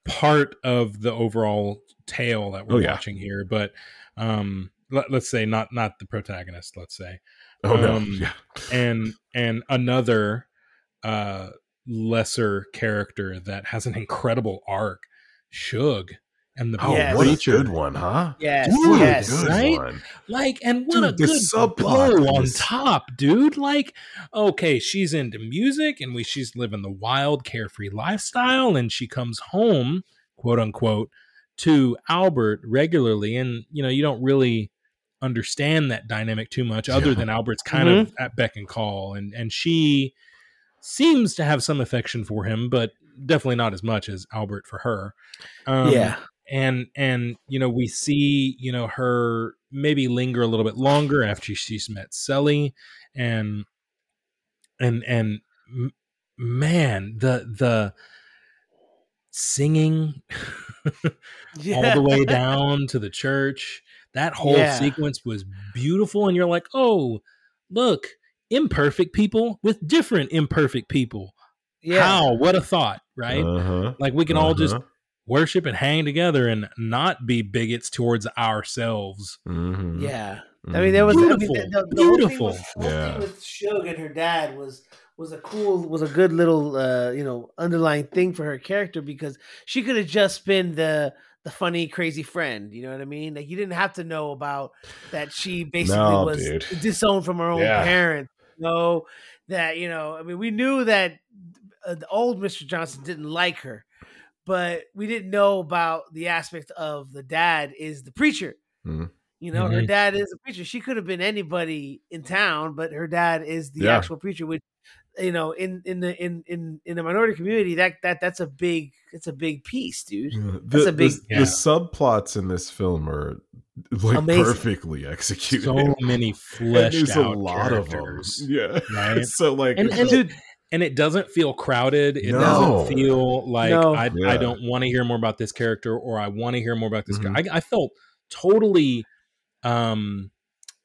part of the overall tale that we're Oh, yeah. watching here. But um let, us say not not the protagonist, let's say. oh no, um, yeah, And and another uh lesser character that has an incredible arc, Shug and the oh, Yes. what a good one, huh? yes, What a yes. good right? one. Like, and what Dude, a good subplot bow on top, dude. Like, okay, she's into music and we she's living the wild, carefree lifestyle, and she comes home, quote unquote, to Albert regularly, and you know, you don't really understand that dynamic too much, other Yeah. than Albert's kind of at beck and call, and and she seems to have some affection for him, but definitely not as much as Albert for her. Um, yeah. And and you know we see you know her maybe linger a little bit longer after she's met Sully and and and man the the singing all the way down to the church that whole Yeah. sequence was beautiful and you're like oh look imperfect people with different imperfect people Yeah. how what a thought right Uh-huh. like we can all just Uh-huh. Worship and hang together and not be bigots towards ourselves. Mhm. Yeah. Mhm. I mean, there was I mean, Beautiful. the, the, the whole thing Beautiful. was- Yeah. with Shug and her dad was was a cool was a good little uh you know underlying thing for her character because she could have just been the the funny crazy friend you know what i mean like you didn't have to know about that she basically No, was dude. disowned from her own Yeah. parents know that you know i mean we knew that uh, the old mr johnson didn't like her but we didn't know about the aspect of the dad is the preacher Mhm. you know, her Mhm. dad is a preacher. She could have been anybody in town, but her dad is the Yeah. actual preacher. Which, you know, in in the in in in the minority community, that that that's a big it's a big piece, dude. Yeah. That's The, a big- the, Yeah. the subplots in this film are like Amazing. perfectly executed. So many And fleshed there's a out lot of them. characters. Yeah. Right? So like And, it's and, just- it, and it doesn't feel crowded. It No. doesn't feel like No. I, Yeah. I don't want to hear more about this character or I want to hear more about this Mhm. character. I, I felt totally um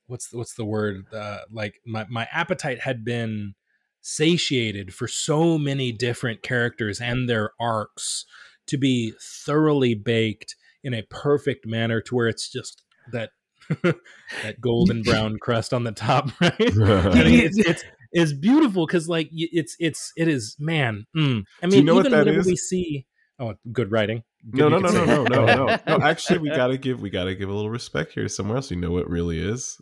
what's what's the word uh like my my appetite had been satiated for so many different characters and their arcs to be thoroughly baked in a perfect manner to where it's just that that golden brown crust on the top right I mean, it's, it's it's beautiful because like it's it's it is man mm. i Do mean you know even that whenever is? we see oh good writing Good no, you no, no, no, no, no, no, no. Actually, we gotta give we gotta give a little respect here to somewhere else. You know what really is?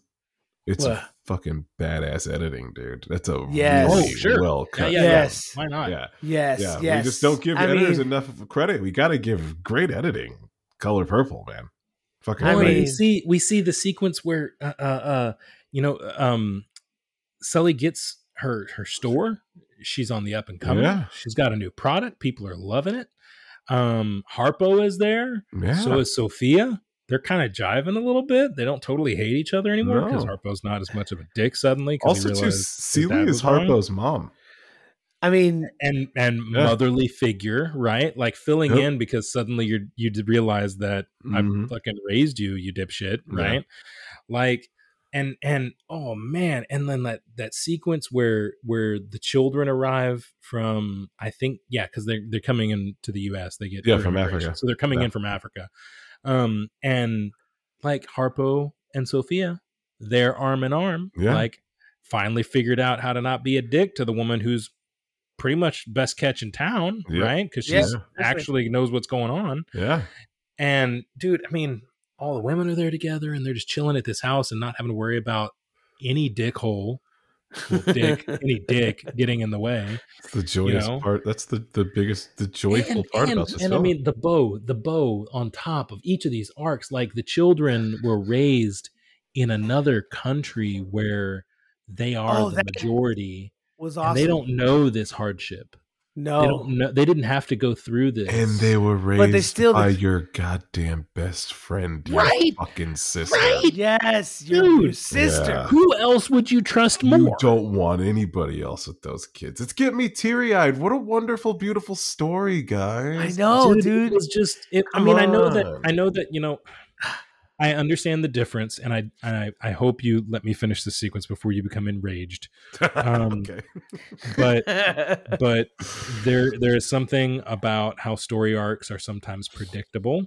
It's What? fucking badass editing, dude. That's a Yes. really Oh, sure. well cut. yeah, Yes. yeah. why not yeah, Yes, yeah. yes. We just don't give I editors mean, enough of credit. We gotta give great editing. Color purple, man. Fucking I Well, and we mean- see we see the sequence where uh, uh uh you know um sully gets her her store she's on the up and coming Yeah. she's got a new product people are loving it um harpo is there yeah. so is sofia they're kind of jiving a little bit they don't totally hate each other anymore because No. harpo's not as much of a dick suddenly. he also, too, realized his Celie dad is was wrong. Harpo's mom. I mean, and and Yeah. motherly figure, right? Like filling Yep. in because suddenly you you realize that Mhm. I fucking raised you, you dipshit, Yeah. right? Like, and and oh man and then that that sequence where where the children arrive from i think yeah because they're they're coming into the us they get Yeah, from Africa. so they're coming Yeah. in from africa um and like harpo and sofia they're arm in arm Yeah. like finally figured out how to not be a dick to the woman who's pretty much best catch in town Yeah. right because Yeah. actually knows what's going on Yeah. and dude, I mean, all the women are there together and they're just chilling at this house and not having to worry about any dickhole, well, dick, any dick getting in the way. It's the joyous know? part. That's the, the biggest, the joyful and, part and, about this and film. I mean, the bow, the bow on top of each of these arcs, like the children were raised in another country where they are Oh, the majority Was and awesome. they don't know this hardship. They no. don't. They didn't have to go through this. and they were raised But they still- by your goddamn best friend, your Right. fucking sister. Right. Yes, your, Dude. your sister. Yeah. who else would you trust more? You don't want anybody else with those kids. It's getting me teary eyed. What a wonderful, beautiful story, guys. I guys. know, It dude. was just. It, I Come mean, I know that. I know that. You know, I understand the difference, and I, I, I hope you let me finish the sequence before you become enraged. Um, okay. But, but there, there is something about how story arcs are sometimes predictable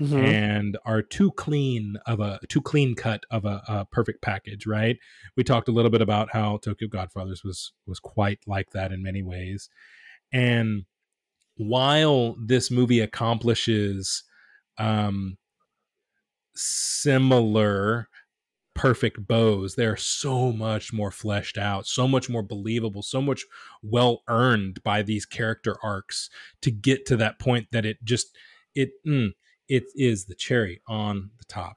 Mhm. and are too clean of a too clean cut of a, a perfect package. Right? We talked a little bit about how Tokyo Godfathers was was quite like that in many ways, and while this movie accomplishes um similar perfect bows they're so much more fleshed out so much more believable so much well earned by these character arcs to get to that point that it just it mm, it is the cherry on the top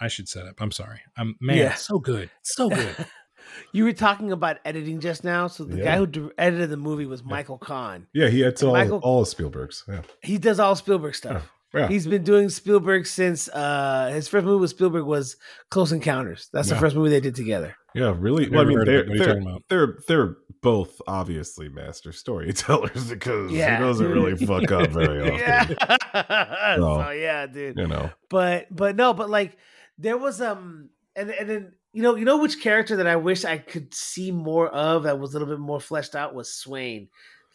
i should set up i'm sorry i'm man Yeah. so good so good you were talking about editing just now. So the Yeah. guy who dir- edited the movie was Michael Kahn. Yeah, he edits all, Michael- all of Spielberg's. Yeah. He does all Spielberg stuff. Yeah. He's been doing Spielberg since uh his first movie with Spielberg was Close Encounters. That's the first movie they did together. Yeah, really. I've Well, I mean, they're, it. What are they're, about? they're they're both obviously master storytellers because Yeah. he doesn't really fuck up very often. Yeah. No. so yeah, dude. You know. But but no, but like there was um and and then you know you know which character that I wish I could see more of that was a little bit more fleshed out was Swain.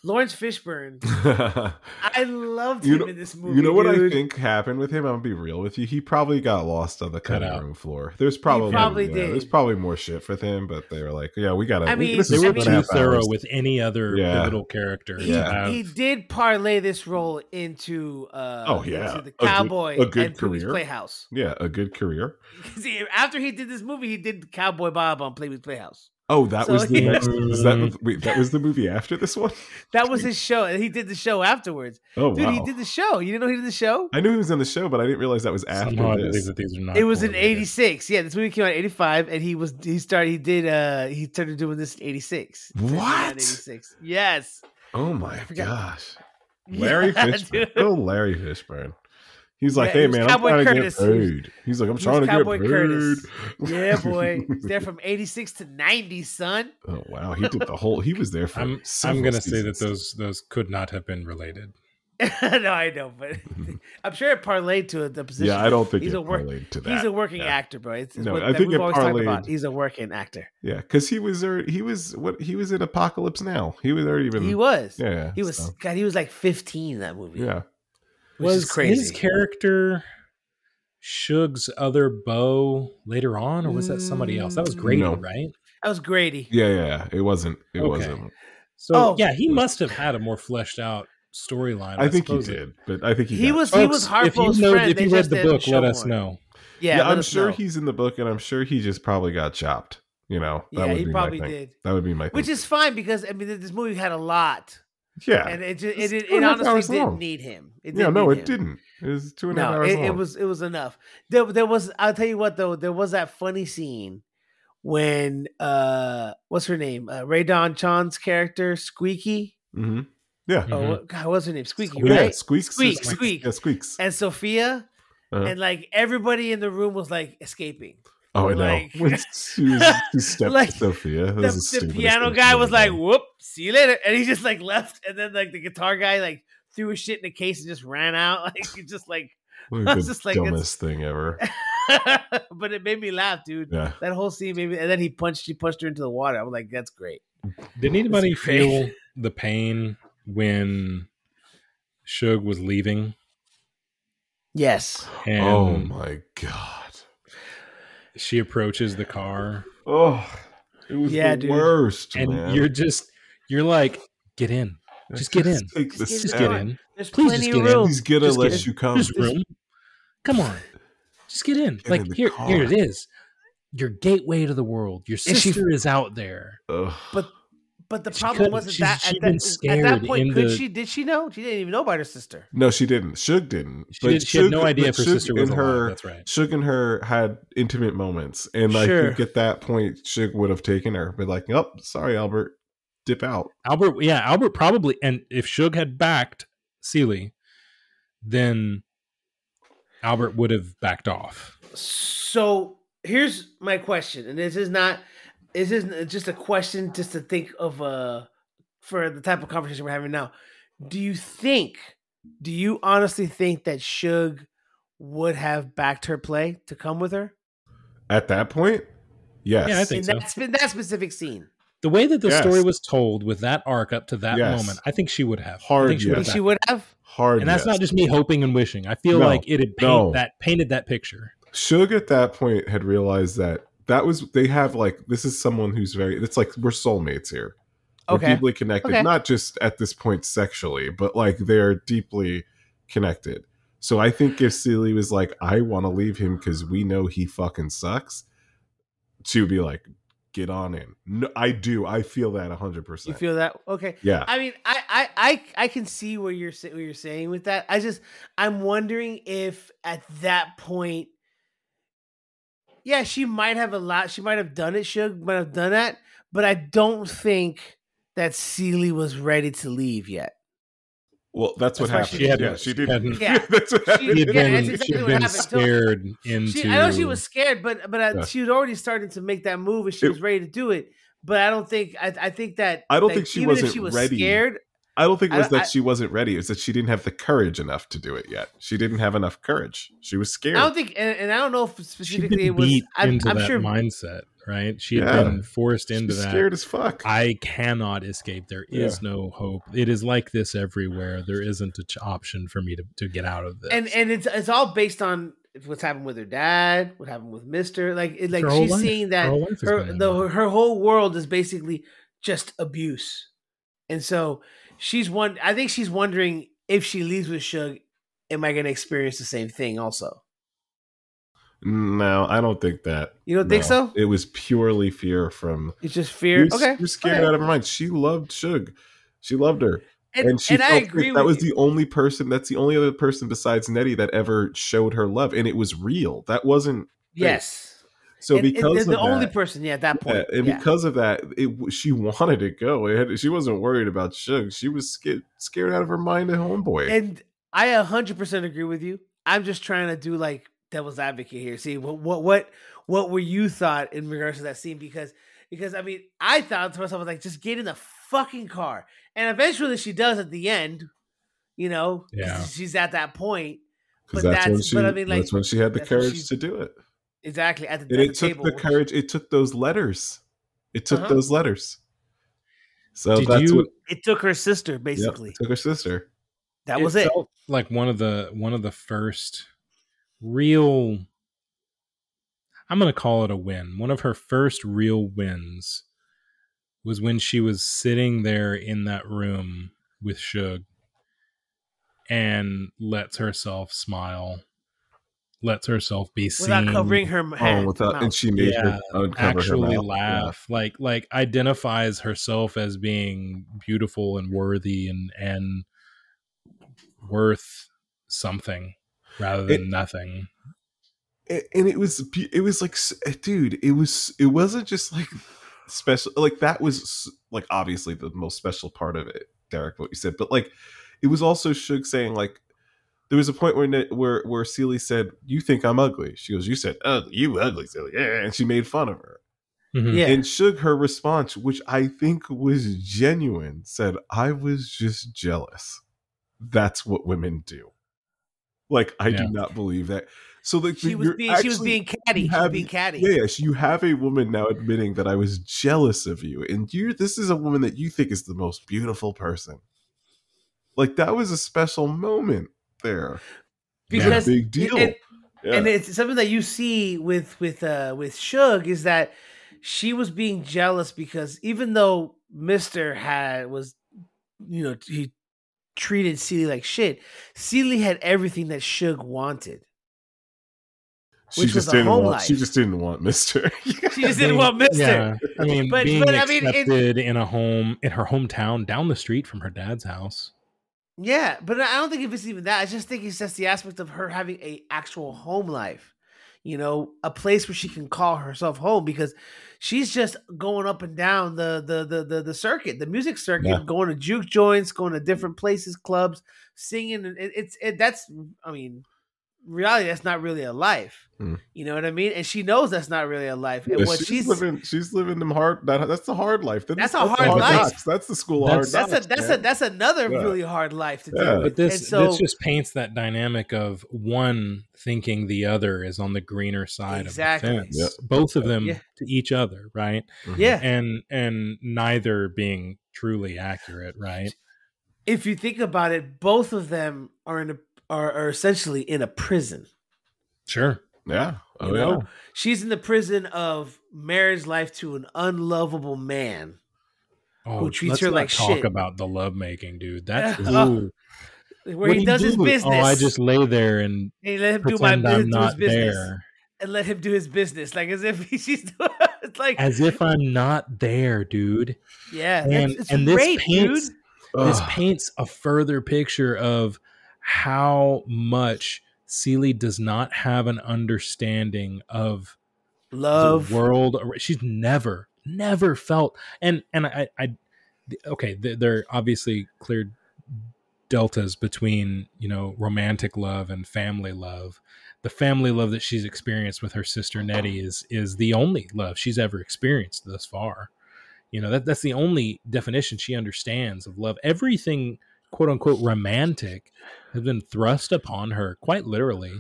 Laurence Fishburne. I loved You him know- in this movie. you know what I think happened with him? I'm gonna be real with you. He probably got lost on the cutting out. room floor. There's probably, probably yeah, did. There's probably more shit with him, but they were like, "Yeah, we gotta." I we- mean, this they were I two mean- and a too thorough hours. with any other Yeah. pivotal character He, to Yeah. have. he did parlay this role into uh Oh, yeah. into the A good- cowboy a good and career. Playhouse. Yeah, a good career. See, after he did this movie, he did Cowboy Bob on Pee-wee's Playhouse. Oh, that So was the he- next. Is that wait? That was the movie after this one. That was his show, he did the show afterwards. Oh Dude, wow! he did the show. You didn't know he did the show? I knew he was in the show, but I didn't realize that was after Somehow I believe this. that these are not. It was in '86. Yeah, this movie came out in '85, and he was he started he did uh he started doing this in '86. What? '86. Yes. Oh my gosh, Larry Yeah, Fishburne. dude. Oh, Larry Fishburne. He's like, Yeah, hey he was man, I'm Cowboy trying Curtis. to get paid. He's like, I'm He trying to Cowboy get paid. Curtis. Yeah, boy. He's there from '86 to '90, son. Oh wow, he did the whole. He was there for. I'm I'm gonna say that those those could not have been related. no, I know, but I'm sure it parlayed to the position. Yeah, I don't think he's it a work- parlayed to that. He's a working yeah. actor, bro. It's, it's No, what, I think we've it always talked parlayed- about. He's a working actor. Yeah, because he was already, he was what he was in Apocalypse Now. He was already been. he was. Yeah, He was. so, God, he was like 15 in that movie. yeah. Which is was crazy. his character Shug's other bow later on, or was that somebody else? That was mm, Grady, No. right? That was Grady. Yeah, yeah, yeah. It wasn't. It Okay. wasn't. So Oh. yeah, he must have had a more fleshed out storyline. I, think he did, but I think he, He got- was. he was Folks, if you Harpo's know, friend. if you read the book, let us more. know. Yeah, Yeah, I'm sure know. he's in the book, and I'm sure he just probably got chopped. You know, that Yeah, would he be probably my thing. did. That would be my. Which is fine because I mean this movie had a lot, yeah, and it just, it, it, it a half hours honestly didn't long. need him. It yeah. didn't No, need it him. didn't. It was two and a half No, hours it, long. it was it was enough. There, there was. I'll tell you what though. There was that funny scene when uh, what's her name? Uh, Rae Dawn Chong's character Squeaky. hmm Yeah. Oh, Mhm. what, God, what's her name? Squeaky, Yeah, right? squeaks, Squeak, squeaks, squeak. Yeah, squeaks. And Sofia, Uh-huh. and like everybody in the room was like escaping. Oh, I know. like- When she, was, she stepped Like, to Sofia. The, the, the piano guy was like, done. "Whoop, see you later," and he just like left, and then like the guitar guy like threw his shit in a case and just ran out. Like he just like Like was just like, it's- dumbest thing ever. but it made me laugh, dude. Yeah. That whole scene made me, and then he punched, he pushed her into the water. I was like, that's great. Did anybody feel the pain when Shug was leaving? Yes. And oh my god. She approaches the car, Oh, it was Yeah, the dude. worst. and man. you're just you're like, get in, just get in, take the Just just get in. There's Please plenty just of get in. room. He's gonna Just let get in. you come. There's room. Come on, just get in. Get like in here, car. here it is. Your gateway to the world. Your she- sister is out there. Ugh. But but the She problem wasn't she's- that she'd at been that, at that point could the- she did she know? She didn't even know about her sister. no, she didn't. Shug didn't. She, did, she had no idea if her Shug sister was and alive. her. That's right. Shug and her had intimate moments, and I Sure. think at that point, Shug would have taken her, but like, "Oh, sorry, Albert, dip out." Albert, yeah, Albert probably, and if Shug had backed Celie, then Albert would have backed off. So here's my question, and this is not this is just a question just to think of uh for the type of conversation we're having now. Do you think do you honestly think that Shug would have backed her play to come with her? At that point, yes, Yeah, I think in so. that, in that specific scene. The way that the Yes. story was told with that arc up to that Yes. moment, I think she would have. Hard I think she You would have she would have? hard. And that's yes. not just me hoping and wishing. I feel No, like it had paint no. that painted that picture. Shug at that point had realized that that was they have like this is someone who's very. It's like we're soulmates here. We're Okay. deeply connected, Okay. not just at this point sexually, but like they're deeply connected. So I think if Celie was like, I want to leave him because we know he fucking sucks, to be like, get on in. No, I do. I feel that hundred percent. You feel that? Okay. Yeah. I mean, I, I, I, I can see where you're what you're saying with that. I just, I'm wondering if at that point, yeah, she might have a lot. She might have done it. Shug might have done that, but I don't think that Celie was ready to leave yet. Well, that's, what That's why happened. she yeah, didn't. she She didn't. hadn't- Yeah. that's what happened. She had Yeah, been, she had been happened. So- scared into. She, I know she was scared, but but uh, Yeah. she was already starting to make that move, and she It- was ready to do it. But I don't think I, I think that I don't like, think she even wasn't she was ready. scared. I don't think it was I- that I- she wasn't ready. It was that she didn't have the courage enough to do it yet. She didn't have enough courage. She was scared. I don't think, and, and I don't know if She'd specifically it was. beat I'm, into I'm that sure mindset, right? She had Yeah. been forced into was that. scared as fuck. I cannot escape. There is no hope. It is like this everywhere. There isn't an option for me to, to get out of this. and and it's it's all based on what's happened with her dad, what happened with Mister. Like it, like Her she's life. seeing that whole life has her the, her whole world is basically just abuse, and so she's one. I think she's wondering if she leaves with Shug, am I going to experience the same thing also? no, I don't think that. You don't think so? It was purely fear from. It's just fear. was, okay, you're scared okay. out of her mind. She loved Shug. She loved her, and, and she and I agree that was you. the only person. That's the only other person besides Nettie that ever showed her love, and it was real. That wasn't yes. So because the, of the only that- person, yeah, at that Yeah, point, eh, and yeah. because of that, it she wanted to go. It had, she wasn't worried about Shug. She was scared, scared out of her mind at homeboy. And I a hundred percent agree with you. I'm just trying to do like devil's advocate here. See what what what what were you thought in regards to that scene? Because because I mean I thought to myself like just get in the fucking car, and eventually she does at the end. You know, Yeah. she's at that point but that's, when that's- she, but I mean, like, that's when she had the courage she- to do it. Exactly at the, And at it the took table. the courage. It took those letters. It took Uh-huh. those letters. So Did that's you- what It took her sister yep, basically. it took her sister. that was it. Like one of the one of the first real. I'm gonna call it a win. One of her first real wins was when she was sitting there in that room with Shug and lets herself smile, lets herself be seen. Without covering her Oh, hand, without and she made Yeah, her actually mouth. laugh. Like like identifies herself as being beautiful and worthy and and worth something rather than It- nothing. And, and it was it was like eh, dude it was it wasn't just like special like that was like obviously the most special part of it derek what you said but like it was also Shug saying like there was a point where Ne- where where Celie said you think i'm ugly she goes you said ugly you ugly Celie yeah and she made fun of her Mhm. Yeah. and Shug her response which i think was genuine said i was just jealous that's what women do like i Yeah. do not believe that So like She was you're being she was being catty. you She was being catty. Yeah, yes, you have a woman now admitting that I was jealous of you, and you. This is a woman that you think is the most beautiful person. Like that was a special moment there. Because big deal. and- Yeah. and it's something that you see with with uh with Shug is that she was being jealous because even though Mister had was you know he treated Celie like shit, Celie had everything that Shug wanted. she which just was a didn't home want. She just didn't want Mister. She just didn't want Mister. Yeah, I mean, But- being but, I mean, it- accepted in a home in her hometown down the street from her dad's house. Yeah, but I don't think if it's even that. I just think it's just the aspect of her having a actual home life. You know, a place where she can call herself home because she's just going up and down the the the the, the circuit, the music circuit, Yeah. going to juke joints, going to different places, clubs, singing. And it, it's it, that's I mean, reality that's not really a life. Hmm. You know what I mean? And she knows that's not really a life. And Yeah, what she's, she's living. She's living them hard. That, that's the hard life. That's a the hard life. knocks. That's the school That's- hard that's a that's man. a that's another Yeah. really hard life to Yeah. deal with. But this so, this just paints that dynamic of one thinking the other is on the greener side Exactly. of the fence. Yep. Both of them Yeah. to each other, right? Mhm. yeah. And and neither being truly accurate, right? if you think about it, both of them are in a are, are essentially in a prison. Sure. Yeah. Oh You yeah. She's in the prison of marriage life to an unlovable man. Oh, Who treats her like talk shit. about the lovemaking, dude. That's ooh. Where What he do does his business. Oh, I just lay there and and let him do my pretend I'm do not his business there, and let him do his business, like as if he's doing. Like as if I'm not there, dude. yeah, and- that's, it's and this rape, paints- dude. This Ugh. paints a further picture of how much Celie does not have an understanding of Love. the world. She's never, never felt, and and I, I, okay, th- there are obviously clear deltas between you know romantic love and family love. The family love that she's experienced with her sister Nettie is is the only love she's ever experienced thus far. You know that that's the only definition she understands of love. Everything quote unquote romantic has been thrust upon her quite literally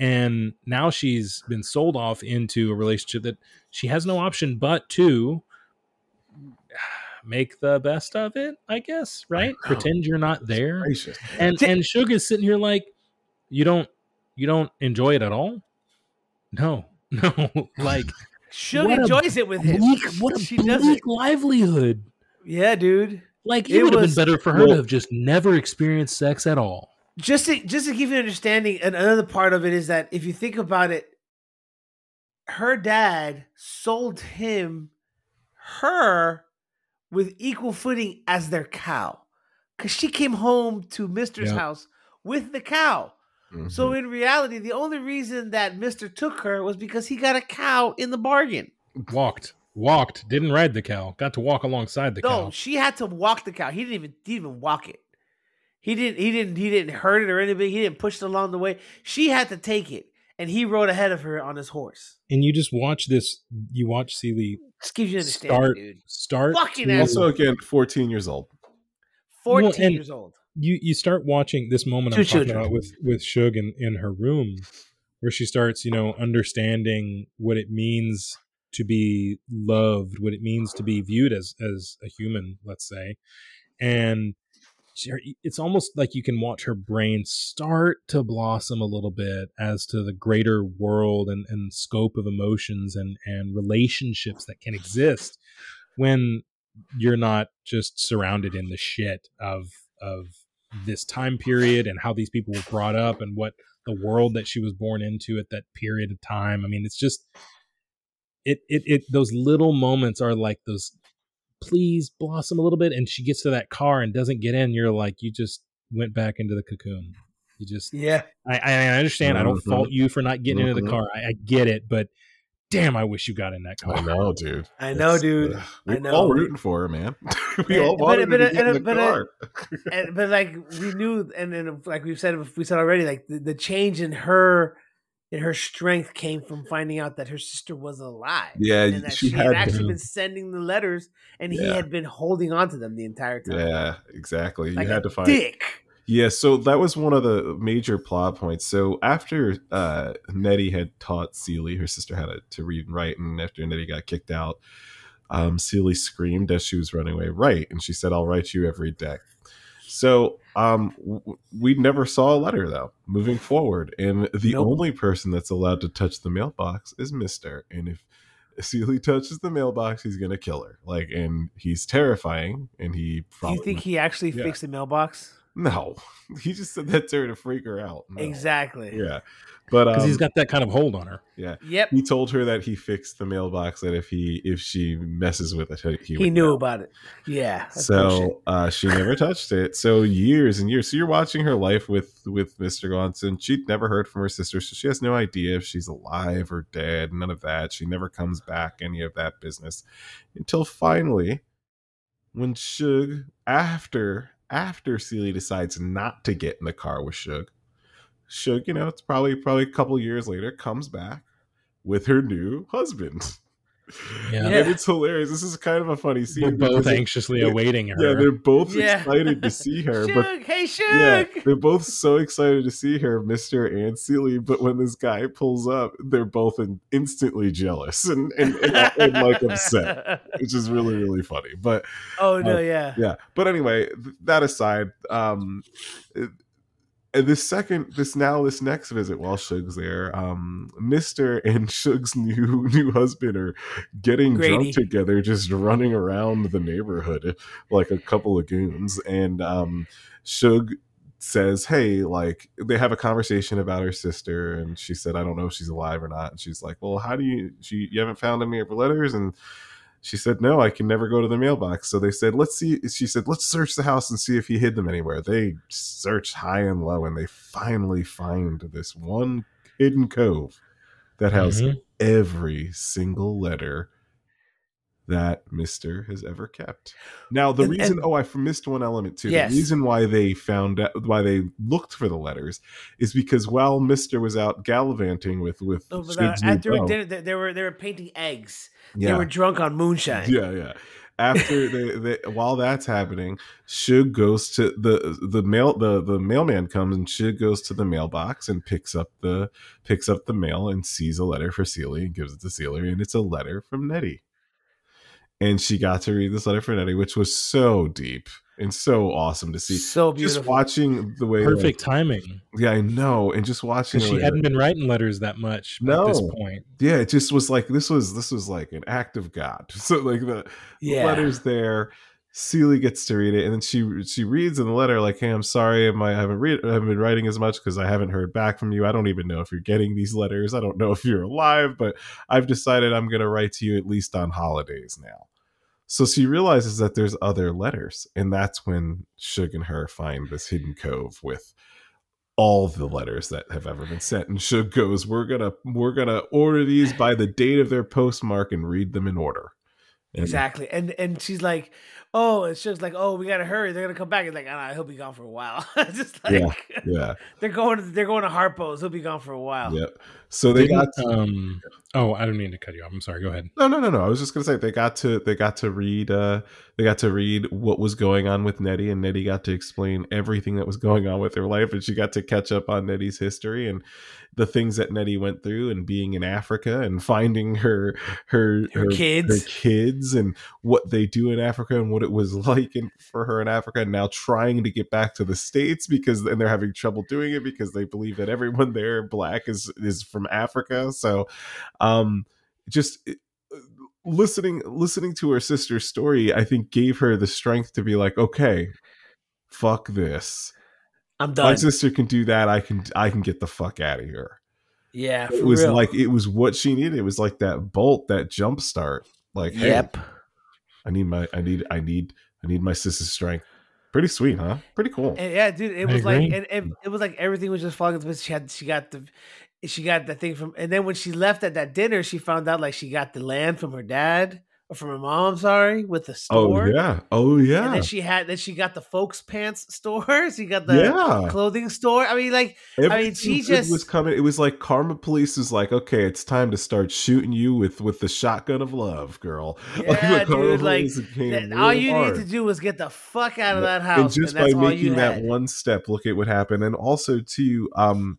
and now she's been sold off into a relationship that she has no option but to make the best of it i guess right know. pretend you're not there and Ti- and Shug is sitting here like you don't you don't enjoy it at all no no like Shug what a enjoys it with him. bleak, what a she bleak does it. livelihood Yeah, dude. like It it, would have been better for her well- to have just never experienced sex at all just to just to give you an understanding, another part of it is that if you think about it, her dad sold him her with equal footing as their cow, because she came home to Mister's house with the cow. So Mhm. in reality, the only reason that Mister took her was because he got a cow in the bargain. walked walked didn't ride the cow got to walk alongside the No, cow No, she had to walk the cow. He didn't even he didn't even walk it. He didn't he didn't he didn't hurt it or anything. He didn't push it along the way. She had to take it, and he rode ahead of her on his horse. and you just watch this you watch Celie Just gives you an start dude. start Fucking to- also again 14 years old. Fourteen and- years old. you you start watching this moment Two I'm talking about with with Shug in, in her room, where she starts, you know, understanding what it means to be loved, what it means to be viewed as as a human, let's say, and she- it's almost like you can watch her brain start to blossom a little bit as to the greater world and, and scope of emotions and and relationships that can exist when you're not just surrounded in the shit of of this time period and how these people were brought up and what the world that she was born into at that period of time. I mean, it's just it it it those little moments are like those please blossom a little bit and she gets to that car and doesn't get in you're like you just went back into the cocoon you just Yeah, i i I understand i don't Mhm. fault you for not getting into the car I, I get it but damn i wish you got in that car I know, dude. I know, It's- dude. ugh, I We're know. all rooting for her, man. we all but- wanted but- her to get but- in the but- car. and, but like we knew, and then like we've said, we said already, like the, the change in her, in her strength came from finding out that her sister was alive. Yeah, and that she she, had, had actually been. been sending the letters, and he had been holding on to them the entire time. Yeah, exactly. like you had to find dick. Yeah, so that was one of the major plot points. So after uh, Nettie had taught Celie, her sister had to read and write, and after Nettie got kicked out, um, Celie screamed as she was running away, "Write!" And she said, "I'll write you every day." So um, we never saw a letter though. Moving forward, and the Nope. only person that's allowed to touch the mailbox is Mister. And if Celie touches the mailbox, he's gonna kill her. Like, and he's terrifying. And he Do probably you think he actually Yeah. fixed the mailbox? no, he just said that to her to freak her out. No. Exactly. Yeah, but because um, he's got that kind of hold on her. yeah, Yep. he told her that he fixed the mailbox. That if he if she messes with it, he, he, He would knew know. about it. Yeah. So uh, she never touched it. So years and years. So you're watching her life with with Mr. Johnson. She'd never heard from her sister, so she has no idea if she's alive or dead. None of that. She never comes back. Any of that business until finally, when Shug after after Celie decides not to get in the car with Shug, Shug, you know, it's probably probably a couple years later, comes back with her new husband. Yeah. And it's hilarious. This is kind of a funny scene. We're both because it- anxiously yeah, awaiting her. yeah, they're both Yeah. excited to see her, but Shug, yeah, they're both so excited to see her, Mister and Celie. But when this guy pulls up, they're both in, instantly jealous and and, and, and, like upset, which is really really funny. But oh no, Uh, yeah. yeah, but anyway, th- that aside, um, it- and this second, this now, this next visit while Shug's there, um, Mister and Shug's new new husband are getting Grady. drunk together, just running around the neighborhood like a couple of goons, and um, Shug says, "Hey, like they have a conversation about her sister, and she said, I don't know if she's alive or not. And she's like, Well, how do you? She you haven't found any of her letters, and she said, No, I can never go to the mailbox. So they said, Let's see. She said, Let's search the house and see if he hid them anywhere. They search high and low, and they finally find this one hidden cove that has Mhm. every single letter that Mister has ever kept. Now, the And- reason, and- oh, I missed one element too. Yes. The reason why they found out, why they looked for the letters, is because while Mister was out gallivanting with with No, but, new at- during dinner, they, they were they were painting eggs. They were drunk on moonshine. yeah, yeah. After they, they, while that's happening, Shug goes to the the mail the the mailman comes and Shug goes to the mailbox and picks up the picks up the mail and sees a letter for Celie and gives it to Celie and it's a letter from Nettie. And she got to read this letter for Nettie, which was so deep and so awesome to see. So beautiful. Just watching the way, Perfect timing. yeah, I know, and just watching. She her- hadn't been writing letters that much at this No. point. yeah, it just was like this was this was like an act of God. So like the yeah. letters there. Celie gets to read it, and then she she reads in the letter like, "Hey, I'm sorry, am I haven't read I haven't been writing as much because I haven't heard back from you. I don't even know if you're getting these letters. I don't know if you're alive, but I've decided I'm going to write to you at least on holidays now." So she realizes that there's other letters, and that's when Shug and her find this hidden cove with all the letters that have ever been sent. And Shug goes, "We're gonna we're gonna order these by the date of their postmark and read them in order." And- Exactly. And and she's like, oh, it's just like, oh, we gotta hurry. They're gonna come back. And like, "Ah, he'll be gone for a while. Just like Yeah. Yeah. they're going to they're going to Harpo's. He'll be gone for a while. Yep. So they got Didn't, um oh, I don't mean to cut you off. I'm sorry, go ahead. no, no, no, no. I was just gonna say they got to they got to read uh they got to read what was going on with Nettie, and Nettie got to explain everything that was going on with her life, and she got to catch up on Nettie's history and the things that Nettie went through, and being in Africa and finding her her Her kids. her kids, and what they do in Africa, and what it was like in, for her in Africa, and now trying to get back to the states because and they're having trouble doing it because they believe that everyone there black is is from Africa. So, um, just uh, listening listening to her sister's story, I think gave her the strength to be like, okay, fuck this. I'm done. My sister can do that. I can I can get the fuck out of here. yeah, for It was real. like it was what she needed. It was like that bolt, that jump start. Like, hey, yep. I need my I need I need I need my sister's strength. Pretty sweet, huh? Pretty cool. And yeah, dude, it I was like agree. it, it, it was like everything was just falling into place. She had she got the she got the thing from and then when she left at that dinner, she found out like she got the land from her dad or from her mom. Sorry, with the store. Oh yeah. Oh yeah. And then she had then she got the folks pants store. She got the yeah. clothing store. I mean, like Everything she just- was coming. It was like Karma Police was like, okay, it's time to start shooting you with with the shotgun of love, girl. Yeah, Karma dude, like, that- all you hard. need to do was get the fuck out of that house, and and, just by that's all you making that had. one step, look at what happened. And also, too, um,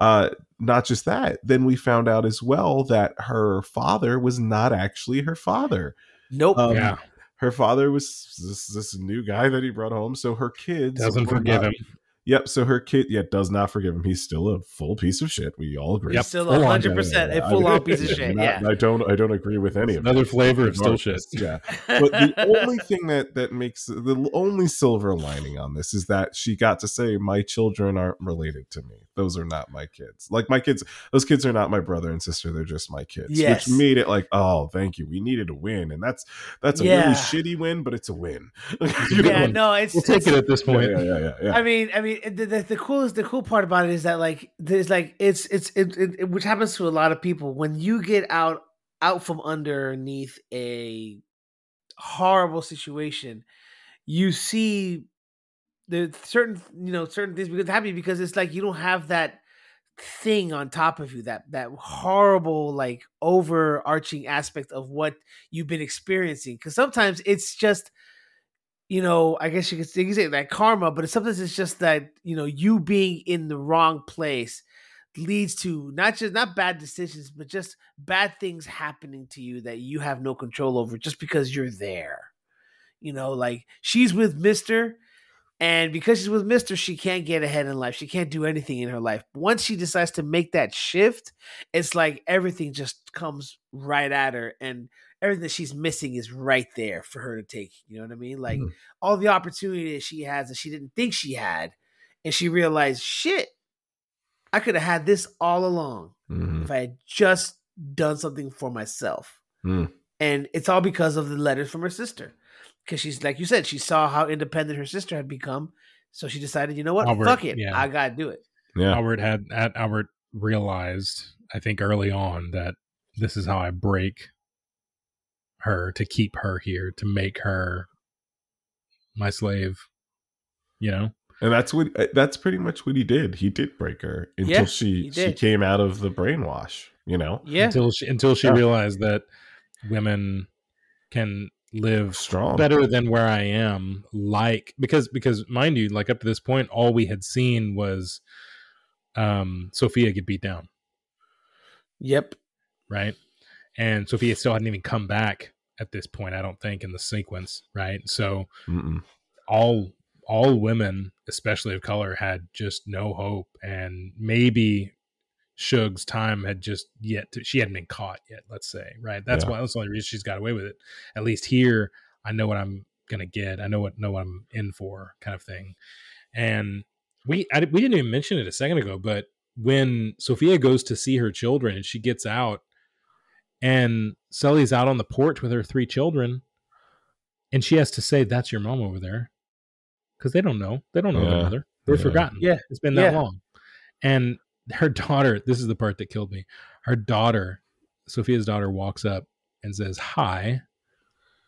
uh, not just that. Then we found out as well that her father was not actually her father. Nope. Um, yeah, her father was this this new guy that he brought home. So her kids doesn't forgive not- him. Yep. So her kid, yeah, does not forgive him. He's still a full piece of shit. We all agree. Yep, Still full on, hundred percent a I- full on piece of shit. not- Yeah. I don't. I don't agree with any of Another that. flavor of still shit. Yeah. But the only thing that that makes the only silver lining on this is that she got to say, "My children aren't related to me. Those are not my kids. Like my kids, those kids are not my brother and sister. They're just my kids." Yes. Which made it like, "Oh, thank you. We needed a win, and that's that's a Yeah. really shitty win, but it's a win." You yeah, know? no, it's, We'll take it at this Yeah, point. yeah, yeah, yeah, yeah. I mean, I mean, the, the, coolest, the cool part about it is that like there's like it's it's it, it, it- which happens to a lot of people. When you get out out from underneath a horrible situation, you see the certain you know certain things because happy because it's like you don't have that thing on top of you that that horrible like overarching aspect of what you've been experiencing. Because sometimes it's just you know, I guess you could say, you could say that karma, but sometimes it's just that you know you being in the wrong place leads to not just not bad decisions, but just bad things happening to you that you have no control over just because you're there. You know, like she's with Mister, and because she's with Mister, she can't get ahead in life. She can't do anything in her life. Once she decides to make that shift, it's like everything just comes right at her, and everything that she's missing is right there for her to take. You know what I mean? Like Mhm. all the opportunity that she has that she didn't think she had, and she realized, shit, I could have had this all along Mhm. if I had just done something for myself. Mm. And it's all because of the letters from her sister. Because she's like you said, she saw how independent her sister had become. So she decided, you know what? Albert, Fuck it. yeah. I gotta do it. Yeah. Albert had at Albert realized, I think early on that this is how I break her to keep her here to make her my slave. You know, And that's what uh, that's pretty much what he did. He did break her until Yeah, she she came out of the brainwash, you know. Yeah. until she until she Yeah. realized that women can live Strong. better than where I am. Like because because mind you, like up to this point, all we had seen was um Sofia get beat down, Yep. right? And Sofia still hadn't even come back at this point, I don't think, in the sequence, right? So Mm-mm. all all women, especially of color, had just no hope, and maybe Shug's time had just yet to, she hadn't been caught yet. Let's say, right? That's Yeah. why that's the only reason she's got away with it. At least here, I know what I'm gonna get. I know what know what I'm in for, kind of thing. And we I, we didn't even mention it a second ago, but when Sofia goes to see her children and she gets out, and Sully's out on the porch with her three children, and she has to say, "That's your mom over there," because they don't know. They don't know their mother. They're Yeah. forgotten. Yeah. it's been that Yeah. long. And her daughter. This is the part that killed me. Her daughter, Sofia's daughter, walks up and says, "Hi,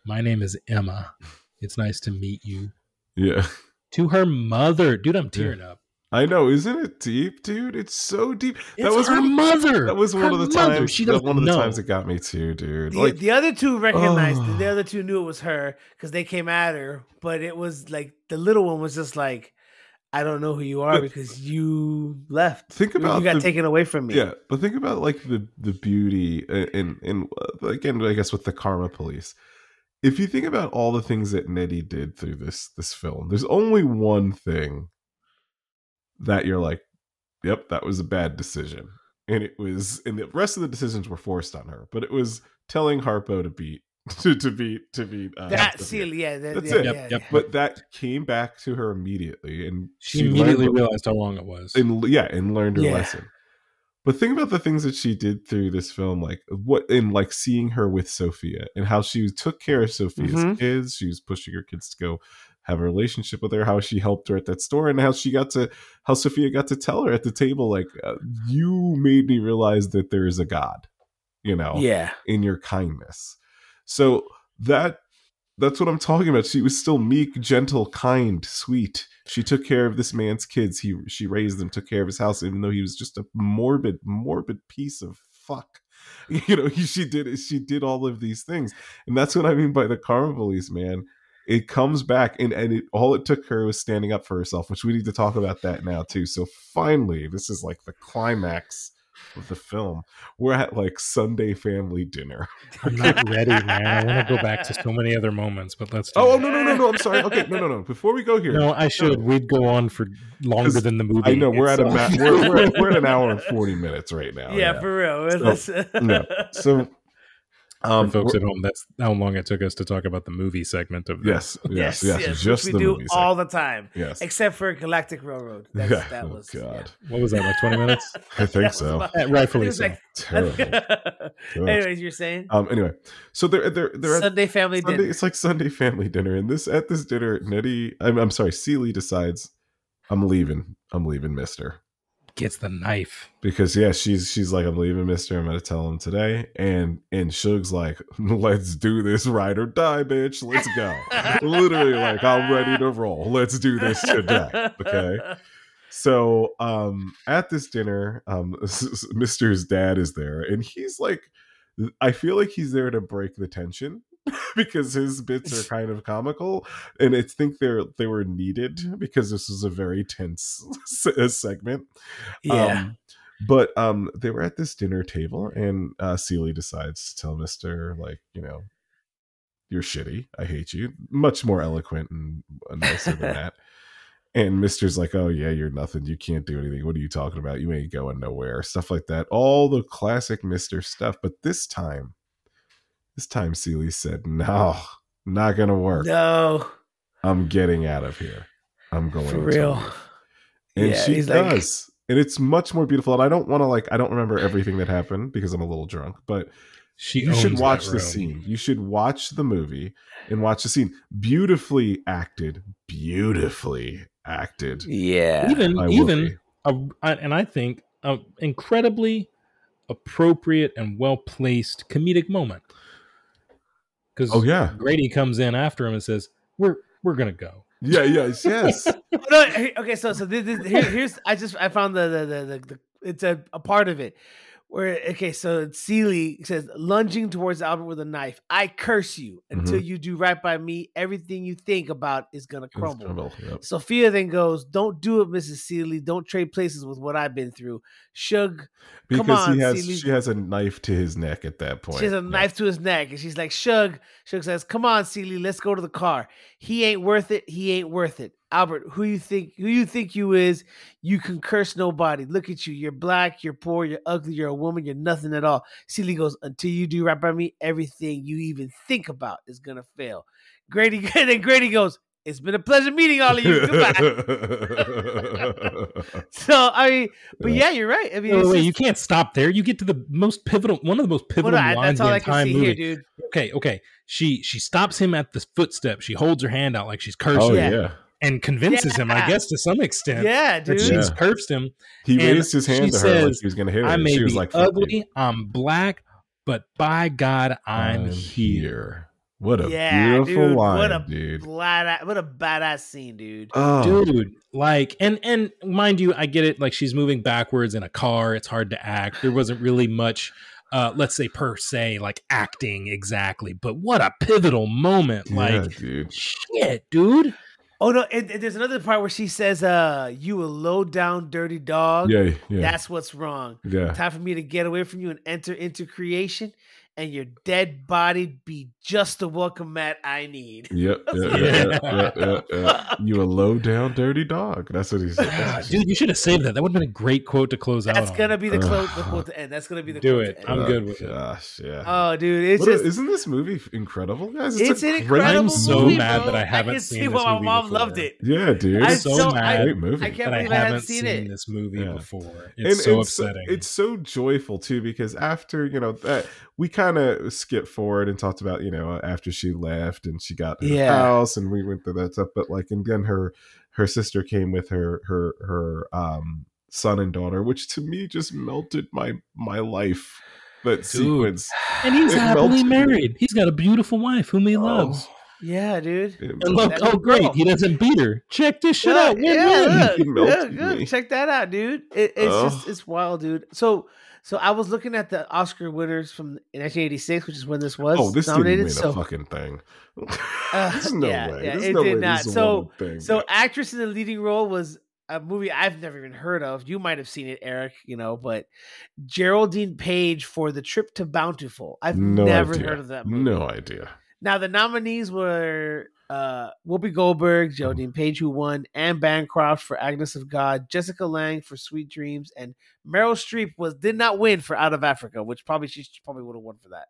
my name is Emma. It's nice to meet you." Yeah. To her mother, dude, I'm tearing up. I know, isn't it deep, dude? It's so deep. It's that was her one, mother. that was one Her of the mother. times. She that one of the know. times it got me too, dude. The, Like, the other two recognized Oh. the other two knew it was her because they came at her, but it was like the little one was just like, I don't know who you are But- because you left. think You- about you got the, taken away from me. Yeah, but think about like the the beauty and and again, I guess with the karma police. If you think about all the things that Nettie did through this this film, there's only one thing that you're like, "Yep, that was a bad decision," and it was, and the rest of the decisions were forced on her. But it was telling Harpo to beat to, to beat to beat uh, that seal, yeah, that, That's yeah, it. yeah, Yep, yep. But that came back to her immediately, and She, learned immediately what- realized how wrong it was. and yeah, and learned her Yeah. lesson. But think about the things that she did through this film, like what in like seeing her with Sofia and how she took care of Sofia's Mhm. kids. She was pushing her kids to go have a relationship with her. How she helped her at that store, and how she got to how Sofia got to tell her at the table, like uh, you made me realize that there is a God, you know, yeah. in your kindness. So that that's what I'm talking about. She was still meek, gentle, kind, sweet. She took care of this man's kids. He she raised them, took care of his house, even though he was just a morbid, morbid piece of fuck. You know, he, she did she did all of these things, and that's what I mean by the karma police, man. It comes back, and and it, all it took her was standing up for herself, which we need to talk about that now too. So finally, this is like the climax of the film. We're at like Sunday family dinner. I'm not ready, man. I want to go back to so many other moments, but let's. Oh, oh, no, no, no, no! I'm sorry. Okay, no, no, no. Before we go here, no, I should. We'd go on for longer than the movie. I know we're at a ma- we're, we're, we're, at an hour and forty minutes right now. Yeah, yeah. for real. So, no. so um, For folks at home, that's how long it took us to talk about the movie segment of this. Yes, yes, yes. yes just we do all the time. Yes, except for Galactic Railroad. That's, yeah. That oh, was God. Yeah. What was that? Like twenty minutes? I think so. About, rightfully so. Like, Terrible. Anyways, you're saying? Um. Anyway, so they're they're they're Sunday at, family Sunday, dinner. It's like Sunday family dinner, and this at this dinner, Nettie. I'm, I'm sorry, Celie decides, I'm leaving. I'm leaving, Mister gets the knife. Because yeah she's she's like i'm leaving mister. I'm gonna tell him today. And and Shug's like let's do this ride or die bitch. Let's go. Literally like i'm ready to roll. Let's do this today. Okay? So um at this dinner um mister's dad is there and he's like i feel like he's there to break the tension because his bits are kind of comical and i think they're they were needed because this was a very tense segment. Yeah. Um, but um they were at this dinner table and uh Celie decides to tell Mister like you know you're shitty. I hate you. Much more eloquent and nicer than that. And Mister's like oh yeah you're nothing. You can't do anything. What are you talking about? You ain't going nowhere. Stuff like that. All the classic Mister stuff. But this time this time Celie said, No, not gonna work. No. I'm getting out of here. I'm going for real. And yeah, she does. Like... And it's much more beautiful. And I don't want to like I don't remember everything that happened because I'm a little drunk, but she you should watch the scene. You should watch the movie and watch the scene. Beautifully acted, beautifully acted. Yeah, even even a, and I think an incredibly appropriate and well placed comedic moment. Because oh yeah, Grady comes in after him and says, "We're we're gonna go." Yeah, yes, yes. no, okay, so so this, this, here, here's I just I found the the the, the, the it's a, a part of it where okay, so Celie says lunging towards Albert with a knife. I curse you until mm-hmm. you do right by me. Everything you think about is gonna crumble. crumble yep. Sofia then goes, "Don't do it, Mrs. Celie. Don't trade places with what I've been through." Shug, because on, he has she has a knife to his neck at that point. She has a knife to his neck, and she's like, "Shug." Shug says, "Come on, Celie, let's go to the car. He ain't worth it. He ain't worth it." Albert, who you think who you think you is, you can curse nobody. Look at you. You're black, you're poor, you're ugly, you're a woman, you're nothing at all. Celie goes, until you do right by me, everything you even think about is gonna fail. Grady and then Grady goes, It's been a pleasure meeting all of you. Goodbye. so I mean, but yeah, you're right. I mean, wait, wait, just, you can't stop there. You get to the most pivotal, one of the most pivotal well, no, lines that's all in the entire movie. Here, dude. Okay, okay. She she stops him at the footstep. She holds her hand out like she's oh, cursing. Oh yeah and convinces yeah. him, I guess, to some extent. Yeah, dude. That she's yeah. cursed him. He raised his hand to her says, like he was going to hit her. I may she be like, ugly, I'm black, but by God, I'm, I'm here. here. What a yeah, beautiful dude. line, what a dude. Bad, what a badass scene, dude. Oh. Dude, like, and and mind you, I get it. Like, she's moving backwards in a car. It's hard to act. There wasn't really much uh, let's say per se, like acting exactly. But what a pivotal moment! Yeah, like, dude. shit, dude. Oh no! And, and there's another part where she says, "Uh, you a low down, dirty dog. Yeah, yeah. That's what's wrong. Yeah. Time for me to get away from you and enter into creation and your dead body be just the welcome mat I need. Yep. Yeah, yeah, yeah, you a low down dirty dog. That's what he said. Ah, dude, you should have saved that. That would have been a great quote to close That's out. That's gonna be the, close, the quote to end. That's gonna be the do it. I'm good with oh, gosh, yeah. Oh, dude, it's what just isn't this movie incredible, guys? It's, it's an incredible I'm so movie, mad bro. that I haven't I can seen see why my mom before. loved it. Yeah, dude. I'm so, so mad. Great movie. I can't believe I, I haven't seen, seen it. this movie yeah. before. and, It's so and upsetting. It's so joyful too because after you know that we kind of skipped forward and talked about you know after she left and she got her yeah. house and we went through that stuff but like and then her her sister came with her her her um son and daughter which to me just melted my my life that sequence. And he's It happily melted. married. He's got a beautiful wife whom he loves. Oh, Yeah, dude. And look, oh great, girl. he doesn't beat her. Check this shit Yeah, out. Win yeah, win. look, He melted good. Check that out, dude. It, it's just Oh. it's wild, dude. So so I was looking at the Oscar winners from 1986, which is when this was oh, this nominated. didn't win so a fucking thing. Uh, There's no yeah, way. yeah, There's it no did way not. So- so actress in the leading role was a movie I've never even heard of. You might have seen it, Eric. You know, but Geraldine Page for The Trip to Bountiful. I've no never idea. heard of that movie. No idea. Now the nominees were uh, Whoopi Goldberg. Geraldine Page, who won, Anne Bancroft for Agnes of God, Jessica Lange for Sweet Dreams, and Meryl Streep was did not win for Out of Africa, which probably she probably would have won for that.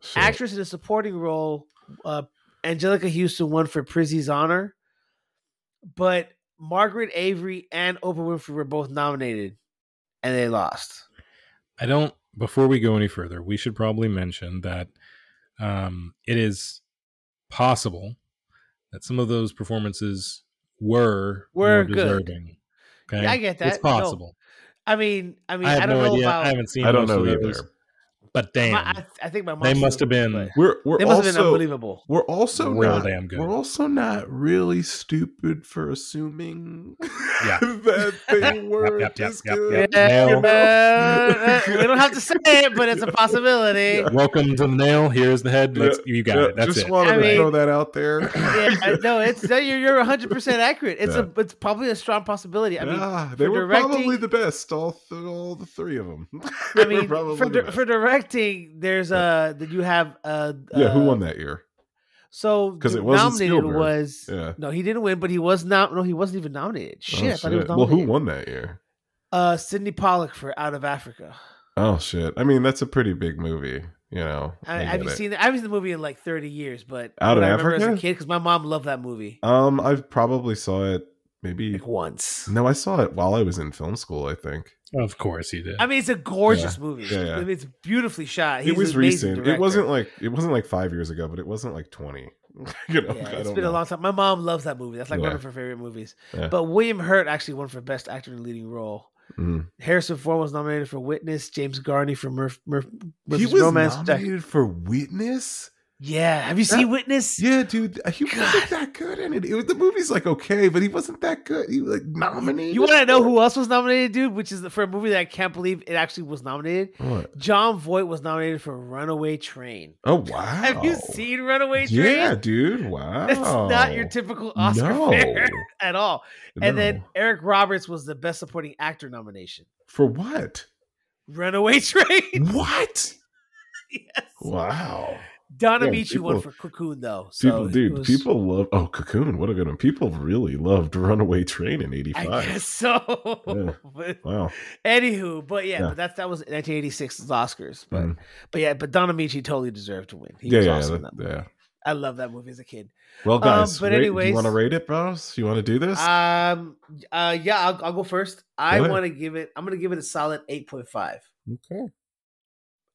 Shit. Actress in a supporting role, uh, Anjelica Huston won for Prizzi's Honor, but Margaret Avery and Oprah Winfrey were both nominated, and they lost. I don't. Before we go any further, we should probably mention that um, it is possible that some of those performances were Were more good. deserving. Okay, Yeah, I get that. It's No, possible. I mean, I mean, I I, have don't no know idea. about. I haven't seen. I don't most know of either. Those, But damn, my- I, I think my mom they must have been but We're we're They must have been also unbelievable. we're also Real not, damn good. We're also not really stupid for assuming Yeah. that they were yep, yep, this yep, good. yep. Yeah, Nail. uh, we don't have to say it, but it's a possibility. welcome to the nail. Here's the head. Let's, you got Yeah, it. That's just it. wanted I to mean- throw that out there. Yeah, no, it's no, you're you're 100 percent accurate. It's a it's probably a strong possibility. I mean, yeah, they were directing- probably the best. All th- all the three of them. I mean, for di- for directing, there's a that you have uh yeah, who uh, won that year? So because it wasn't nominated Spielberg. was Yeah. no, he didn't win, but he was not. No, he wasn't even nominated. Shit, Oh, I thought he was shit. Well, who won that year? Uh, Sydney Pollack for Out of Africa. Oh shit! I mean, that's a pretty big movie. You know, I, I have you it. seen? I haven't seen the movie in like 30 years, but Out of I remember as a Africa? kid because my mom loved that movie Um, I probably saw it maybe. like once. No, I saw it while I was in film school. I think Of course he did. I mean, it's a gorgeous movie. Yeah, yeah. I mean, it's beautifully shot. it was an amazing recent. It director. wasn't like it wasn't like five years ago, but it wasn't like twenty. you know, Yeah, I it's don't been a long time. My mom loves that movie. That's like one of her favorite movies. Yeah. But William Hurt actually won for Best Actor in a Leading Role. Mhm. Harrison Ford was nominated for Witness. James Garner for Murph. Murph He was Romance. Jack- nominated for Witness. Yeah, have you seen Witness? Yeah, dude, uh, he God. wasn't that good in it. it was, the movie's like okay, but he wasn't that good. He was like nominated. You want to know who else was nominated, dude? Which is for a movie that I can't believe it actually was nominated. What? Jon Voight was nominated for Runaway Train. Oh wow! Have you seen Runaway Train? Yeah, dude. Wow. That's not your typical Oscar No. at all. And then Eric Roberts was the Best Supporting Actor nomination. for what? Runaway Train. What? yes. Wow. Don Yeah, won for Cocoon though. So People, dude, was- people love. Oh, Cocoon, what a good one. People really loved Runaway Train in '85. I '85. guess so. Yeah. but Wow. anywho, but yeah, Yeah. but that's that was 1986's Oscars. But Mhm. but yeah, but Don Ameche totally deserved to win. He Yeah, was yeah, awesome in that- yeah. I love that movie as a kid. Well, guys, Um, but rate- do you want to rate it, bros? You want to do this? Um, uh, yeah, I'll, I'll go first. I want to give it. I'm going to give it a solid 8.5. okay.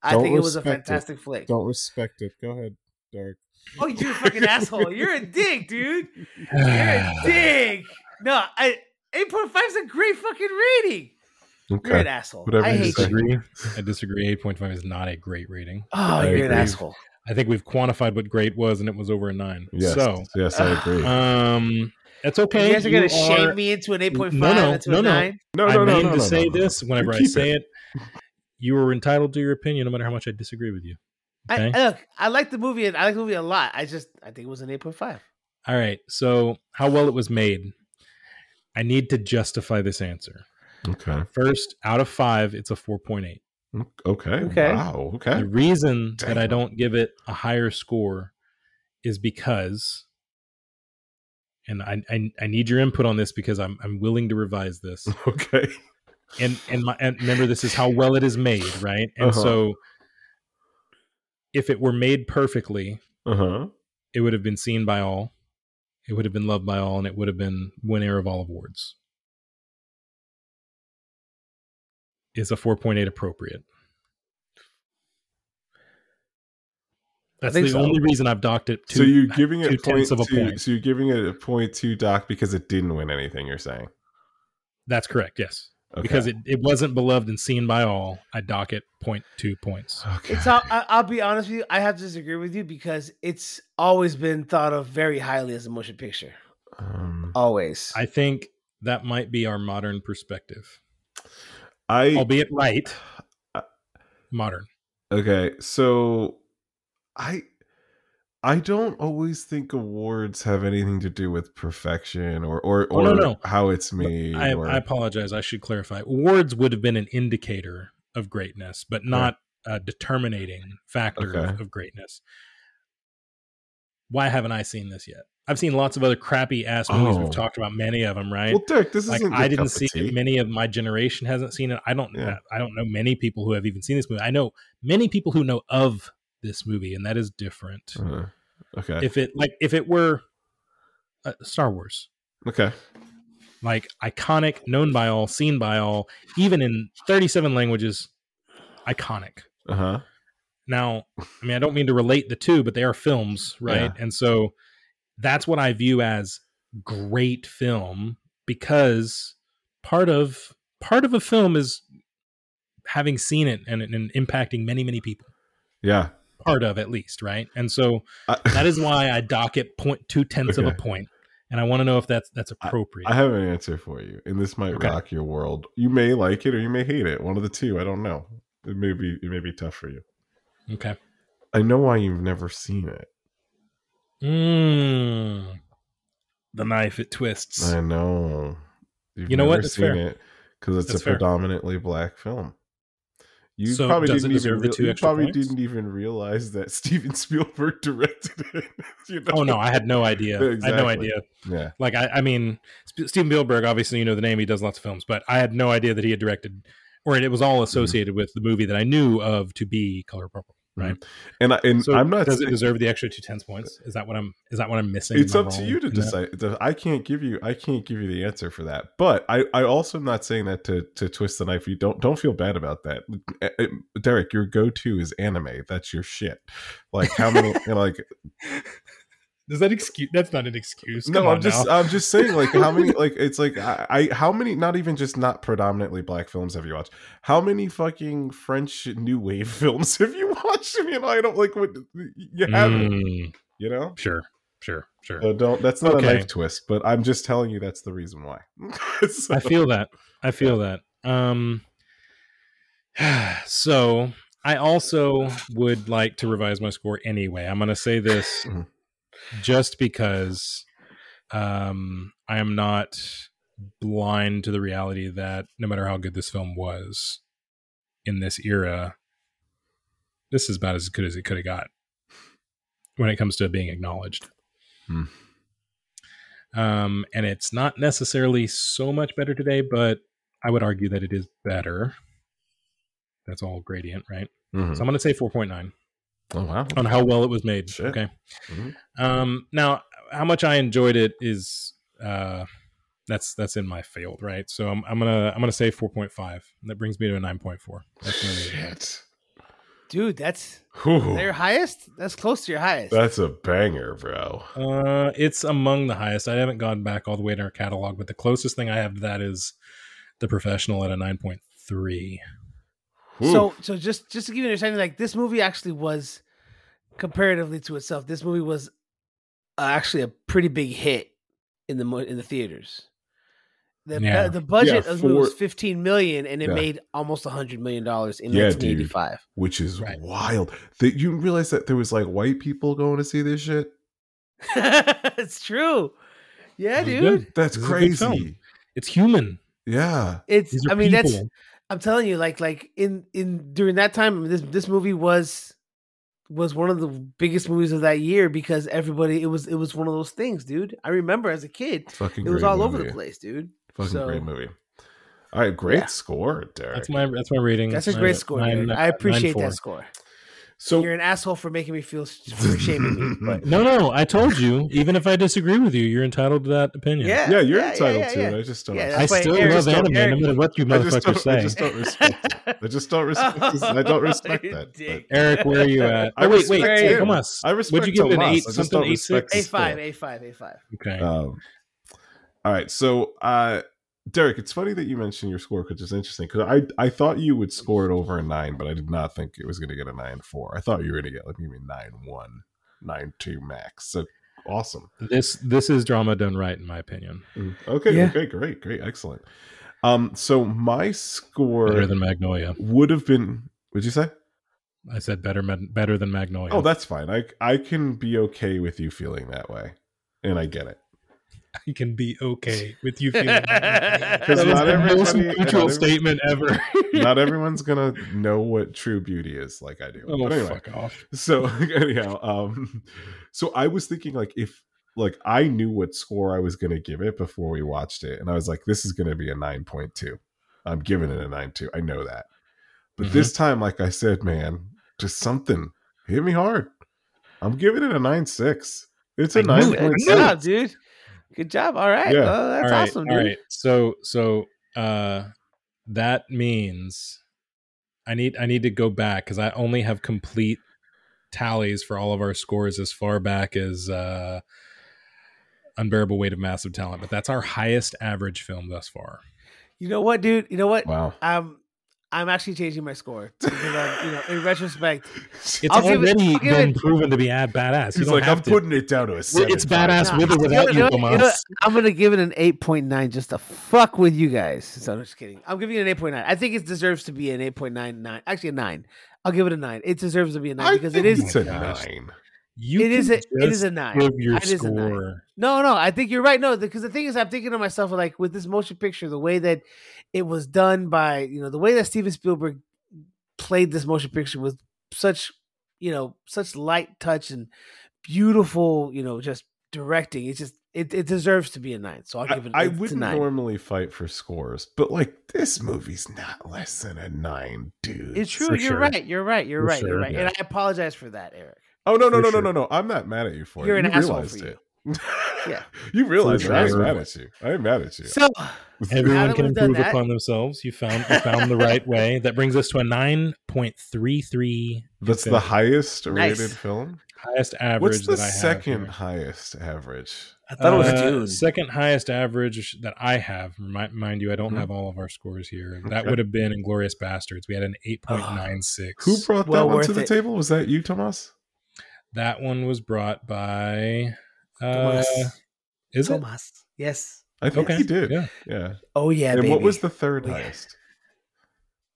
I Don't think it was a respect it. fantastic flick. Don't respect it. Go ahead, Derek. Oh, you're a fucking asshole. You're a dick, dude. You're a dick. No, I 8.5 is a great fucking rating. You're an asshole. Whatever I you hate say. you. disagree. I disagree. Eight point five is not a great rating. Oh, I you're an asshole. I think we've quantified what great was, and it was over a nine. Yes. So, yes, I agree. um, it's okay. you guys are going to shame me into an 8.5 No, no, into no, a no. 9? no, I no, no, mean no, to no, say no, no. this whenever I keep say it. You are entitled to your opinion, no matter how much I disagree with you. I, look, I like the movie. I like the movie a lot. I just, I think it was an 8.5. All right. So, how well it was made. I need to justify this answer. Okay. First, out of five, it's a 4.8. Mm, okay. Okay. Wow. Okay. The reason that I don't give it a higher score is because, and I, I, I need your input on this because I'm, I'm willing to revise this. Okay. And and my and remember this is how well it is made right and Uh-huh. so if it were made perfectly Uh huh. it would have been seen by all it would have been loved by all and it would have been winner of all awards is a 4.8 appropriate that's the so. only reason i've docked it to So you're giving it point of a two. point. So you're giving it a point two, dock because it didn't win anything. You're saying. that's correct yes Okay. because it, it wasn't beloved and seen by all. I dock it 0.2 points. okay. It's all, I, I'll be honest with you. I have to disagree with you because it's always been thought of very highly as a motion picture. um, Always. I think that might be our modern perspective, I albeit right. Uh, Modern. okay. So I I don't always think awards have anything to do with perfection or or, Oh, or no, no. how it's made. I, or, I apologize. I should clarify. Awards would have been an indicator of greatness, but not a determinating factor Okay. of, of greatness. Why haven't I seen this yet? I've seen lots of other crappy ass movies. Oh. We've talked about many of them, right? well, Derek, this like isn't. I didn't see it. Many of my generation hasn't seen it. I don't. Yeah. I don't know many people who have even seen this movie. I know many people who know of this movie, and that is different. Uh, okay. If it like if it were uh, Star Wars, okay. like iconic, known by all, seen by all, even in 37 languages, iconic. Uh huh. Now, I mean, I don't mean to relate the two, but they are films, right? Yeah. And so that's what I view as great film because part of part of a film is having seen it and, and impacting many, many people. Yeah. Part of at least, right? And so I, that is why I dock it point two tenths of a point. And I want to know if that's that's appropriate. I have an answer for you, and this might Okay. rock your world. You may like it or you may hate it. One of the two. I don't know. It may be. It may be tough for you. okay. I know why you've never seen it. Mm. The knife it twists. I know. You've You know what? That's seen fair. it because it's That's a fair. predominantly black film. You So probably didn't even deserve the two you probably points? didn't even realize that Steven Spielberg directed it. you know? Oh no, I had no idea. I had no idea. Yeah. Like I, I mean, Sp- Steven Spielberg. Obviously, you know the name. He does lots of films, but I had no idea that he had directed, or it was all Mm-hmm. associated with the movie that I knew of to be Color Purple. Right. And I, and So I'm not. Does it deserve the extra two tenths points? Is that what I'm? Is that what I'm missing? it's up to you to in that? decide. I can't give you. I can't give you the answer for that. But I, I also am not saying that to to twist the knife. You don't don't feel bad about that. Eh, eh, Derek, your go to is anime. That's your shit. Like how many? you know, like Does that excuse? That's not an excuse. no, I'm just now. I'm just saying like how many like it's like I, I how many not even just not predominantly black films have you watched? How many fucking French new wave films have you watched? I mean, I don't like what you haven't. Mm, You know. sure, sure, sure. So don't. That's not Okay. a knife twist, but I'm just telling you that's the reason why. So- I feel that. I feel that. Um so I also would like to revise my score anyway. I'm going to say this Mhm. Just because um I am not blind to the reality that no matter how good this film was in this era, this is about as good as it could have got when it comes to being acknowledged. Hmm. Um, and it's not necessarily so much better today, but I would argue that it is better. That's all gradient, right? Mhm. So I'm going to say 4.9 Oh wow. on how well it was made. Shit. Okay. Mhm. Um, now, how much I enjoyed it is uh, that's that's in my field, right? So I'm, I'm gonna I'm gonna say 4.5. That brings me to a 9.4. That's. Shit. Dude, that's Whew. their highest? That's close to your highest. That's a banger, bro. Uh, it's among the highest. I haven't gone back all the way to our catalog, but the closest thing I have to that is the professional at a 9.3. Whew. So, so just just to give you an understanding, like this movie actually was comparatively to itself. This movie was uh, actually a pretty big hit in the in the theaters. The Yeah. the budget Yeah, of the movie was 15 million, and it Yeah. made almost 100 million dollars in Yeah, dude. 1985. which is Right. wild. That you realize that there was like white people going to see this shit. it's true. Yeah, dude. good. That's This is a good film. crazy. It's human. Yeah. It's. I mean, that's. People. I'm telling you, like, like in in during that time, this this movie was was one of the biggest movies of that year because everybody it was it was one of those things, dude. I remember as a kid, Fucking it was great all over the place, dude. Fucking So- great movie. All right, great Yeah. score, Derek. That's my that's my rating. That's a Nine- great score. nine- Derek. I appreciate four. that score. So You're an asshole for making me feel for shaming me, but No, no, I told you. Even if I disagree with you, you're entitled to that opinion. yeah, yeah, you're yeah, entitled yeah, to yeah. it. I just don't. Yeah, I still Eric- love anime, Eric- no matter what you I motherfuckers don't, I just don't respect it. I just don't respect. this- I don't respect that. Eric, where are you at? I Oh, wait, wait, respect hey, come on. I respect Would you give it an eight, I just something, don't eight, respect six? the A five, score. A five, A five. Okay. Um, all right, so uh, Derek, it's funny that you mentioned your score because it's interesting. Because I I thought you would score it over a nine, but I did not think it was going to get a nine four. I thought you were going to get like maybe nine one, nine two max. So awesome. This this is drama done right, in my opinion. Mm, Okay, Yeah. okay, great, great, excellent. Um, so my score Better than Magnolia. would have been. What'd you say? I said better better than Magnolia. Oh, that's fine. I I can be okay with you feeling that way, and I get it. I can be okay with you feeling that. Because That is not the most neutral statement ever. Not everyone's gonna know what true beauty is like I do. oh, but anyway, fuck off. so anyhow, um, so I was thinking like if like I knew what score I was gonna give it before we watched it, and I was like, this is gonna be a nine point two. I'm giving it a nine two. I know that, but Mhm. this time, like I said, man, just something hit me hard. I'm giving it a nine six. It's a I knew nine point Good job, six. dude. Good job. All right. Yeah. Oh, that's all right, awesome, all dude. right. So so uh that means I need I need to go back because I only have complete tallies for all of our scores as far back as uh unbearable weight of massive talent, but that's our highest average film thus far. You know what, dude? You know what? Wow. Um, I'm actually changing my score because, um, you know, in retrospect, It's I'll give it- already been it- proven to be ad badass. He's like, I'm to. putting it down to a seven. it's badass Nah, with or you without know- you, you know- you know Tomas. what? I'm gonna give it an 8.9 just to fuck with you guys. So I'm just kidding. I'm giving it an 8.9. I think it deserves to be an 8.99. Actually, a nine. I'll give it a nine. It deserves to be a nine I because it think is. it's a Oh nine. You It is a- it is a nine. Give your It is a nine. No, no, I think you're right. No, because the thing is, I'm thinking to myself, like with this motion picture, the way that it was done by, you know, the way that Steven Spielberg played this motion picture with such, you know, such light touch and beautiful, you know, just directing. It's just it, it deserves to be a nine. So I'll give it. I it's wouldn't normally fight for scores, but like this movie's not less than a nine, dude. It's true. You're sure. right. You're right. You're For right. You're right. yeah. And I apologize for that, Eric. Oh no no no sure. no no no! I'm not mad at you for You're it. an you asshole realized for it. Yeah. you realized For it. I ain't mad at you. I ain't mad at you. So Everyone can improve that- upon themselves. You found you found the right way. That brings us to a nine point three three. That's the highest Nice. rated film. highest average. What's the that I second here. highest average? I thought it was Uh, Dune. Second highest average that I have. Mind, mind you, I don't Mhm. have all of our scores here. That Okay. would have been Inglourious Basterds. We had an eight point nine six. Who brought Well that one to the it. table? Was that you, Tomas? That one? Was brought by. Uh, Thomas. is it? Thomas. Yes. I think Okay. he did. Yeah. Yeah. Oh yeah, and baby. what was the third Oh, yeah. highest?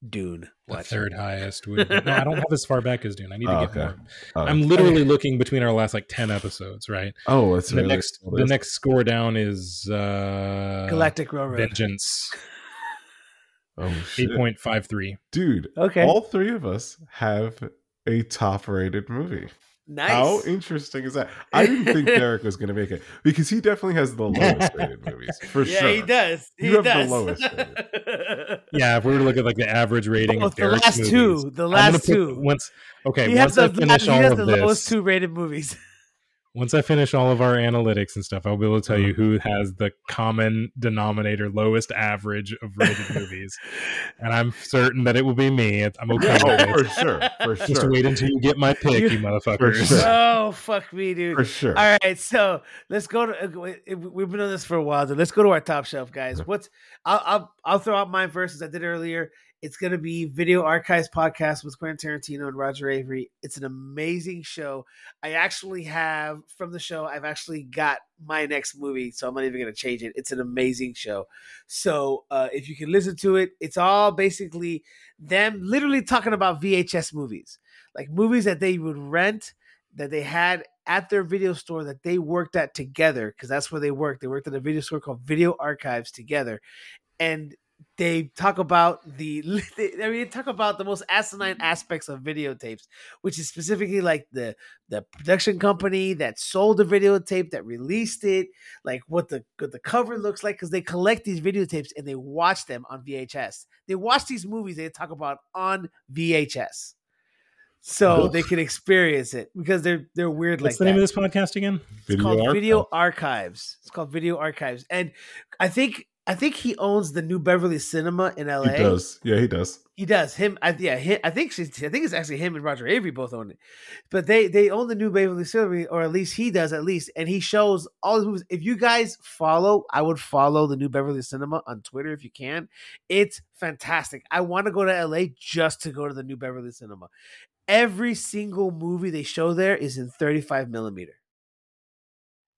Dune? The Watch it. third highest would have been, no, I don't have as far back as Dune. I need to Oh, get okay. more. Oh, I'm literally looking between our last like ten episodes, right? oh, that's the really next what it the is. next score down is uh Galactic Railroad. Vengeance Oh shit, eight point five three. dude! Okay. All three of us have a top-rated movie. Nice. How interesting is that? I didn't think Derek was going to make it because he definitely has the lowest rated movies for yeah, sure. Yeah, he does. He You have the does. lowest Yeah, if we were to look at like the average rating Oh, of the last movies, two. The last put- two. Once okay, he once has I the, finish he all has of the this, lowest two rated movies. Once I finish all of our analytics and stuff, I'll be able to tell you Uh-huh. who has the common denominator, lowest average of rated movies, and I'm certain that it will be me. I'm okay. Oh, with for it. sure, for sure. Just wait until you get my pick, You- you motherfuckers. sure. oh fuck me, dude. for sure. All right, so let's go to. uh, we- We've been on this for a while, so let's go to our top shelf, guys. What's? I'll I'll, I'll throw out mine first, as I did earlier. It's going to be Video Archives podcast with Quentin Tarantino and Roger Avary. It's an amazing show. I actually have from the show. I've actually got my next movie, so I'm not even going to change it. It's an amazing show. So uh, if you can listen to it, it's all basically them literally talking about VHS movies, like movies that they would rent that they had at their video store that they worked at together because that's where they worked. They worked at a video store called Video Archives together, and they talk about the. I mean, they talk about the most asinine aspects of videotapes, which is specifically like the the production company that sold the videotape that released it, like what the what the cover looks like, because they collect these videotapes and they watch them on VHS. They watch these movies they talk about on VHS. So Ugh. they can experience it because they're they're weird What's like the that. name of this podcast again? It's called Archive. Video Archives. It's called Video Archives, and I think I think he owns the New Beverly Cinema in LA. He does. Yeah, he does. He does. Him, I, yeah. Him, I think she's, I think it's actually him and Roger Avary both own it, but they they own the New Beverly Cinema, or at least he does, at least, and he shows all his movies. If you guys follow, I would follow the New Beverly Cinema on Twitter if you can. It's fantastic. I want to go to LA just to go to the New Beverly Cinema. Every single movie they show there is in 35 millimeter.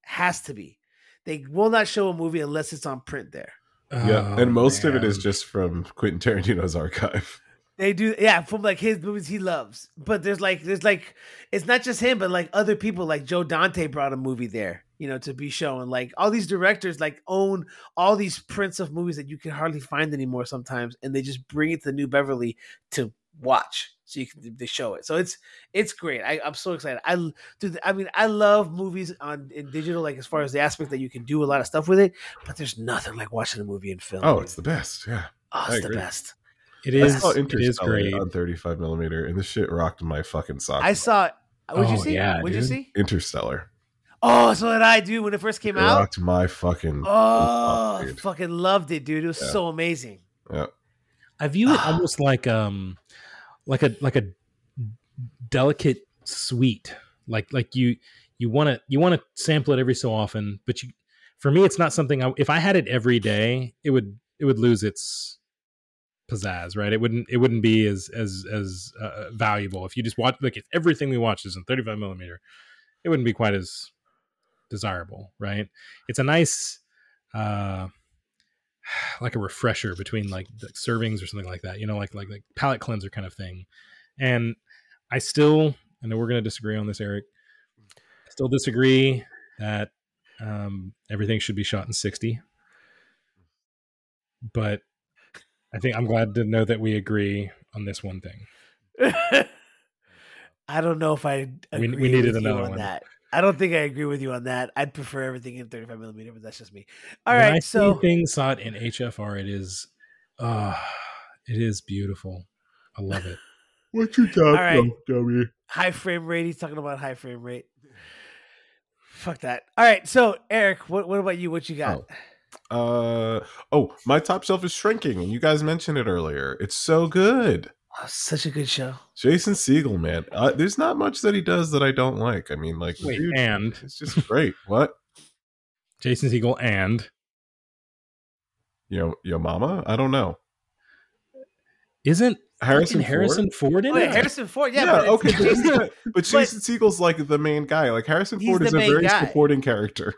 Has to be. They will not show a movie unless it's on print there. Yeah, Oh, and most of it is just from Quentin Tarantino's archive. They do, yeah, from like his movies he loves. But there's like, there's like, it's not just him, but like other people, like Joe Dante brought a movie there, you know, to be shown. Like all these directors, like own all these prints of movies that you can hardly find anymore sometimes, and they just bring it to New Beverly to watch, so you can they show it. So it's it's great. I, I'm so excited. I dude, I mean, I love movies on in digital, like as far as the aspect that you can do a lot of stuff with it. But there's nothing like watching a movie in film. Oh, it's the best. Yeah. oh, I it's the agree. best. it is I saw Interstellar great. on 35 millimeter, and the shit rocked my fucking socks. I saw. What'd you Oh, see? yeah, What'd you see? Interstellar. Oh, so did I, dude. When it first came It out, rocked my fucking. oh, fucking loved it, dude. It was Yeah. so amazing. Yeah. I view it almost like um like a like a delicate sweet. Like like you you want to you want to sample it every so often, but you for me it's not something I, if I had it every day, it would it would lose its pizzazz, right? It wouldn't it wouldn't be as as as uh, valuable if you just watch like if everything we watch is in 35 millimeter, it wouldn't be quite as desirable, right? It's a nice uh like a refresher between like the servings or something like that, you know, like like like palate cleanser kind of thing. And I still, I know we're going to disagree on this, Eric. I still disagree that um, everything should be shot in sixty. But I think I'm glad to know that we agree on this one thing. I don't know if I We- agree we needed another on one. that. I don't think I agree with you on that. I'd prefer everything in 35 millimeter, but that's just me. All when right, I so see things shot in HFR, it is, uh, it is beautiful. I love it. What you talking All right. about, dummy? high frame rate. He's talking about high frame rate. Fuck that. All right, so Eric, what what about you? What you got? Uh oh, my top shelf is shrinking, and you guys mentioned it earlier. It's so good. Oh, such a good show. Jason Segel, man. Uh, there's not much that he does that I don't like. I mean, like, Wait, dude, and it's just great. what? Jason Segel and Yo, yo, mama? I don't know. isn't Harrison fucking Harrison Ford in Oh, yeah, it? Harrison Ford. Yeah, Yeah, but okay, but, Jason- Jason, but Jason Segel's like the main guy. Like Harrison Ford is a very guy. supporting character.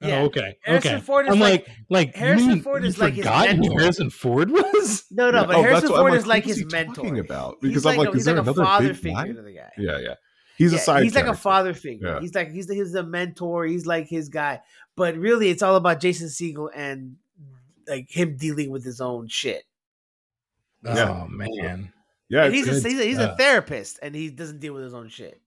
Oh, yeah. Oh, okay. Harrison okay. Ford is I'm like- like, like Harrison you- Ford is like his forgot mentor. Harrison Ford was. No, no, but oh, Harrison Ford I'm is like his mentor. talking about? He's Because like I'm like, a, is he's there like a another father figure guy? to the guy. Yeah, yeah. He's a Yeah, side. he's like a father figure. Yeah. He's like he's the, he's a mentor. He's like his guy. But really, it's all about Jason Segel and like him dealing with his own shit. Oh, yeah. Oh man. Yeah, And it's- he's a, he's, a, he's a therapist, and he doesn't deal with his own shit.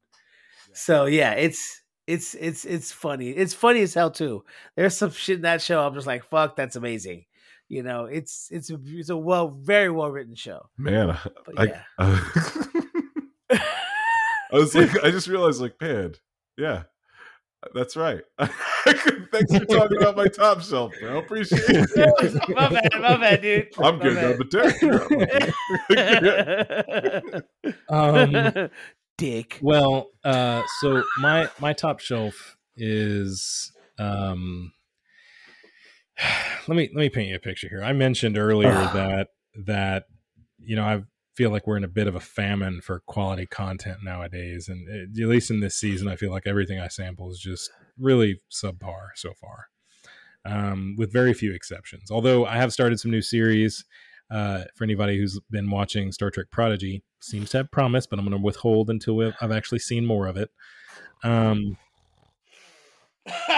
So yeah, it's it's it's it's funny. It's funny as hell too. There's some shit in that show. I'm just like, fuck, that's amazing. You know, it's it's a it's a well, very well written show. man. But I, yeah, I was like, I just realized, like, man, yeah, that's right. Thanks for talking about my top shelf, bro. Appreciate it. my bad, my bad, dude. I'm My good bad. now, but Um, Dick. Well, uh, so my my top shelf is um. Let me let me paint you a picture here. I mentioned earlier that that you know I feel like we're in a bit of a famine for quality content nowadays, and uh, at least in this season, I feel like everything I sample is just really subpar so far, um, with very few exceptions. Although I have started some new series. Uh, for anybody who's been watching Star Trek Prodigy, seems to have promise, but I'm going to withhold until I've actually seen more of it. Um,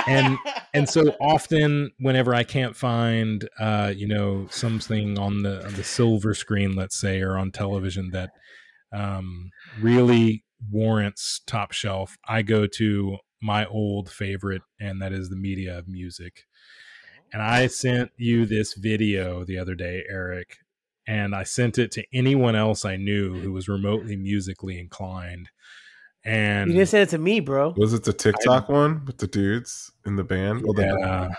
and and so often whenever i can't find uh you know something on the on the silver screen let's say or on television that um really warrants top shelf i go to my old favorite and that is the media of music and i sent you this video the other day eric and i sent it to anyone else i knew who was remotely musically inclined and you didn't send it to me, bro. was it the TikTok one with the dudes in the band? Well, the- yeah.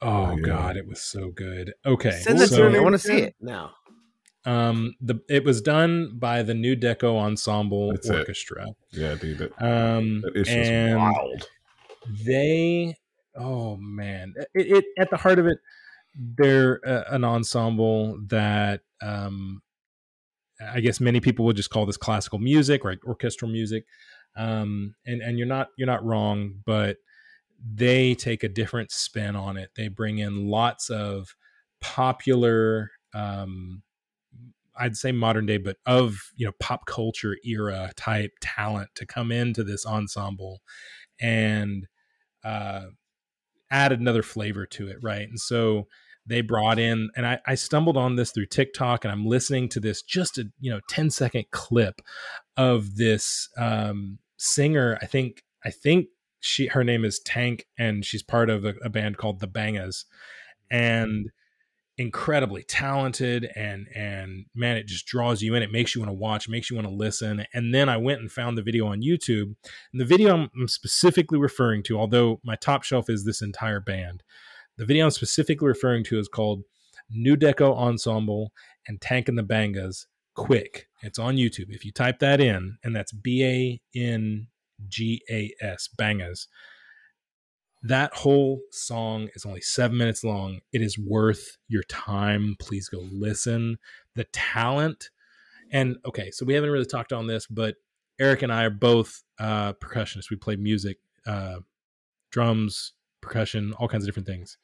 Oh Yeah. god, it was so good. Okay, Send it that was to me. I want to see it now. um, the it was done by the Nu Deco Ensemble That's it. Orchestra. Yeah, dude. That, Um, that issue and wild. they, oh man, it, it at the heart of it, they're uh, an ensemble that um, I guess many people would just call this classical music, right? Orchestral music. Um, and and you're not you're not wrong, but they take a different spin on it. They bring in lots of popular, um, I'd say modern day, but of you know pop culture era type talent to come into this ensemble and uh, add another flavor to it, right? And so they brought in, and I, I stumbled on this through TikTok, and I'm listening to this just a you know 10 second clip of this um, singer. I think I think she her name is Tank, and she's part of a, a band called the Bangas, and incredibly talented and and man it just draws you in. It makes you want to watch makes you want to listen. And then i went and found the video on youtube. And the video i'm, I'm specifically referring to although my top shelf is this entire band the video i'm specifically referring to is called nu deco ensemble and tank and the bangas quick it's on youtube if you type that in and that's b-a-n-g-a-s bangas that whole song is only seven minutes long. It is worth your time. Please go listen. The talent, and okay, so we haven't really talked on this, but Eric and I are both uh, percussionists. We play music, uh, drums, percussion, all kinds of different things.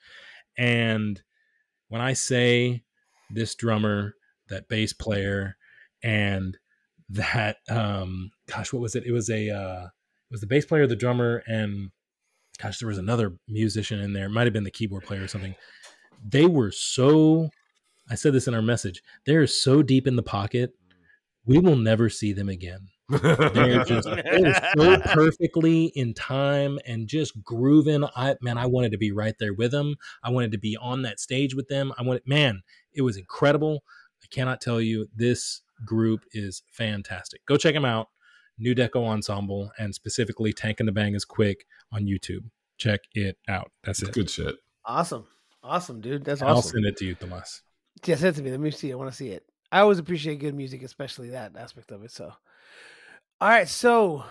And when I say this drummer, that bass player, and that, um, gosh, what was it? It was a, uh, it was the bass player, the drummer, and gosh, there was another musician in there. It might have been the keyboard player or something. They were so I said this in our message. They're so deep in the pocket, we will never see them again. They're just they're so perfectly in time and just grooving. I man, I wanted to be right there with them. I wanted to be on that stage with them. I wanted man, it was incredible. I cannot tell you this group is fantastic. Go check them out. Nu Deco Ensemble and specifically Tank and the Bangas Quick on YouTube. Check it out. That's it. Good shit. Awesome. Awesome, dude. That's awesome. I'll send it to you, Tomas. Yeah, send it to me. Let me see. I want to see it. I always appreciate good music, especially that aspect of it. So, all right. So,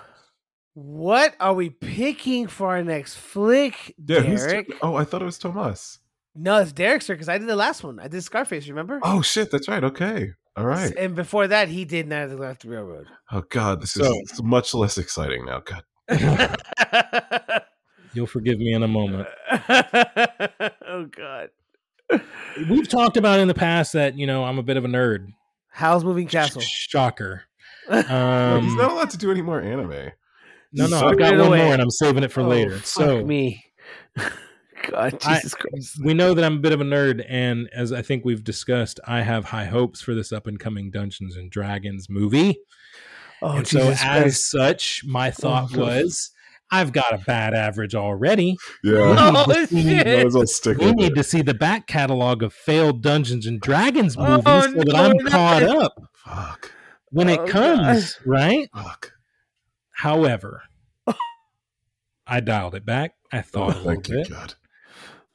what are we picking for our next flick, Yeah. who's- Derek? oh, I thought it was Tomas. No, it's Derek, sir, because I did the last one. I did Scarface, remember? Oh shit, that's right. Okay. All right. And before that, he did Night of the Left Railroad. Oh god, this So- is much less exciting now. God. You'll forgive me in a moment. oh God! We've talked about in the past that, you know, I'm a bit of a nerd. Howl's Moving Castle? Shocker. No, he's Um, not allowed to do any more anime. no, no, Suck I've got it one away. more and I'm saving it for Oh, later. fuck So me. God, I- Christ! we know that I'm a bit of a nerd, and as I think we've discussed, I have high hopes for this up and coming Dungeons and Dragons movie. Oh, and so, Jesus as such, my thought Oh. was, I've got a bad average already. Yeah. Oh, We need to see- shit. stick We need to see the back catalog of failed Dungeons and Dragons movies Oh, so that no, I'm no. caught up Fuck. When it Oh, comes, right? Fuck. However, I dialed it back. I Oh, thought a little thank you, bit. God.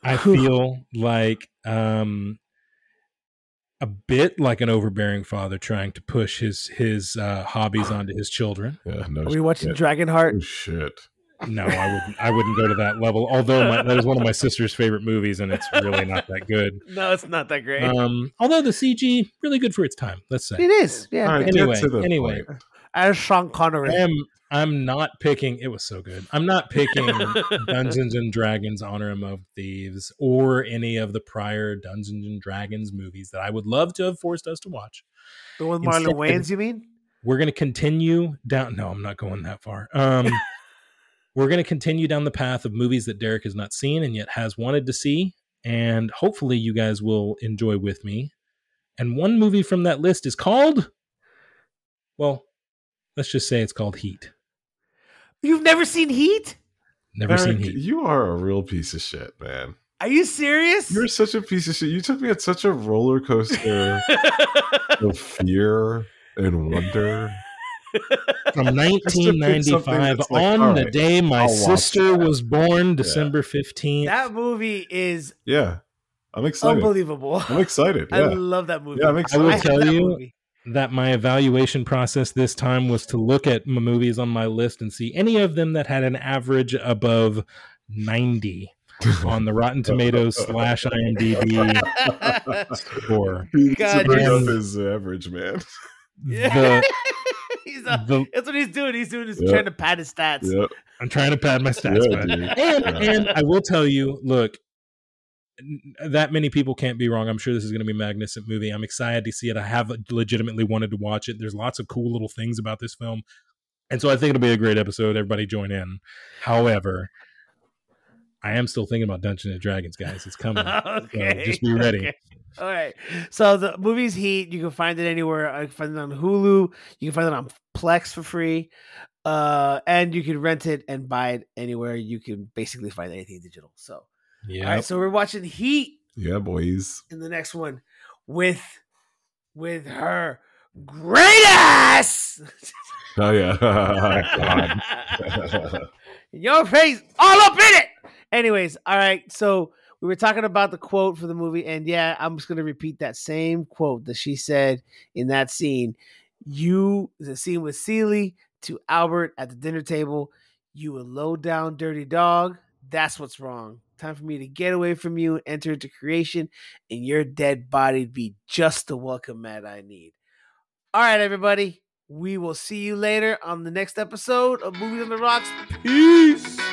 I feel like um a bit like an overbearing father trying to push his his uh hobbies onto his children. Yeah, no Are we watching shit. Dragonheart? Oh shit. No, I wouldn't I wouldn't go to that level. Although my, that is one of my sister's favorite movies and it's really not that good. No, it's not that great. Um although the CG really good for its time, let's say. it is, yeah. All right, Anyway, get to the anyway. point. As Sean Connery, I am. I'm not picking it was so good. I'm not picking Dungeons and Dragons Honor of Thieves or any of the prior Dungeons and Dragons movies that I would love to have forced us to watch. the one with Marlon instead- Wayans, you mean? We're going to continue down no, I'm not going that far. Um we're going to continue down the path of movies that Derek has not seen and yet has wanted to see and hopefully you guys will enjoy with me. And one movie from that list is called well, let's just say it's called Heat. You've never seen Heat? Never seen Heat. You are a real piece of shit, man. Are you serious? You're such a piece of shit. You took me at such a roller coaster of fear and wonder from 1995 like, on all the day my I'll sister that. was born, December 15th. that movie is Yeah, I'm excited. unbelievable. I'm excited. I love that movie. Yeah, I'm excited. I excited. will have tell that you movie. that my evaluation process this time was to look at m- movies on my list and see any of them that had an average above 90 on the Rotten Tomatoes slash IMDb score. God, bring this- up his average, man. The, he's a, the, that's what he's doing. He's doing is Yeah. trying to pad his stats. Yeah, I'm trying to pad my stats, yeah, but and Yeah. and I will tell you, look, that many people can't be wrong. I'm sure this is going to be a magnificent movie. I'm excited to see it. I have legitimately wanted to watch it. There's lots of cool little things about this film, and so I think it'll be a great episode. Everybody join in. However, I am still thinking about Dungeons and Dragons, guys. It's coming. okay. just be ready. okay. All right. So the movie's Heat. You can find it anywhere. I can find it on Hulu. You can find it on Plex for free. Uh, and you can rent it and buy it anywhere. You can basically find anything digital. So, Yeah. all right. So we're watching Heat yeah, boys. in the next one with with her great ass. Oh yeah. God. Your face all up in it. Anyways, all right. So we were talking about the quote for the movie, and yeah, I'm just gonna repeat that same quote that she said in that scene. You the scene with Celie to Albert at the dinner table. You a low down dirty dog. That's what's wrong. Time for me to get away from you enter into creation, and your dead body be just the welcome mat I need. All right, everybody. We will see you later on the next episode of Movies on the Rocks. Peace.